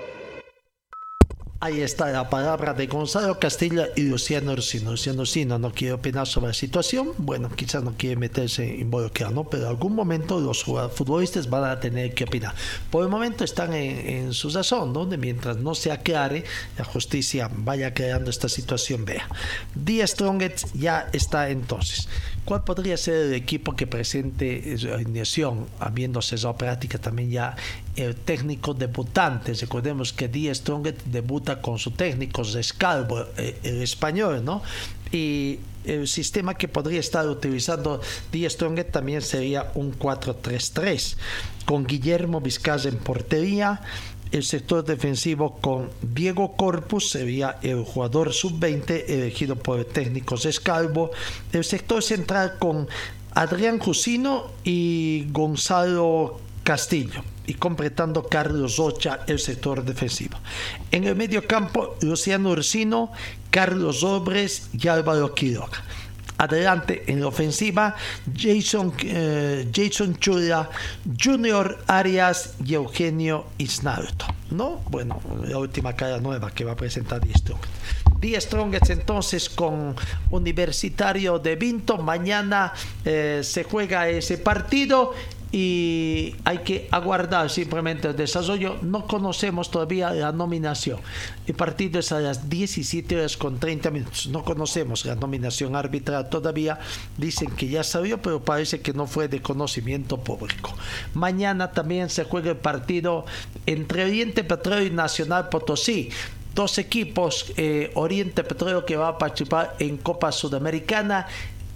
Ahí está la palabra de Gonzalo Castilla y Luciano Orsino. Luciano Orsino no quiere opinar sobre la situación. Bueno, quizás no quiere meterse en involucrar, ¿no? Pero en algún momento los futbolistas van a tener que opinar. Por el momento están en, su razón, ¿no? De mientras no se aclare, la justicia vaya creando esta situación, vea. Díaz Strongets ya está entonces. ¿Cuál podría ser el equipo que presente la alineación, habiendo cesado práctica también ya el técnico debutante? Recordemos que Díaz Strongets debuta con su técnico Rescalvo, el español, ¿no? Y el sistema que podría estar utilizando Díaz Strongets también sería un 4-3-3, con Guillermo Vizcaya en portería, el sector defensivo con Diego Corpus, sería el jugador sub-20 elegido por el técnico Escalvo. El sector central con Adrián Jusino y Gonzalo Castillo. Y completando Carlos Ocha el sector defensivo. En el medio campo, Luciano Ursino, Carlos Obres y Álvaro Quiroga. Adelante en la ofensiva, Jason, eh, Jason Chula, Junior Arias y Eugenio Isnaldo. ¿No? Bueno, la última cara nueva que va a presentar Strong. Die Strongest entonces con Universitario de Vinto. Mañana eh, se juega ese partido y hay que aguardar simplemente el desarrollo. No conocemos todavía la nominación. El partido es a las 17 horas con 30 minutos. No conocemos la nominación arbitral todavía. Dicen que ya salió, pero parece que no fue de conocimiento público. Mañana también se juega el partido entre Oriente Petróleo y Nacional Potosí dos equipos, eh, Oriente Petróleo que va a participar en Copa Sudamericana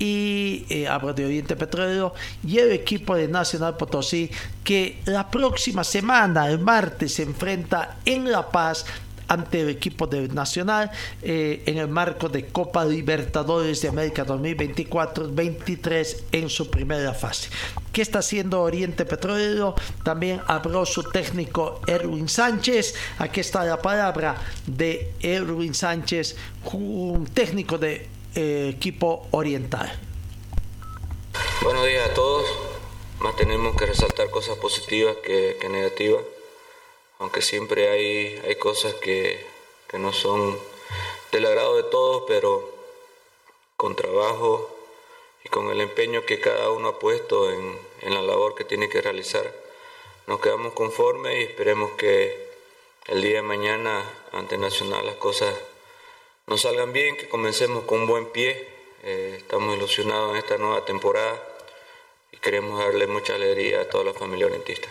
y eh, hablo de Oriente Petróleo y el equipo de Nacional Potosí que la próxima semana, el martes, se enfrenta en La Paz ante el equipo de Nacional eh, en el marco de Copa Libertadores de América 2024-23 en su primera fase. ¿Qué está haciendo Oriente Petrolero? También habló su técnico Erwin Sánchez. Aquí está la palabra de Erwin Sánchez, un técnico de eh, equipo oriental. Buenos días a todos. Más tenemos que resaltar cosas positivas que, negativas, aunque siempre hay, hay cosas que, no son del agrado de todos, pero con trabajo y con el empeño que cada uno ha puesto en, en la labor que tiene que realizar, nos quedamos conformes y esperemos que el día de mañana ante Nacional las cosas nos salgan bien, que comencemos con un buen pie. Eh, estamos ilusionados en esta nueva temporada y queremos darle mucha alegría a toda la familia orientista.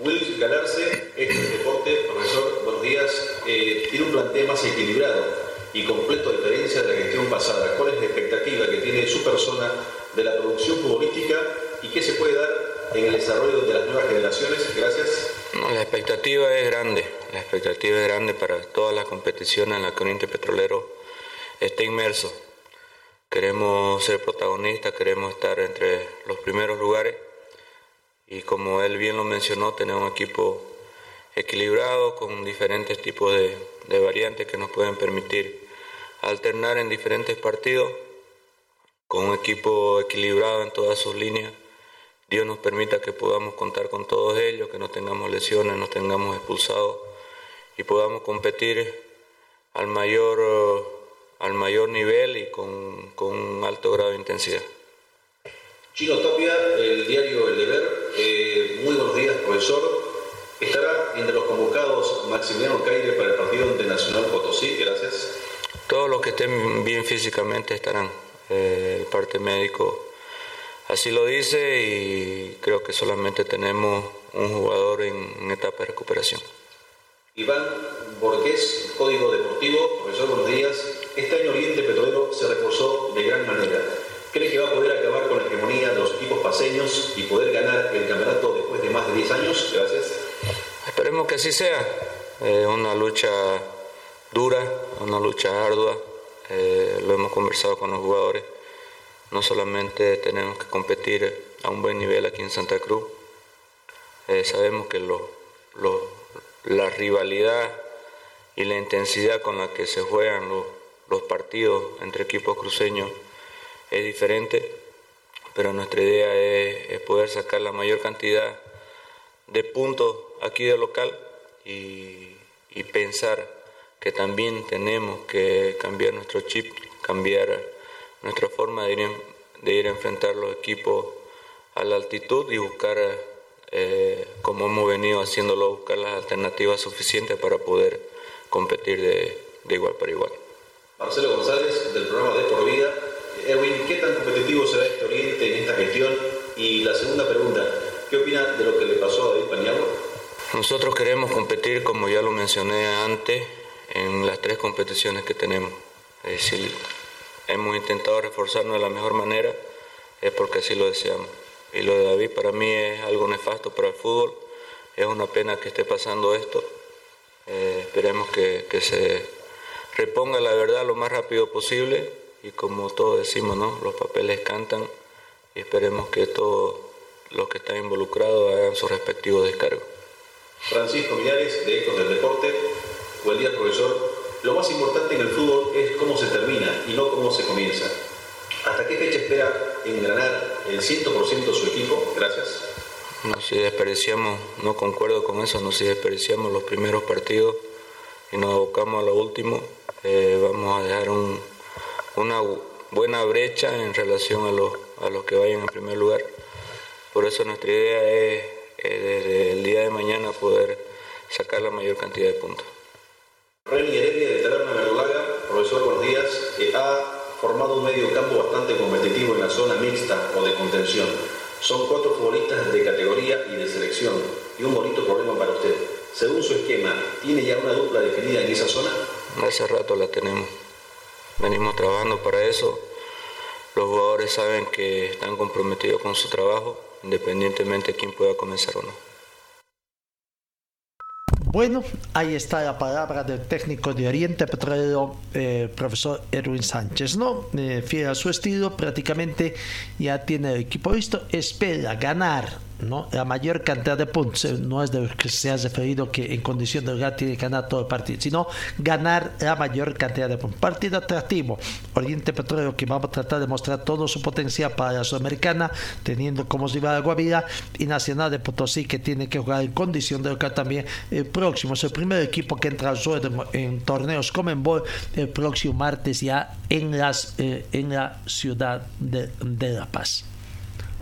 Will Galarse, este deporte, profesor, buenos días, eh, tiene un planteo más equilibrado y completo a diferencia de la gestión pasada. ¿Cuál es la expectativa que tiene su persona de la producción futbolística y qué se puede dar en el desarrollo de las nuevas generaciones? Gracias. La expectativa es grande, la expectativa es grande para todas las competiciones en las que Oriente Petrolero esté inmerso. Queremos ser protagonistas, queremos estar entre los primeros lugares y como él bien lo mencionó, tenemos un equipo equilibrado con diferentes tipos de variantes que nos pueden permitir alternar en diferentes partidos, con un equipo equilibrado en todas sus líneas Dios nos permita que podamos contar con todos ellos, que no tengamos lesiones, no tengamos expulsados y podamos competir al mayor, al mayor nivel y con, con un alto grado de intensidad. Chino Tapia, el diario El Deber, eh, muy buenos días profesor. ¿Estará entre los convocados Maximiliano Caire para el partido de Nacional Potosí? Gracias. Todos los que estén bien físicamente estarán. Eh, el parte médico Así lo dice y creo que solamente tenemos un jugador en, etapa de recuperación. Iván Borges, Código Deportivo, profesor, buenos días. Este año Oriente Petrolero se reforzó de gran manera. ¿Cree que va a poder acabar con la hegemonía de los equipos paseños y poder ganar el campeonato después de más de 10 años? Gracias. Esperemos que así sea. Eh, una lucha dura, una lucha ardua. Eh, lo hemos conversado con los jugadores no solamente tenemos que competir a un buen nivel aquí en Santa Cruz, eh, sabemos que la rivalidad y la intensidad con la que se juegan los, partidos entre equipos cruceños es diferente, pero nuestra idea es, poder sacar la mayor cantidad de puntos aquí de local y pensar que también tenemos que cambiar nuestro chip, cambiar nuestra forma de ir, a enfrentar los equipos a la altitud y buscar, eh, como hemos venido haciéndolo, buscar las alternativas suficientes para poder competir de, igual para igual. Marcelo González, del programa De Por Vida. Erwin, ¿qué tan competitivo será este Oriente en esta gestión? Y la segunda pregunta, ¿qué opina de lo que le pasó a David Paniagua? Nosotros queremos competir, como ya lo mencioné antes, en las tres competiciones que tenemos. Es decir, hemos intentado reforzarnos de la mejor manera, es porque así lo deseamos. Y lo de David para mí es algo nefasto para el fútbol, es una pena que esté pasando esto. Eh, esperemos que, se reponga la verdad lo más rápido posible y como todos decimos, ¿no? los papeles cantan y esperemos que todo los que están involucrados hagan sus respectivos descargos. Francisco Millares, de Ecos del Deporte. Buen día, profesor. Lo más importante en el fútbol es cómo se termina y no cómo se comienza. ¿Hasta qué fecha espera engranar el 100% de su equipo? Gracias. No si desperdiciamos, no concuerdo con eso, no si desperdiciamos los primeros partidos y nos abocamos a lo último, eh, vamos a dejar una buena brecha en relación a los, a los que vayan en primer lugar. Por eso nuestra idea es desde el día de mañana poder sacar la mayor cantidad de puntos. Reni Heredia de Taberna Verdolaga, profesor, buenos días. Eh, ha formado un medio campo bastante competitivo en la zona mixta o de contención. Son cuatro futbolistas de categoría y de selección. Y un bonito problema para usted. Según su esquema, ¿tiene ya una dupla definida en esa zona? Hace rato la tenemos. Venimos trabajando para eso. Los jugadores saben que están comprometidos con su trabajo independientemente de quién pueda comenzar o no. Bueno, ahí está la palabra del técnico de Oriente Petrolero, eh, profesor Erwin Sánchez, ¿no? Eh, fiel a su estilo, prácticamente ya tiene el equipo listo, espera ganar La mayor cantidad de puntos eh, no es de lo que se ha referido que en condición de lugar tiene que ganar todo el partido, sino ganar la mayor cantidad de puntos. Partido atractivo. Oriente Petróleo que vamos a tratar de mostrar todo su potencial para la Sudamericana, teniendo como rival a Guavira y Nacional de Potosí que tiene que jugar en condición de local también el próximo. Es el primer equipo que entra al suelo en torneos como en Bol el próximo martes ya en, las, eh, en la ciudad de, de La Paz.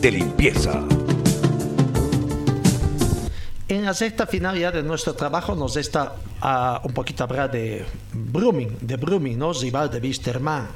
De limpieza. En la sexta final ya de nuestro trabajo nos está uh, un poquito hablar de Brumming, de Brumming, ¿no? rival de Wisterman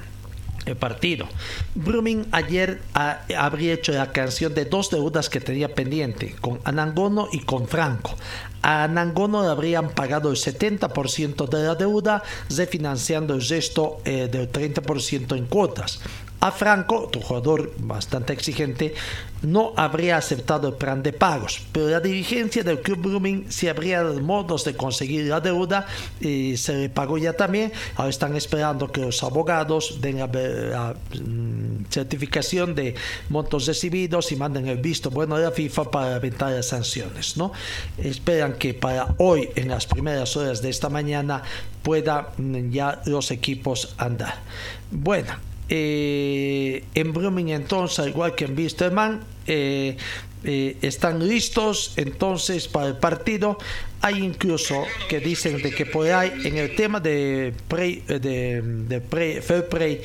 el partido. Brumming ayer uh, habría hecho la canción de dos deudas que tenía pendiente, con Anangono y con Franco. A Anangono le habrían pagado el 70% de la deuda, refinanciando el resto eh, del 30% en cuotas. A Franco, otro jugador bastante exigente, no habría aceptado el plan de pagos, pero la dirigencia del club Blooming se habría dado modos de conseguir la deuda y se le pagó ya también. Ahora están esperando que los abogados den la, mm, certificación de montos recibidos y manden el visto bueno de la FIFA para aventar las sanciones. ¿no? Esperan que para hoy, en las primeras horas de esta mañana, puedan mm, ya los equipos andar. Bueno, eh, en Brumming entonces, igual que en Wisterman, eh, eh, están listos entonces para el partido. Hay incluso que dicen de que por ahí en el tema de, pre, de, de pre, fair play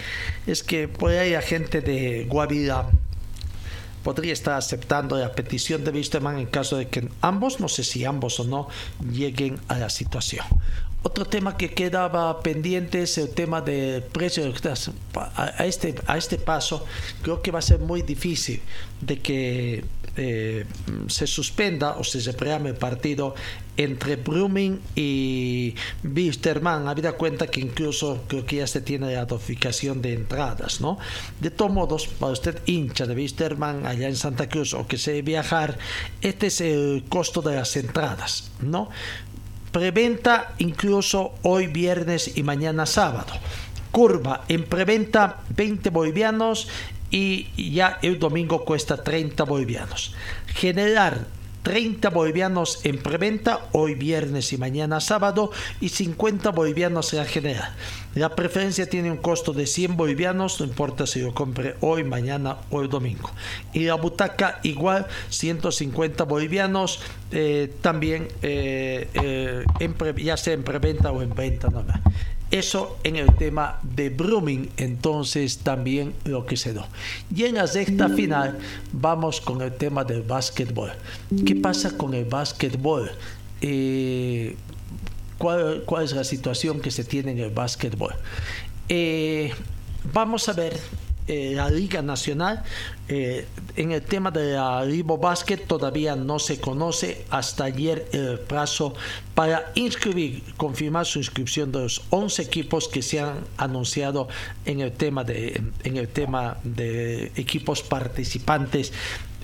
es que por ahí hay gente de Guavira podría estar aceptando la petición de Wisterman en caso de que ambos, no sé si ambos o no, lleguen a la situación. Otro tema que quedaba pendiente es el tema del precio. A este, a este paso, creo que va a ser muy difícil de que eh, se suspenda o se reprograme el partido entre Brumming y Wisterman, habida cuenta que incluso creo que ya se tiene la notificación de entradas, ¿no? De todos modos, para usted hincha de Wisterman allá en Santa Cruz o que se viajar, este es el costo de las entradas, ¿no? Preventa incluso hoy viernes y mañana sábado. Curva en preventa 20 bolivianos y ya el domingo cuesta 30 bolivianos. Generar 30 bolivianos en preventa hoy viernes y mañana sábado y 50 bolivianos en general. La preferencia tiene un costo de 100 bolivianos, no importa si lo compre hoy, mañana o el domingo. Y la butaca igual, 150 bolivianos, eh, también eh, eh, ya sea en preventa o en venta normal. Eso en el tema de Brumming, entonces también lo que se dio. Y en la sexta final vamos con el tema del básquetbol. ¿Qué pasa con el básquetbol? Eh, ¿cuál, ¿cuál, es la situación que se tiene en el básquetbol? Eh, vamos a ver eh, la Liga Nacional. Eh, en el tema de la Ribo Basket todavía no se conoce hasta ayer el plazo para inscribir, confirmar su inscripción de los 11 equipos que se han anunciado en el tema de, en el tema de equipos participantes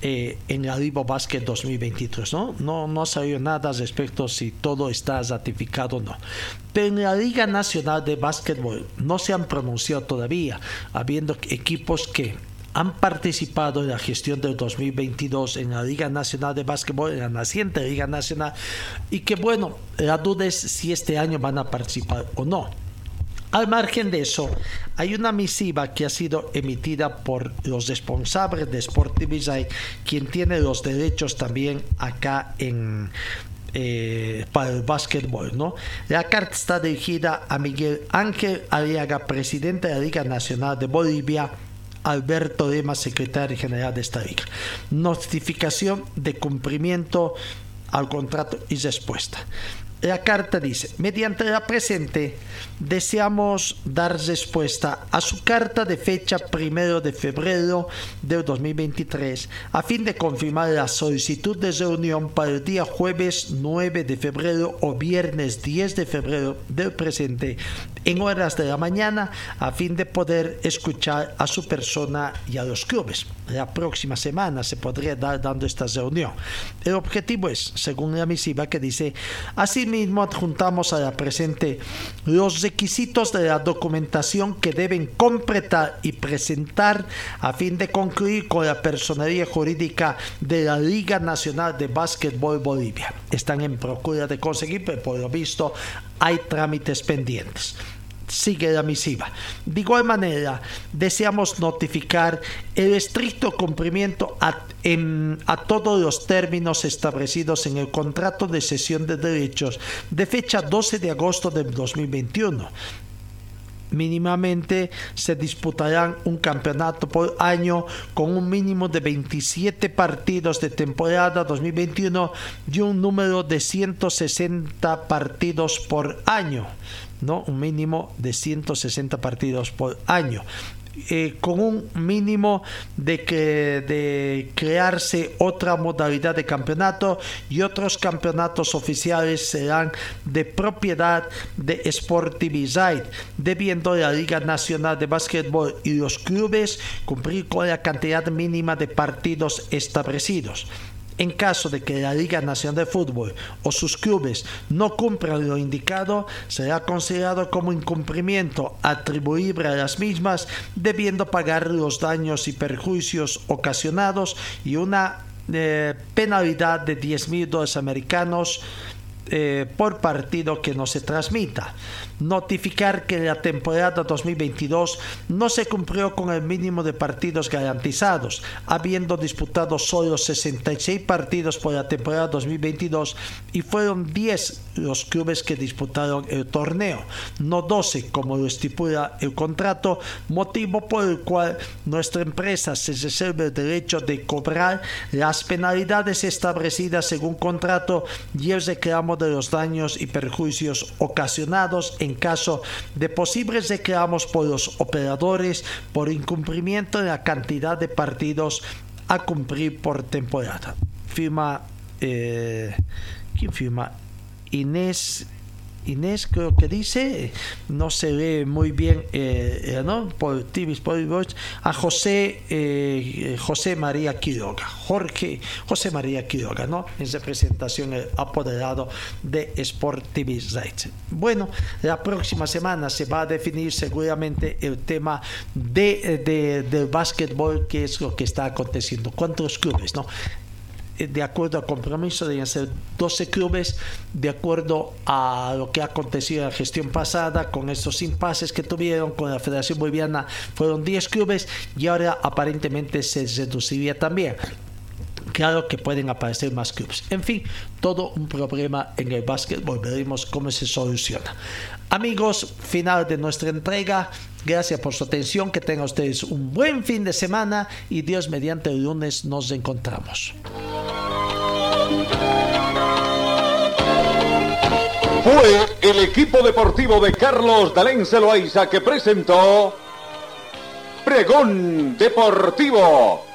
eh, en la Ribo Basket 2023. ¿no? No, no ha salido nada respecto si todo está ratificado o no. Pero en la Liga Nacional de Básquetbol no se han pronunciado todavía, habiendo equipos que han participado en la gestión del 2022 en la Liga Nacional de Básquetbol, en la naciente Liga Nacional, y que bueno, la duda es si este año van a participar o no. Al margen de eso, hay una misiva que ha sido emitida por los responsables de Sportivizai, quien tiene los derechos también acá en, eh, para el básquetbol. ¿no? La carta está dirigida a Miguel Ángel Aliaga, presidente de la Liga Nacional de Bolivia. Alberto Lema, secretario general de esta liga. Notificación de cumplimiento al contrato y respuesta. La carta dice, mediante la presente, deseamos dar respuesta a su carta de fecha primero de febrero de 2023 a fin de confirmar la solicitud de reunión para el día jueves 9 de febrero o viernes 10 de febrero del presente en horas de la mañana a fin de poder escuchar a su persona y a los clubes. La próxima semana se podría dar dando esta reunión. El objetivo es, según la misiva que dice, asimismo adjuntamos a la presente los requisitos de la documentación que deben completar y presentar a fin de concluir con la personería jurídica de la Liga Nacional de Básquetbol Bolivia. Están en procura de conseguir, pero por lo visto hay trámites pendientes sigue la misiva. De igual manera, deseamos notificar el estricto cumplimiento a, a, todos los términos establecidos en el contrato de cesión de derechos de fecha 12 de agosto de 2021 mínimamente se disputarán un campeonato por año con un mínimo de 27 partidos de temporada 2021 y un número de 160 partidos por año. ¿No? Un mínimo de 160 partidos por año. Eh, con un mínimo de, que, de crearse otra modalidad de campeonato y otros campeonatos oficiales serán de propiedad de Sportivizide, debiendo la Liga Nacional de Básquetbol y los clubes cumplir con la cantidad mínima de partidos establecidos. En caso de que la Liga Nacional de Fútbol o sus clubes no cumplan lo indicado, será considerado como incumplimiento atribuible a las mismas, debiendo pagar los daños y perjuicios ocasionados y una eh, penalidad de 10 mil dólares americanos eh, por partido que no se transmita. Notificar que la temporada 2022 no se cumplió con el mínimo de partidos garantizados, habiendo disputado solo 66 partidos por la temporada 2022 y fueron 10 los clubes que disputaron el torneo, no 12 como lo estipula el contrato, motivo por el cual nuestra empresa se reserva el derecho de cobrar las penalidades establecidas según contrato y el reclamo de los daños y perjuicios ocasionados caso de posibles reclamos por los operadores por incumplimiento de la cantidad de partidos a cumplir por temporada. Firma, eh, ¿quién firma? Inés Inés creo que dice, no se ve muy bien, eh, eh, ¿no? Por TV a José, eh, José María Quiroga, Jorge, José María Quiroga, ¿no? En representación apoderado de Sport TV Rights. Bueno, la próxima semana se va a definir seguramente el tema de, de, del básquetbol, que es lo que está aconteciendo. ¿Cuántos clubes, no? Eh, de acuerdo al compromiso, deben ser 12 clubes, de acuerdo a lo que ha acontecido en la gestión pasada, con estos impases que tuvieron con la Federación Boliviana, fueron 10 clubes y ahora aparentemente se reduciría también claro que pueden aparecer más clubes. En fin, todo un problema en el básquetbol. Veremos cómo se soluciona. Amigos, final de nuestra entrega. Gracias por su atención. Que tengan ustedes un buen fin de semana y Dios mediante el lunes nos encontramos. Fue el equipo deportivo de Carlos Dalén Celoaiza que presentó Pregón Deportivo.